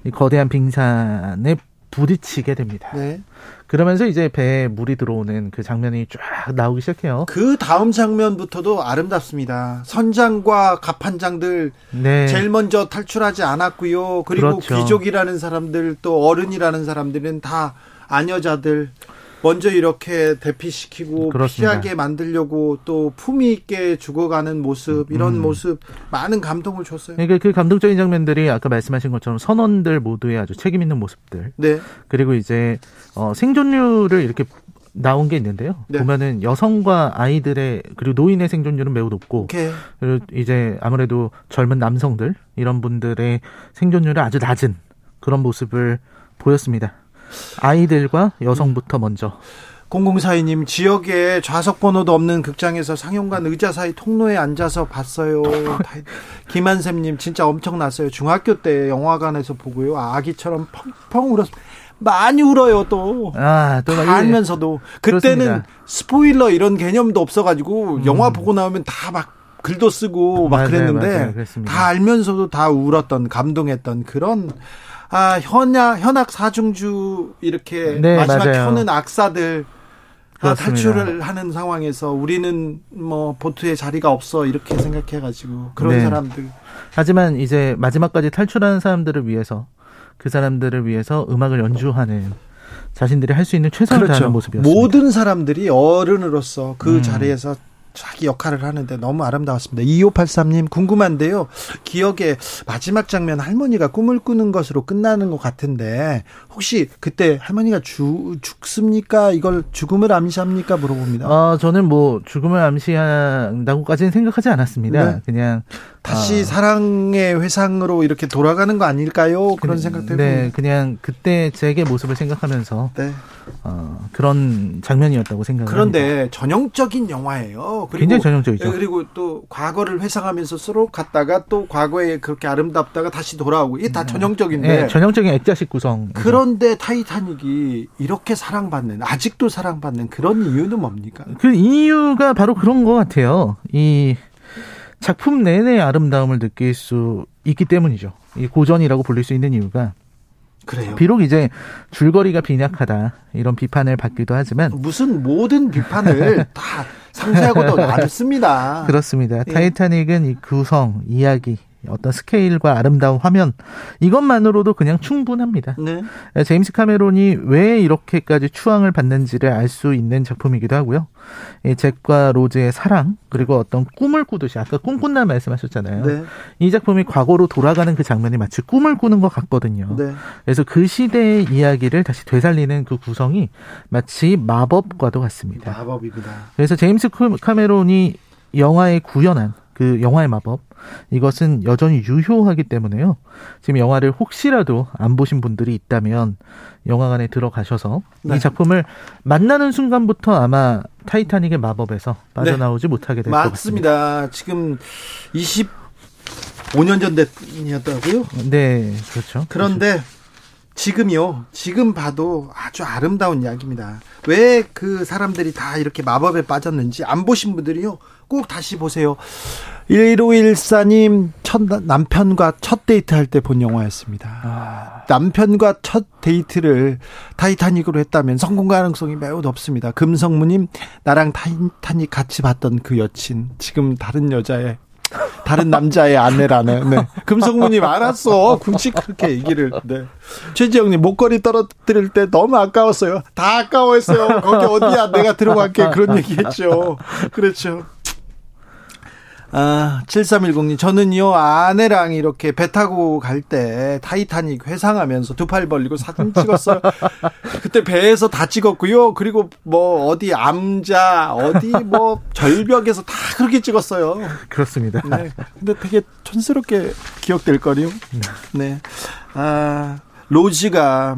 S9: 이 거대한 빙산에 부딪히게 됩니다. 네. 그러면서 이제 배에 물이 들어오는 그 장면이 쫙 나오기 시작해요.
S1: 그 다음 장면부터도 아름답습니다. 선장과 갑판장들 네. 제일 먼저 탈출하지 않았고요. 그리고 그렇죠. 귀족이라는 사람들 또 어른이라는 사람들은 다 아녀자들 먼저 이렇게 대피시키고 그렇습니다. 피하게 만들려고 또 품위 있게 죽어가는 모습 이런 음. 모습 많은 감동을 줬어요.
S9: 그러니까 그 감동적인 장면들이 아까 말씀하신 것처럼 선원들 모두의 아주 책임 있는 모습들. 네. 그리고 이제 어, 생존율을 이렇게 나온 게 있는데요. 네. 보면은 여성과 아이들의 그리고 노인의 생존율은 매우 높고 오케이. 그리고 이제 아무래도 젊은 남성들 이런 분들의 생존율이 아주 낮은 그런 모습을 보였습니다. 아이들과 여성부터 먼저.
S1: 0042님 지역에 좌석 번호도 없는 극장에서 상영관 의자 사이 통로에 앉아서 봤어요. 김한샘님 진짜 엄청났어요. 중학교 때 영화관에서 보고요. 아기처럼 펑펑 울었. 많이 울어요 또. 아, 또 알면서도 그때는 그렇습니다. 스포일러 이런 개념도 없어가지고 음. 영화 보고 나오면 다 막 글도 쓰고 막 맞아요, 그랬는데 맞아요. 다 알면서도 다 울었던 감동했던 그런 아 현악 현악 사중주 이렇게 네, 마지막 맞아요. 켜는 악사들 아, 탈출을 하는 상황에서 우리는 뭐 보트에 자리가 없어 이렇게 생각해가지고 그런 네. 사람들.
S9: 하지만 이제 마지막까지 탈출하는 사람들을 위해서 그 사람들을 위해서 음악을 연주하는 자신들이 할 수 있는 최선을 그렇죠. 다하는 모습이었습니다.
S1: 모든 사람들이 어른으로서 그 음. 자리에서 자기 역할을 하는데 너무 아름다웠습니다. 2583님 궁금한데요. 기억에 마지막 장면 할머니가 꿈을 꾸는 것으로 끝나는 것 같은데 혹시 그때 할머니가 주, 죽습니까? 이걸 죽음을 암시합니까? 물어봅니다.
S9: 어, 저는 뭐 죽음을 암시한다고까지는 생각하지 않았습니다. 네. 그냥
S1: 다시 어. 사랑의 회상으로 이렇게 돌아가는 거 아닐까요? 그런 그, 생각도
S9: 네. 그냥 그때 제게 모습을 생각하면서 네. 어, 그런 장면이었다고 생각합니다.
S1: 그런데 전형적인 영화예요.
S9: 그리고, 굉장히 전형적이죠. 예,
S1: 그리고 또 과거를 회상하면서 서로 갔다가 또 과거에 그렇게 아름답다가 다시 돌아오고 이게 다 음. 전형적인데. 네,
S9: 전형적인 액자식 구성.
S1: 그런데 타이타닉이 이렇게 사랑받는 아직도 사랑받는 그런 이유는 뭡니까?
S9: 그 이유가 바로 그런 것 같아요. 이 작품 내내 아름다움을 느낄 수 있기 때문이죠. 이 고전이라고 불릴 수 있는 이유가 그래요. 비록 이제 줄거리가 빈약하다 이런 비판을 받기도 하지만
S1: 무슨 모든 비판을 다 상세하고도 많습니다.
S9: 그렇습니다. 예. 타이타닉은 이 구성, 이야기, 어떤 스케일과 아름다운 화면 이것만으로도 그냥 충분합니다. 네. 제임스 카메론이 왜 이렇게까지 추앙을 받는지를 알 수 있는 작품이기도 하고요. 이 잭과 로즈의 사랑 그리고 어떤 꿈을 꾸듯이 아까 꿈꾼다 말씀하셨잖아요. 네. 이 작품이 과거로 돌아가는 그 장면이 마치 꿈을 꾸는 것 같거든요. 네. 그래서 그 시대의 이야기를 다시 되살리는 그 구성이 마치 마법과도 같습니다.
S1: 마법입니다.
S9: 그래서 제임스 카메론이 영화에 구현한 그 영화의 마법 이것은 여전히 유효하기 때문에요. 지금 영화를 혹시라도 안 보신 분들이 있다면 영화관에 들어가셔서 네. 이 작품을 만나는 순간부터 아마 타이타닉의 마법에서 빠져나오지 네. 못하게 될 것 같습니다.
S1: 맞습니다. 지금 25년 전 됐더라고요.
S9: 네, 그렇죠.
S1: 그런데 그렇죠. 지금요, 지금 봐도 아주 아름다운 이야기입니다. 왜 그 사람들이 다 이렇게 마법에 빠졌는지 안 보신 분들이요, 꼭 다시 보세요. 1514님, 첫 남편과 첫 데이트 할 때 본 영화였습니다. 아. 남편과 첫 데이트를 타이타닉으로 했다면 성공 가능성이 매우 높습니다. 금성무님, 나랑 타이타닉 같이 봤던 그 여친, 지금 다른 여자의 다른 남자의 아내라네. 네. 금성무님 알았어. 굳이 그렇게 얘기를. 네. 최지영님 목걸이 떨어뜨릴 때 너무 아까웠어요. 다 아까워했어요. 거기 어디야? 내가 들어갈게. 그런 얘기했죠. 그렇죠. 아, 7310님, 저는요, 아내랑 이렇게 배 타고 갈 때 타이타닉 회상하면서 두 팔 벌리고 사진 찍었어요. 그때 배에서 다 찍었고요. 그리고 뭐, 어디 암자, 어디 뭐, 절벽에서 다 그렇게 찍었어요.
S9: 그렇습니다.
S1: 네. 근데 되게 촌스럽게 기억될 거리요. 네. 아, 로지가,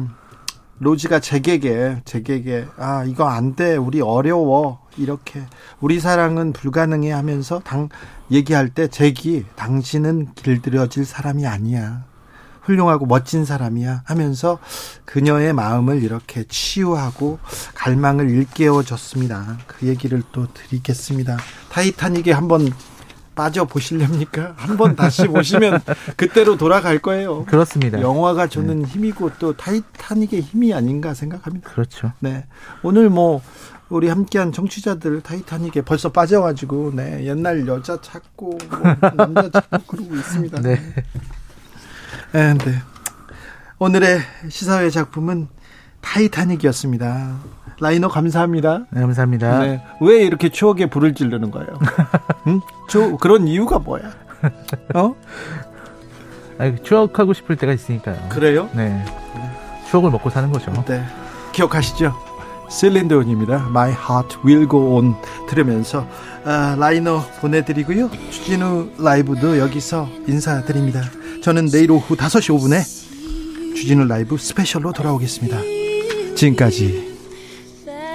S1: 로지가 제게게, 제게게, 아, 이거 안 돼. 우리 어려워. 이렇게. 우리 사랑은 불가능해 하면서 당, 얘기할 때 잭이 당신은 길들여질 사람이 아니야. 훌륭하고 멋진 사람이야 하면서 그녀의 마음을 이렇게 치유하고 갈망을 일깨워 줬습니다. 그 얘기를 또 드리겠습니다. 타이타닉에 한번 빠져 보실렵니까? 한번 다시 보시면 그때로 돌아갈 거예요.
S9: 그렇습니다.
S1: 영화가 주는 네. 힘이고 또 타이타닉의 힘이 아닌가 생각합니다.
S9: 그렇죠.
S1: 네. 오늘 뭐 우리 함께한 청취자들 타이타닉에 벌써 빠져가지고 네 옛날 여자 찾고 뭐 남자 찾고 그러고 있습니다. 네. 네. 네. 오늘의 시사회 작품은 타이타닉이었습니다. 라이너 감사합니다.
S9: 네, 감사합니다. 네.
S1: 왜 이렇게 추억에 불을 지르는 거예요? 응? 저 그런 이유가 뭐야? 어?
S9: 아니, 추억하고 싶을 때가 있으니까요.
S1: 그래요?
S9: 네. 추억을 먹고 사는 거죠.
S1: 네. 기억하시죠? 셀린 디온입니다. My Heart Will Go On 들으면서 아, 라이너 보내드리고요. 주진우 라이브도 여기서 인사드립니다. 저는 내일 오후 5시 5분에 주진우 라이브 스페셜로 돌아오겠습니다. 지금까지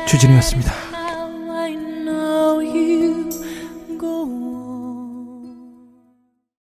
S1: 주진우였습니다.